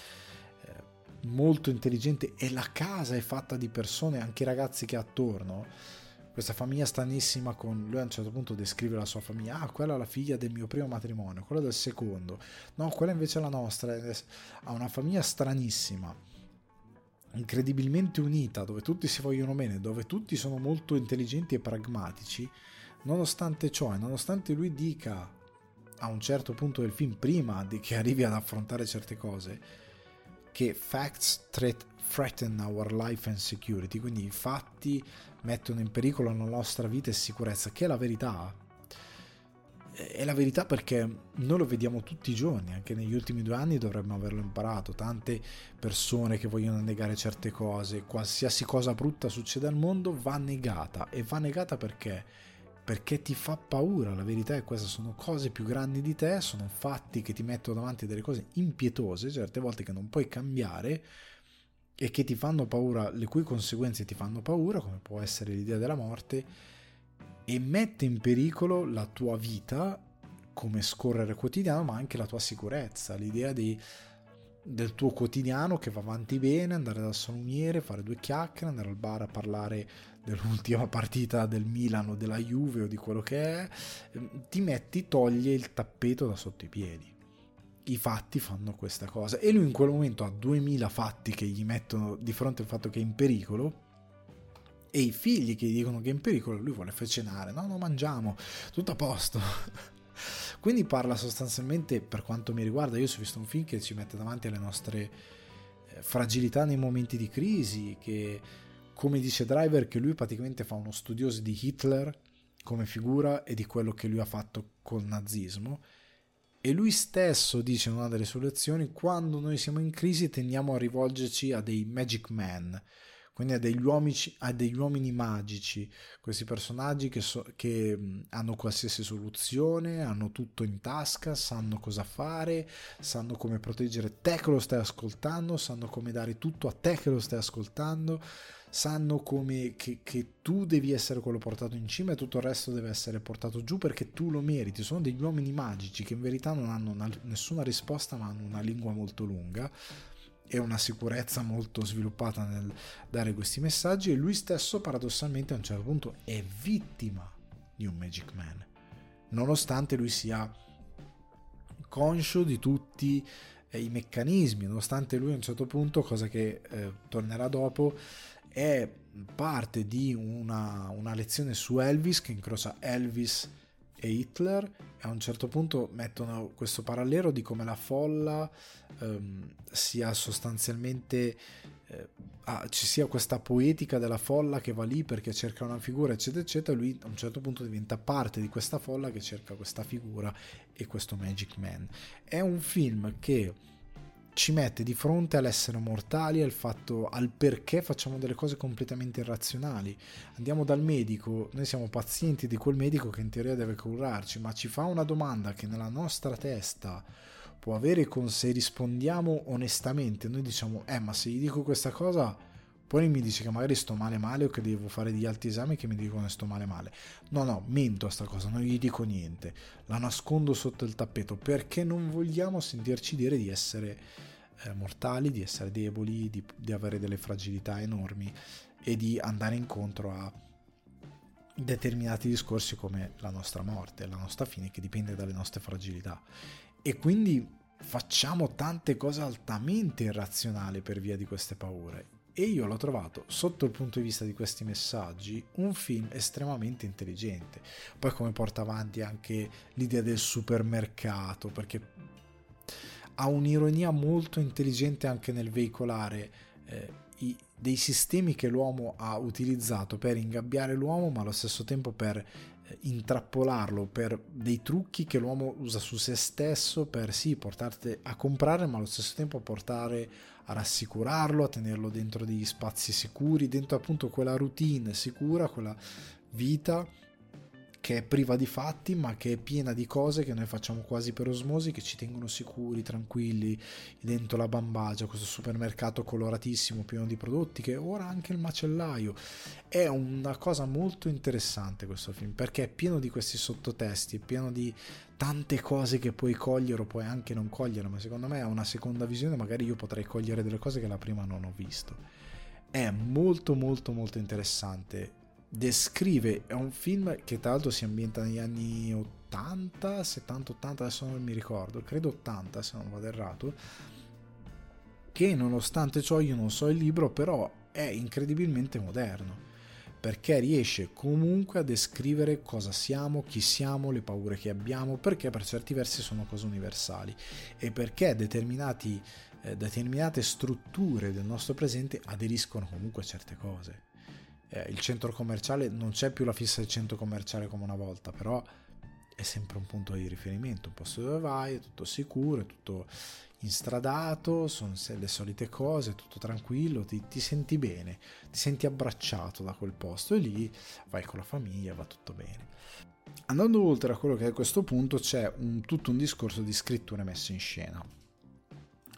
eh, molto intelligente e la casa è fatta di persone, anche i ragazzi che attorno, questa famiglia stranissima con lui a un certo punto descrive la sua famiglia ah quella è la figlia del mio primo matrimonio quella del secondo. No quella invece è la nostra ha una famiglia stranissima incredibilmente unita dove tutti si vogliono bene dove tutti sono molto intelligenti e pragmatici. Nonostante ciò e nonostante lui dica a un certo punto del film prima di che arrivi ad affrontare certe cose che facts threaten our life and security quindi i fatti mettono in pericolo la nostra vita e sicurezza, che è la verità. È la verità perché noi lo vediamo tutti i giorni, anche negli ultimi due anni dovremmo averlo imparato. Tante persone che vogliono negare certe cose, qualsiasi cosa brutta succede al mondo va negata. E va negata perché? Perché ti fa paura, la verità è questa, sono cose più grandi di te, sono fatti che ti mettono davanti delle cose impietose, certe volte che non puoi cambiare, e che ti fanno paura, le cui conseguenze ti fanno paura, come può essere l'idea della morte, e mette in pericolo la tua vita come scorrere quotidiano, ma anche la tua sicurezza, l'idea di, del tuo quotidiano che va avanti bene, andare dal salumiere, fare due chiacchiere, andare al bar a parlare dell'ultima partita del Milano, della Juve o di quello che è, ti metti, toglie il tappeto da sotto i piedi i fatti fanno questa cosa. E lui in quel momento ha 2000 fatti che gli mettono di fronte al fatto che è in pericolo e i figli che gli dicono che è in pericolo lui vuole far cenare. No no mangiamo tutto a posto. [LAUGHS] Quindi parla sostanzialmente per quanto mi riguarda io ho visto un film che ci mette davanti alle nostre eh, fragilità nei momenti di crisi che come dice Driver che lui praticamente fa uno studioso di Hitler come figura e di quello che lui ha fatto col nazismo e lui stesso dice in una delle sue lezioni quando noi siamo in crisi tendiamo a rivolgerci a dei magic man quindi a degli, uomini, a degli uomini magici, questi personaggi che, so, che hanno qualsiasi soluzione, hanno tutto in tasca, sanno cosa fare, sanno come proteggere te che lo stai ascoltando, sanno come dare tutto a te che lo stai ascoltando, sanno come che, che, tu devi essere quello portato in cima e tutto il resto deve essere portato giù perché tu lo meriti. Sono degli uomini magici che in verità non hanno una, nessuna risposta ma hanno una lingua molto lunga e una sicurezza molto sviluppata nel dare questi messaggi e lui stesso paradossalmente a un certo punto è vittima di un Magic Man nonostante lui sia conscio di tutti eh, i meccanismi nonostante lui a un certo punto cosa che eh, tornerà dopo è parte di una, una lezione su Elvis che incrocia Elvis e Hitler e a un certo punto mettono questo parallelo di come la folla ehm, sia sostanzialmente eh, ah, ci sia questa poetica della folla che va lì perché cerca una figura eccetera eccetera lui a un certo punto diventa parte di questa folla che cerca questa figura e questo Magic Man. È un film che ci mette di fronte all'essere mortali, al fatto, al perché facciamo delle cose completamente irrazionali. Andiamo dal medico, noi siamo pazienti di quel medico che in teoria deve curarci, ma ci fa una domanda che nella nostra testa può avere con se rispondiamo onestamente. Noi diciamo, eh, ma se gli dico questa cosa, poi mi dice che magari sto male male o che devo fare degli altri esami che mi dicono che sto male male. No, no, mento a sta cosa, non gli dico niente, la nascondo sotto il tappeto perché non vogliamo sentirci dire di essere eh, mortali, di essere deboli, di, di avere delle fragilità enormi e di andare incontro a determinati discorsi come la nostra morte, la nostra fine che dipende dalle nostre fragilità. E quindi facciamo tante cose altamente irrazionali per via di queste paure. E io l'ho trovato, sotto il punto di vista di questi messaggi, un film estremamente intelligente. Poi come porta avanti anche l'idea del supermercato, perché ha un'ironia molto intelligente anche nel veicolare eh, i, dei sistemi che l'uomo ha utilizzato per ingabbiare l'uomo, ma allo stesso tempo per eh, intrappolarlo, per dei trucchi che l'uomo usa su se stesso per sì portarti a comprare, ma allo stesso tempo portare a rassicurarlo, a tenerlo dentro degli spazi sicuri, dentro appunto quella routine sicura, quella vita che è priva di fatti ma che è piena di cose che noi facciamo quasi per osmosi che ci tengono sicuri, tranquilli dentro la bambagia, questo supermercato coloratissimo pieno di prodotti che ora anche il macellaio è una cosa molto interessante questo film perché è pieno di questi sottotesti, è pieno di tante cose che puoi cogliere o puoi anche non cogliere, ma secondo me a una seconda visione magari io potrei cogliere delle cose che la prima non ho visto. È molto molto molto interessante descrive, è un film che tra l'altro si ambienta negli anni 80, 70, 80, adesso non mi ricordo, credo 80 se non vado errato, che nonostante ciò io non so il libro, però è incredibilmente moderno, perché riesce comunque a descrivere cosa siamo, chi siamo, le paure che abbiamo, perché per certi versi sono cose universali e perché eh, determinate strutture del nostro presente aderiscono comunque a certe cose eh, il centro commerciale non c'è più la fissa del centro commerciale come una volta, però è sempre un punto di riferimento, un posto dove vai, è tutto sicuro, è tutto instradato, sono le solite cose, tutto tranquillo, ti, ti, senti bene, ti senti abbracciato da quel posto e lì vai con la famiglia, va tutto bene. Andando oltre a quello che è questo punto c'è un, tutto un discorso di scritture messe in scena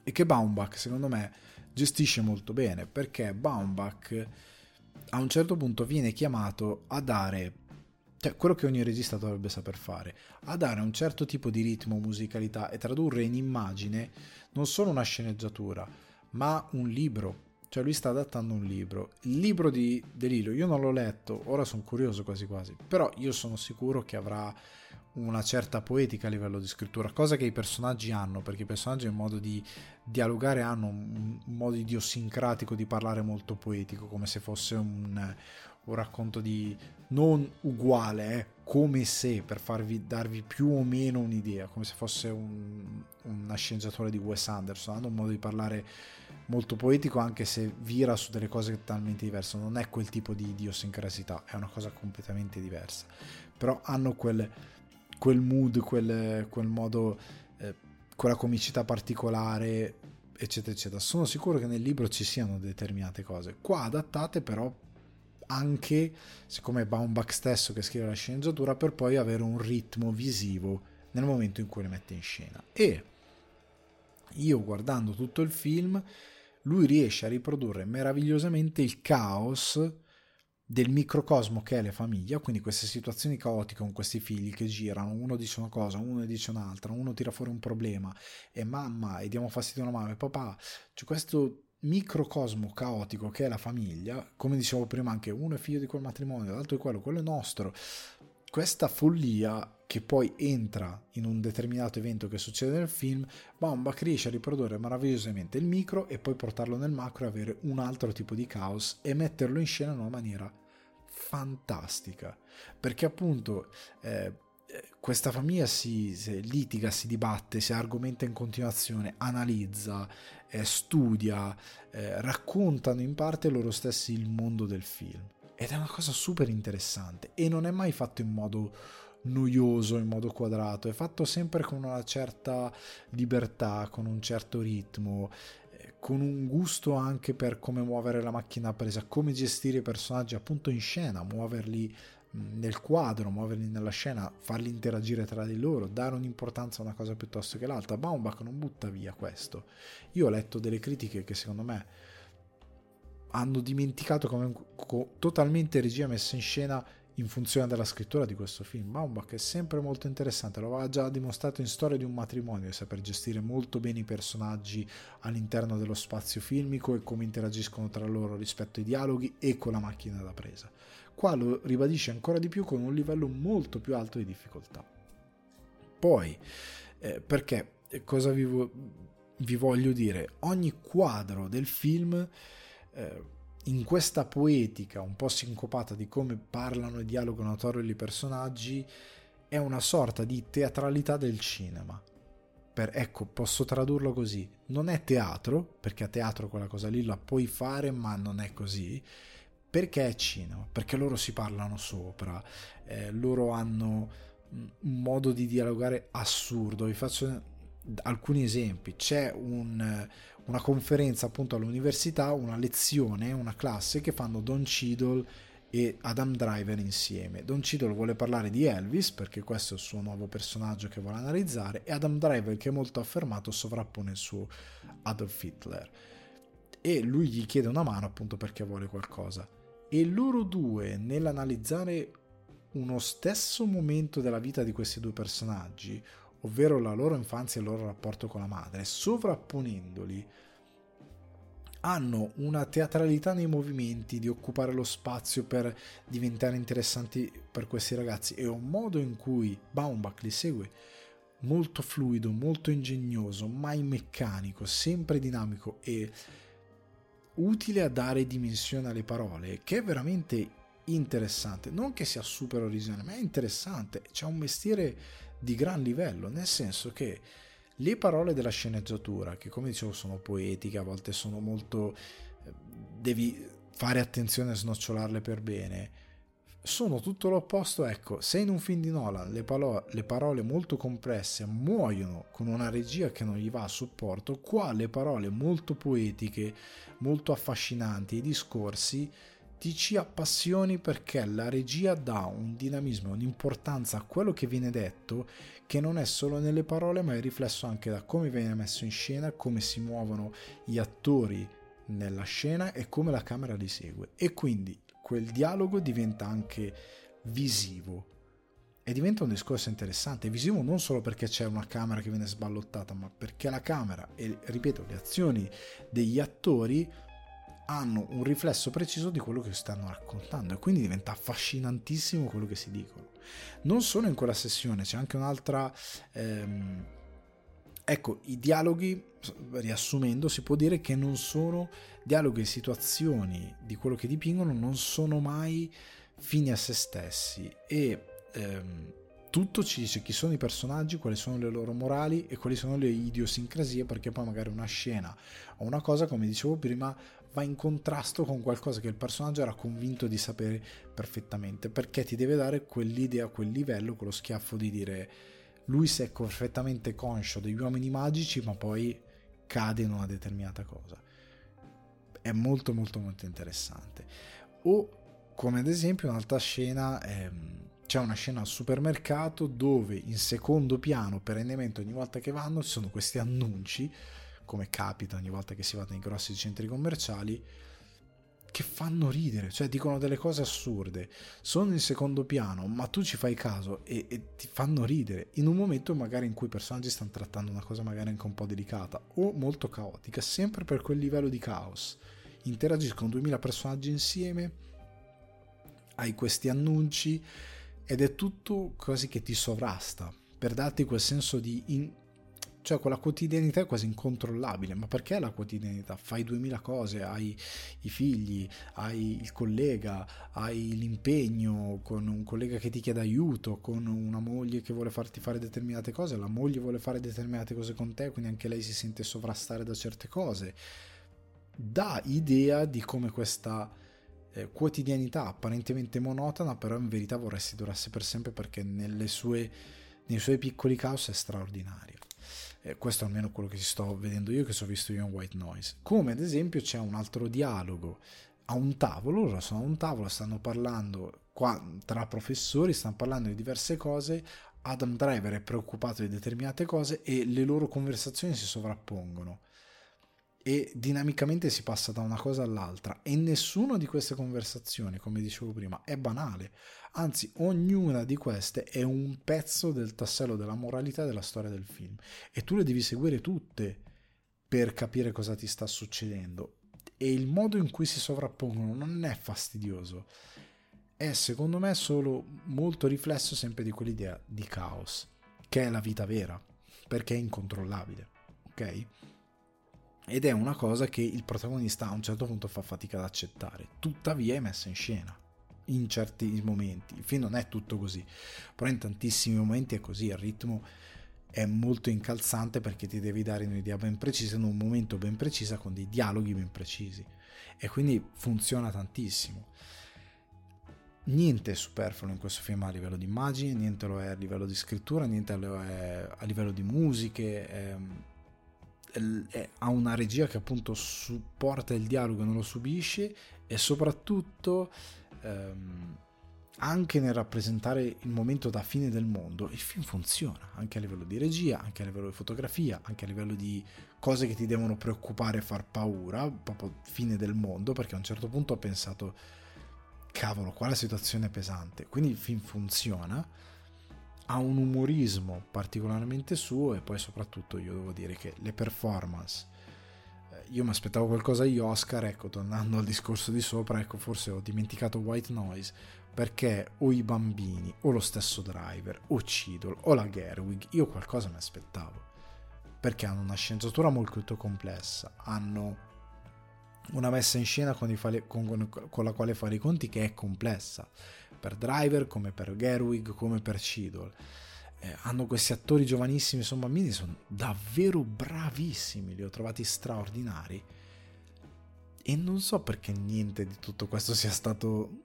e che Baumbach secondo me gestisce molto bene perché Baumbach a un certo punto viene chiamato a dare, cioè quello che ogni regista dovrebbe saper fare, a dare un certo tipo di ritmo, musicalità e tradurre in immagine non solo una sceneggiatura, ma un libro. Cioè lui sta adattando un libro. Il libro di De Lillo io non l'ho letto, ora sono curioso quasi quasi, però io sono sicuro che avrà una certa poetica a livello di scrittura, cosa che i personaggi hanno, perché i personaggi in modo di dialogare hanno un, modo idiosincratico di parlare molto poetico, come se fosse un, un racconto di non uguale, eh, come se per farvi darvi più o meno un'idea, come se fosse un, una sceneggiatura di Wes Anderson, hanno un modo di parlare molto poetico anche se vira su delle cose totalmente diverse, non è quel tipo di idiosincrasità, è una cosa completamente diversa, però hanno quel, quel mood, quel, quel modo, eh, quella comicità particolare, eccetera, eccetera. Sono sicuro che nel libro ci siano determinate cose, qua adattate però anche, siccome è Baumbach stesso che scrive la sceneggiatura, per poi avere un ritmo visivo nel momento in cui le mette in scena. E io guardando tutto il film, lui riesce a riprodurre meravigliosamente il caos del microcosmo che è la famiglia, quindi queste situazioni caotiche con questi figli che girano, uno dice una cosa, uno dice un'altra, uno tira fuori un problema e mamma e diamo fastidio a mamma e papà, c'è questo microcosmo caotico che è la famiglia, come dicevo prima anche uno è figlio di quel matrimonio, l'altro è quello, quello è nostro, questa follia che poi entra in un determinato evento che succede nel film, Baumbach riesce a riprodurre meravigliosamente il micro e poi portarlo nel macro e avere un altro tipo di caos e metterlo in scena in una maniera fantastica. Perché appunto eh, questa famiglia si, si, litiga, si dibatte, si argomenta in continuazione, analizza, eh, studia, eh, raccontano in parte loro stessi il mondo del film. Ed è una cosa super interessante e non è mai fatto in modo noioso in modo quadrato, è fatto sempre con una certa libertà, con un certo ritmo, eh, con un gusto anche per come muovere la macchina presa, come gestire i personaggi appunto in scena, muoverli nel quadro, muoverli nella scena, farli interagire tra di loro, dare un'importanza a una cosa piuttosto che l'altra. Baumbach non butta via questo. Io ho letto delle critiche che secondo me hanno dimenticato come totalmente regia messa in scena in funzione della scrittura di questo film. Baumbach è sempre molto interessante, lo aveva già dimostrato in Storia di un matrimonio, saper gestire molto bene i personaggi all'interno dello spazio filmico e come interagiscono tra loro rispetto ai dialoghi e con la macchina da presa. Qua lo ribadisce ancora di più con un livello molto più alto di difficoltà. Poi, eh, perché eh, cosa vi, vo- vi, voglio dire? Ogni quadro del film... Eh, in questa poetica un po' sincopata di come parlano e dialogano a i personaggi è una sorta di teatralità del cinema. Per, ecco, posso tradurlo così. Non è teatro, perché a teatro quella cosa lì la puoi fare, ma non è così. Perché è cinema? Perché loro si parlano sopra, eh, loro hanno un modo di dialogare assurdo. Vi faccio alcuni esempi. C'è un, una conferenza appunto all'università, una lezione, una classe che fanno Don Cheadle e Adam Driver insieme. Don Cheadle vuole parlare di Elvis perché questo è il suo nuovo personaggio che vuole analizzare e Adam Driver che è molto affermato sovrappone il suo Adolf Hitler e lui gli chiede una mano appunto perché vuole qualcosa e loro due nell'analizzare uno stesso momento della vita di questi due personaggi ovvero la loro infanzia e il loro rapporto con la madre, sovrapponendoli, hanno una teatralità nei movimenti di occupare lo spazio per diventare interessanti per questi ragazzi e un modo in cui Baumbach li segue molto fluido, molto ingegnoso, mai meccanico, sempre dinamico e utile a dare dimensione alle parole, che è veramente interessante. Non che sia super originale, ma è interessante. C'è un mestiere di gran livello, nel senso che le parole della sceneggiatura, che come dicevo sono poetiche, a volte sono molto... Eh, devi fare attenzione a snocciolarle per bene, sono tutto l'opposto. Ecco, se in un film di Nolan le, palo- le parole molto compresse muoiono con una regia che non gli va a supporto, qua le parole molto poetiche, molto affascinanti, i discorsi ti ci appassioni perché la regia dà un dinamismo, un'importanza a quello che viene detto che non è solo nelle parole ma è riflesso anche da come viene messo in scena, come si muovono gli attori nella scena e come la camera li segue. E quindi quel dialogo diventa anche visivo. E diventa un discorso interessante, visivo non solo perché c'è una camera che viene sballottata ma perché la camera e ripeto le azioni degli attori hanno un riflesso preciso di quello che stanno raccontando e quindi diventa affascinantissimo quello che si dicono. Non solo in quella sessione, c'è anche un'altra... Ehm, ecco, i dialoghi, riassumendo, si può dire che non sono dialoghi e situazioni di quello che dipingono, non sono mai fini a se stessi e ehm, tutto ci dice chi sono i personaggi, quali sono le loro morali e quali sono le idiosincrasie, perché poi magari una scena o una cosa, come dicevo prima, va in contrasto con qualcosa che il personaggio era convinto di sapere perfettamente, perché ti deve dare quell'idea, quel livello, quello schiaffo di dire lui si è perfettamente conscio degli uomini magici, ma poi cade in una determinata cosa. È molto molto molto interessante. O come ad esempio un'altra scena... Ehm, c'è una scena al supermercato dove in secondo piano, perennemente ogni volta che vanno, ci sono questi annunci, come capita ogni volta che si va nei grossi centri commerciali, che fanno ridere, cioè dicono delle cose assurde, sono in secondo piano, ma tu ci fai caso e, e, ti fanno ridere, in un momento magari in cui i personaggi stanno trattando una cosa magari anche un po' delicata o molto caotica, sempre per quel livello di caos. Interagiscono 2000 personaggi insieme, hai questi annunci, ed è tutto quasi che ti sovrasta per darti quel senso di in... cioè quella quotidianità è quasi incontrollabile ma perché la quotidianità fai duemila cose hai i figli hai il collega hai l'impegno con un collega che ti chiede aiuto con una moglie che vuole farti fare determinate cose la moglie vuole fare determinate cose con te quindi anche lei si sente sovrastare da certe cose dà idea di come questa eh, quotidianità apparentemente monotona, però in verità vorresti durasse per sempre perché sue, nei suoi piccoli caos è straordinario. Eh, questo è almeno quello che sto vedendo io, che ho visto io in White Noise. Come ad esempio c'è un altro dialogo. A un tavolo, loro sono a un tavolo, stanno parlando qua, tra professori, stanno parlando di diverse cose, Adam Driver è preoccupato di determinate cose e le loro conversazioni si sovrappongono. E dinamicamente si passa da una cosa all'altra. E nessuna di queste conversazioni, come dicevo prima, è banale, anzi ognuna di queste è un pezzo del tassello della moralità della storia del film. E tu le devi seguire tutte per capire cosa ti sta succedendo. E il modo in cui si sovrappongono non è fastidioso, è secondo me solo molto riflesso sempre di quell'idea di caos, che è la vita vera, perché è incontrollabile, ok? ed è una cosa che il protagonista a un certo punto fa fatica ad accettare, tuttavia è messa in scena in certi momenti. Il film non è tutto così, però in tantissimi momenti è così, il ritmo è molto incalzante perché ti devi dare un'idea ben precisa in un momento ben preciso con dei dialoghi ben precisi e quindi funziona tantissimo. Niente è superfluo in questo film a livello di immagini, niente lo è a livello di scrittura, niente lo è a livello di musiche. Ehm, ha una regia che appunto supporta il dialogo e non lo subisce e soprattutto ehm, anche nel rappresentare il momento da fine del mondo il film funziona anche a livello di regia, anche a livello di fotografia, anche a livello di cose che ti devono preoccupare e far paura, proprio fine del mondo, perché a un certo punto ho pensato cavolo, qua la situazione è pesante, quindi il film funziona ha un umorismo particolarmente suo e poi soprattutto io devo dire che le performance io mi aspettavo qualcosa agli Oscar ecco tornando al discorso di sopra ecco forse ho dimenticato White Noise perché o i bambini o lo stesso driver o Cidol o la Gerwig io qualcosa mi aspettavo perché hanno una sceneggiatura molto complessa hanno una messa in scena con, fare, con, con la quale fare i conti che è complessa per Driver, come per Gerwig, come per Cidol. Eh, hanno questi attori giovanissimi, sono bambini, sono davvero bravissimi, li ho trovati straordinari. E non so perché niente di tutto questo sia stato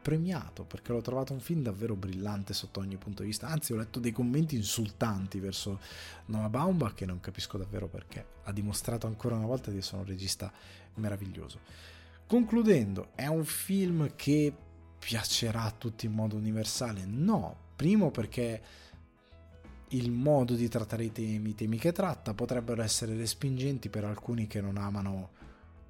premiato, perché l'ho trovato un film davvero brillante sotto ogni punto di vista. Anzi, ho letto dei commenti insultanti verso Noah Baumbach che non capisco davvero perché. Ha dimostrato ancora una volta di essere un regista meraviglioso. Concludendo, è un film che piacerà a tutti in modo universale? No, primo perché il modo di trattare i temi, i temi che tratta potrebbero essere respingenti per alcuni che non amano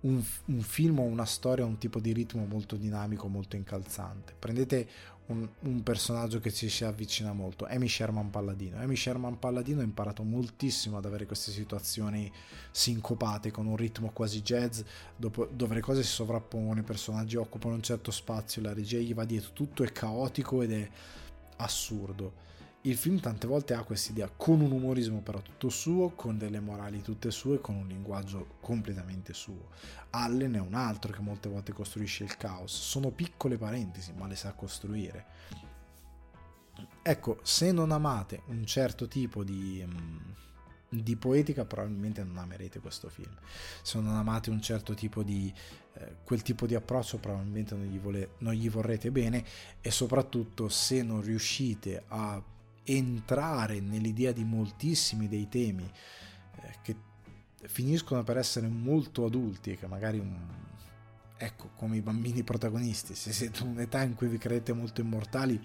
un, un film o una storia, un tipo di ritmo molto dinamico, molto incalzante. Prendete un, un, personaggio che ci si avvicina molto, Amy Sherman Palladino. Amy Sherman Palladino ha imparato moltissimo ad avere queste situazioni sincopate con un ritmo quasi jazz, dopo, dove le cose si sovrappongono, i personaggi occupano un certo spazio, la regia gli va dietro, tutto è caotico ed è assurdo il film tante volte ha questa idea con un umorismo però tutto suo, con delle morali tutte sue, con un linguaggio completamente suo. Allen è un altro che molte volte costruisce il caos. Sono piccole parentesi, ma le sa costruire. ecco, se non amate un certo tipo di, mm, di, poetica, probabilmente non amerete questo film. Se non amate un certo tipo di, eh, quel tipo di approccio, probabilmente non gli, vole, non gli vorrete bene e soprattutto se non riuscite a entrare nell'idea di moltissimi dei temi eh, che finiscono per essere molto adulti, che magari un, ecco, come i bambini protagonisti, se siete in un'età in cui vi credete molto immortali,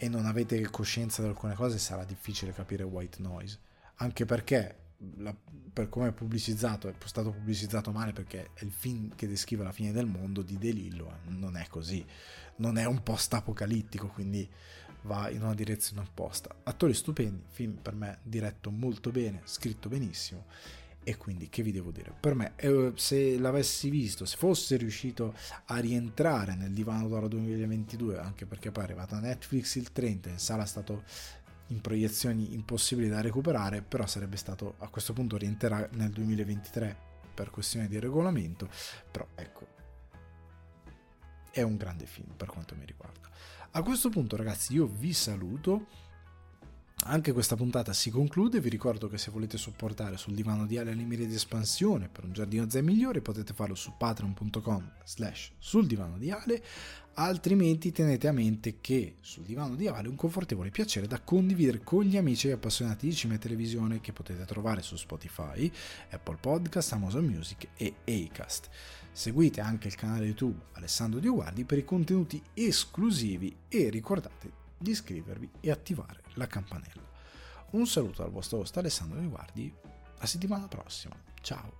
e non avete coscienza di alcune cose sarà difficile capire white noise. Anche perché la, per come è pubblicizzato è stato pubblicizzato male perché è il film che descrive la fine del mondo di De Lillo eh, non è così. Non è un post apocalittico quindi va in una direzione opposta. Attori stupendi film per me diretto molto bene scritto benissimo. E quindi che vi devo dire? Per me, eh, se l'avessi visto, se fosse riuscito a rientrare nel divano d'oro 2022, anche perché poi è arrivato a Netflix il 30, in sala è stato in proiezioni impossibili da recuperare, però sarebbe stato a questo punto rientrerà nel 2023 per questione di regolamento, però ecco, è un grande film per quanto mi riguarda. A questo punto ragazzi io vi saluto. Anche questa puntata si conclude, vi ricordo che se volete supportare sul divano di Ale Animiri di espansione per un giardino zen migliore potete farlo su patreon.com slash sul divano di Ale, altrimenti tenete a mente che sul divano di Ale è un confortevole piacere da condividere con gli amici e appassionati di cinema e televisione che potete trovare su Spotify, Apple Podcast, Amazon Music e Acast. Seguite anche il canale YouTube Alessandro Dioguardi per i contenuti esclusivi e ricordate di iscrivervi e attivare la campanella. Un saluto dal vostro host Alessandro Riguardi, a settimana prossima. Ciao!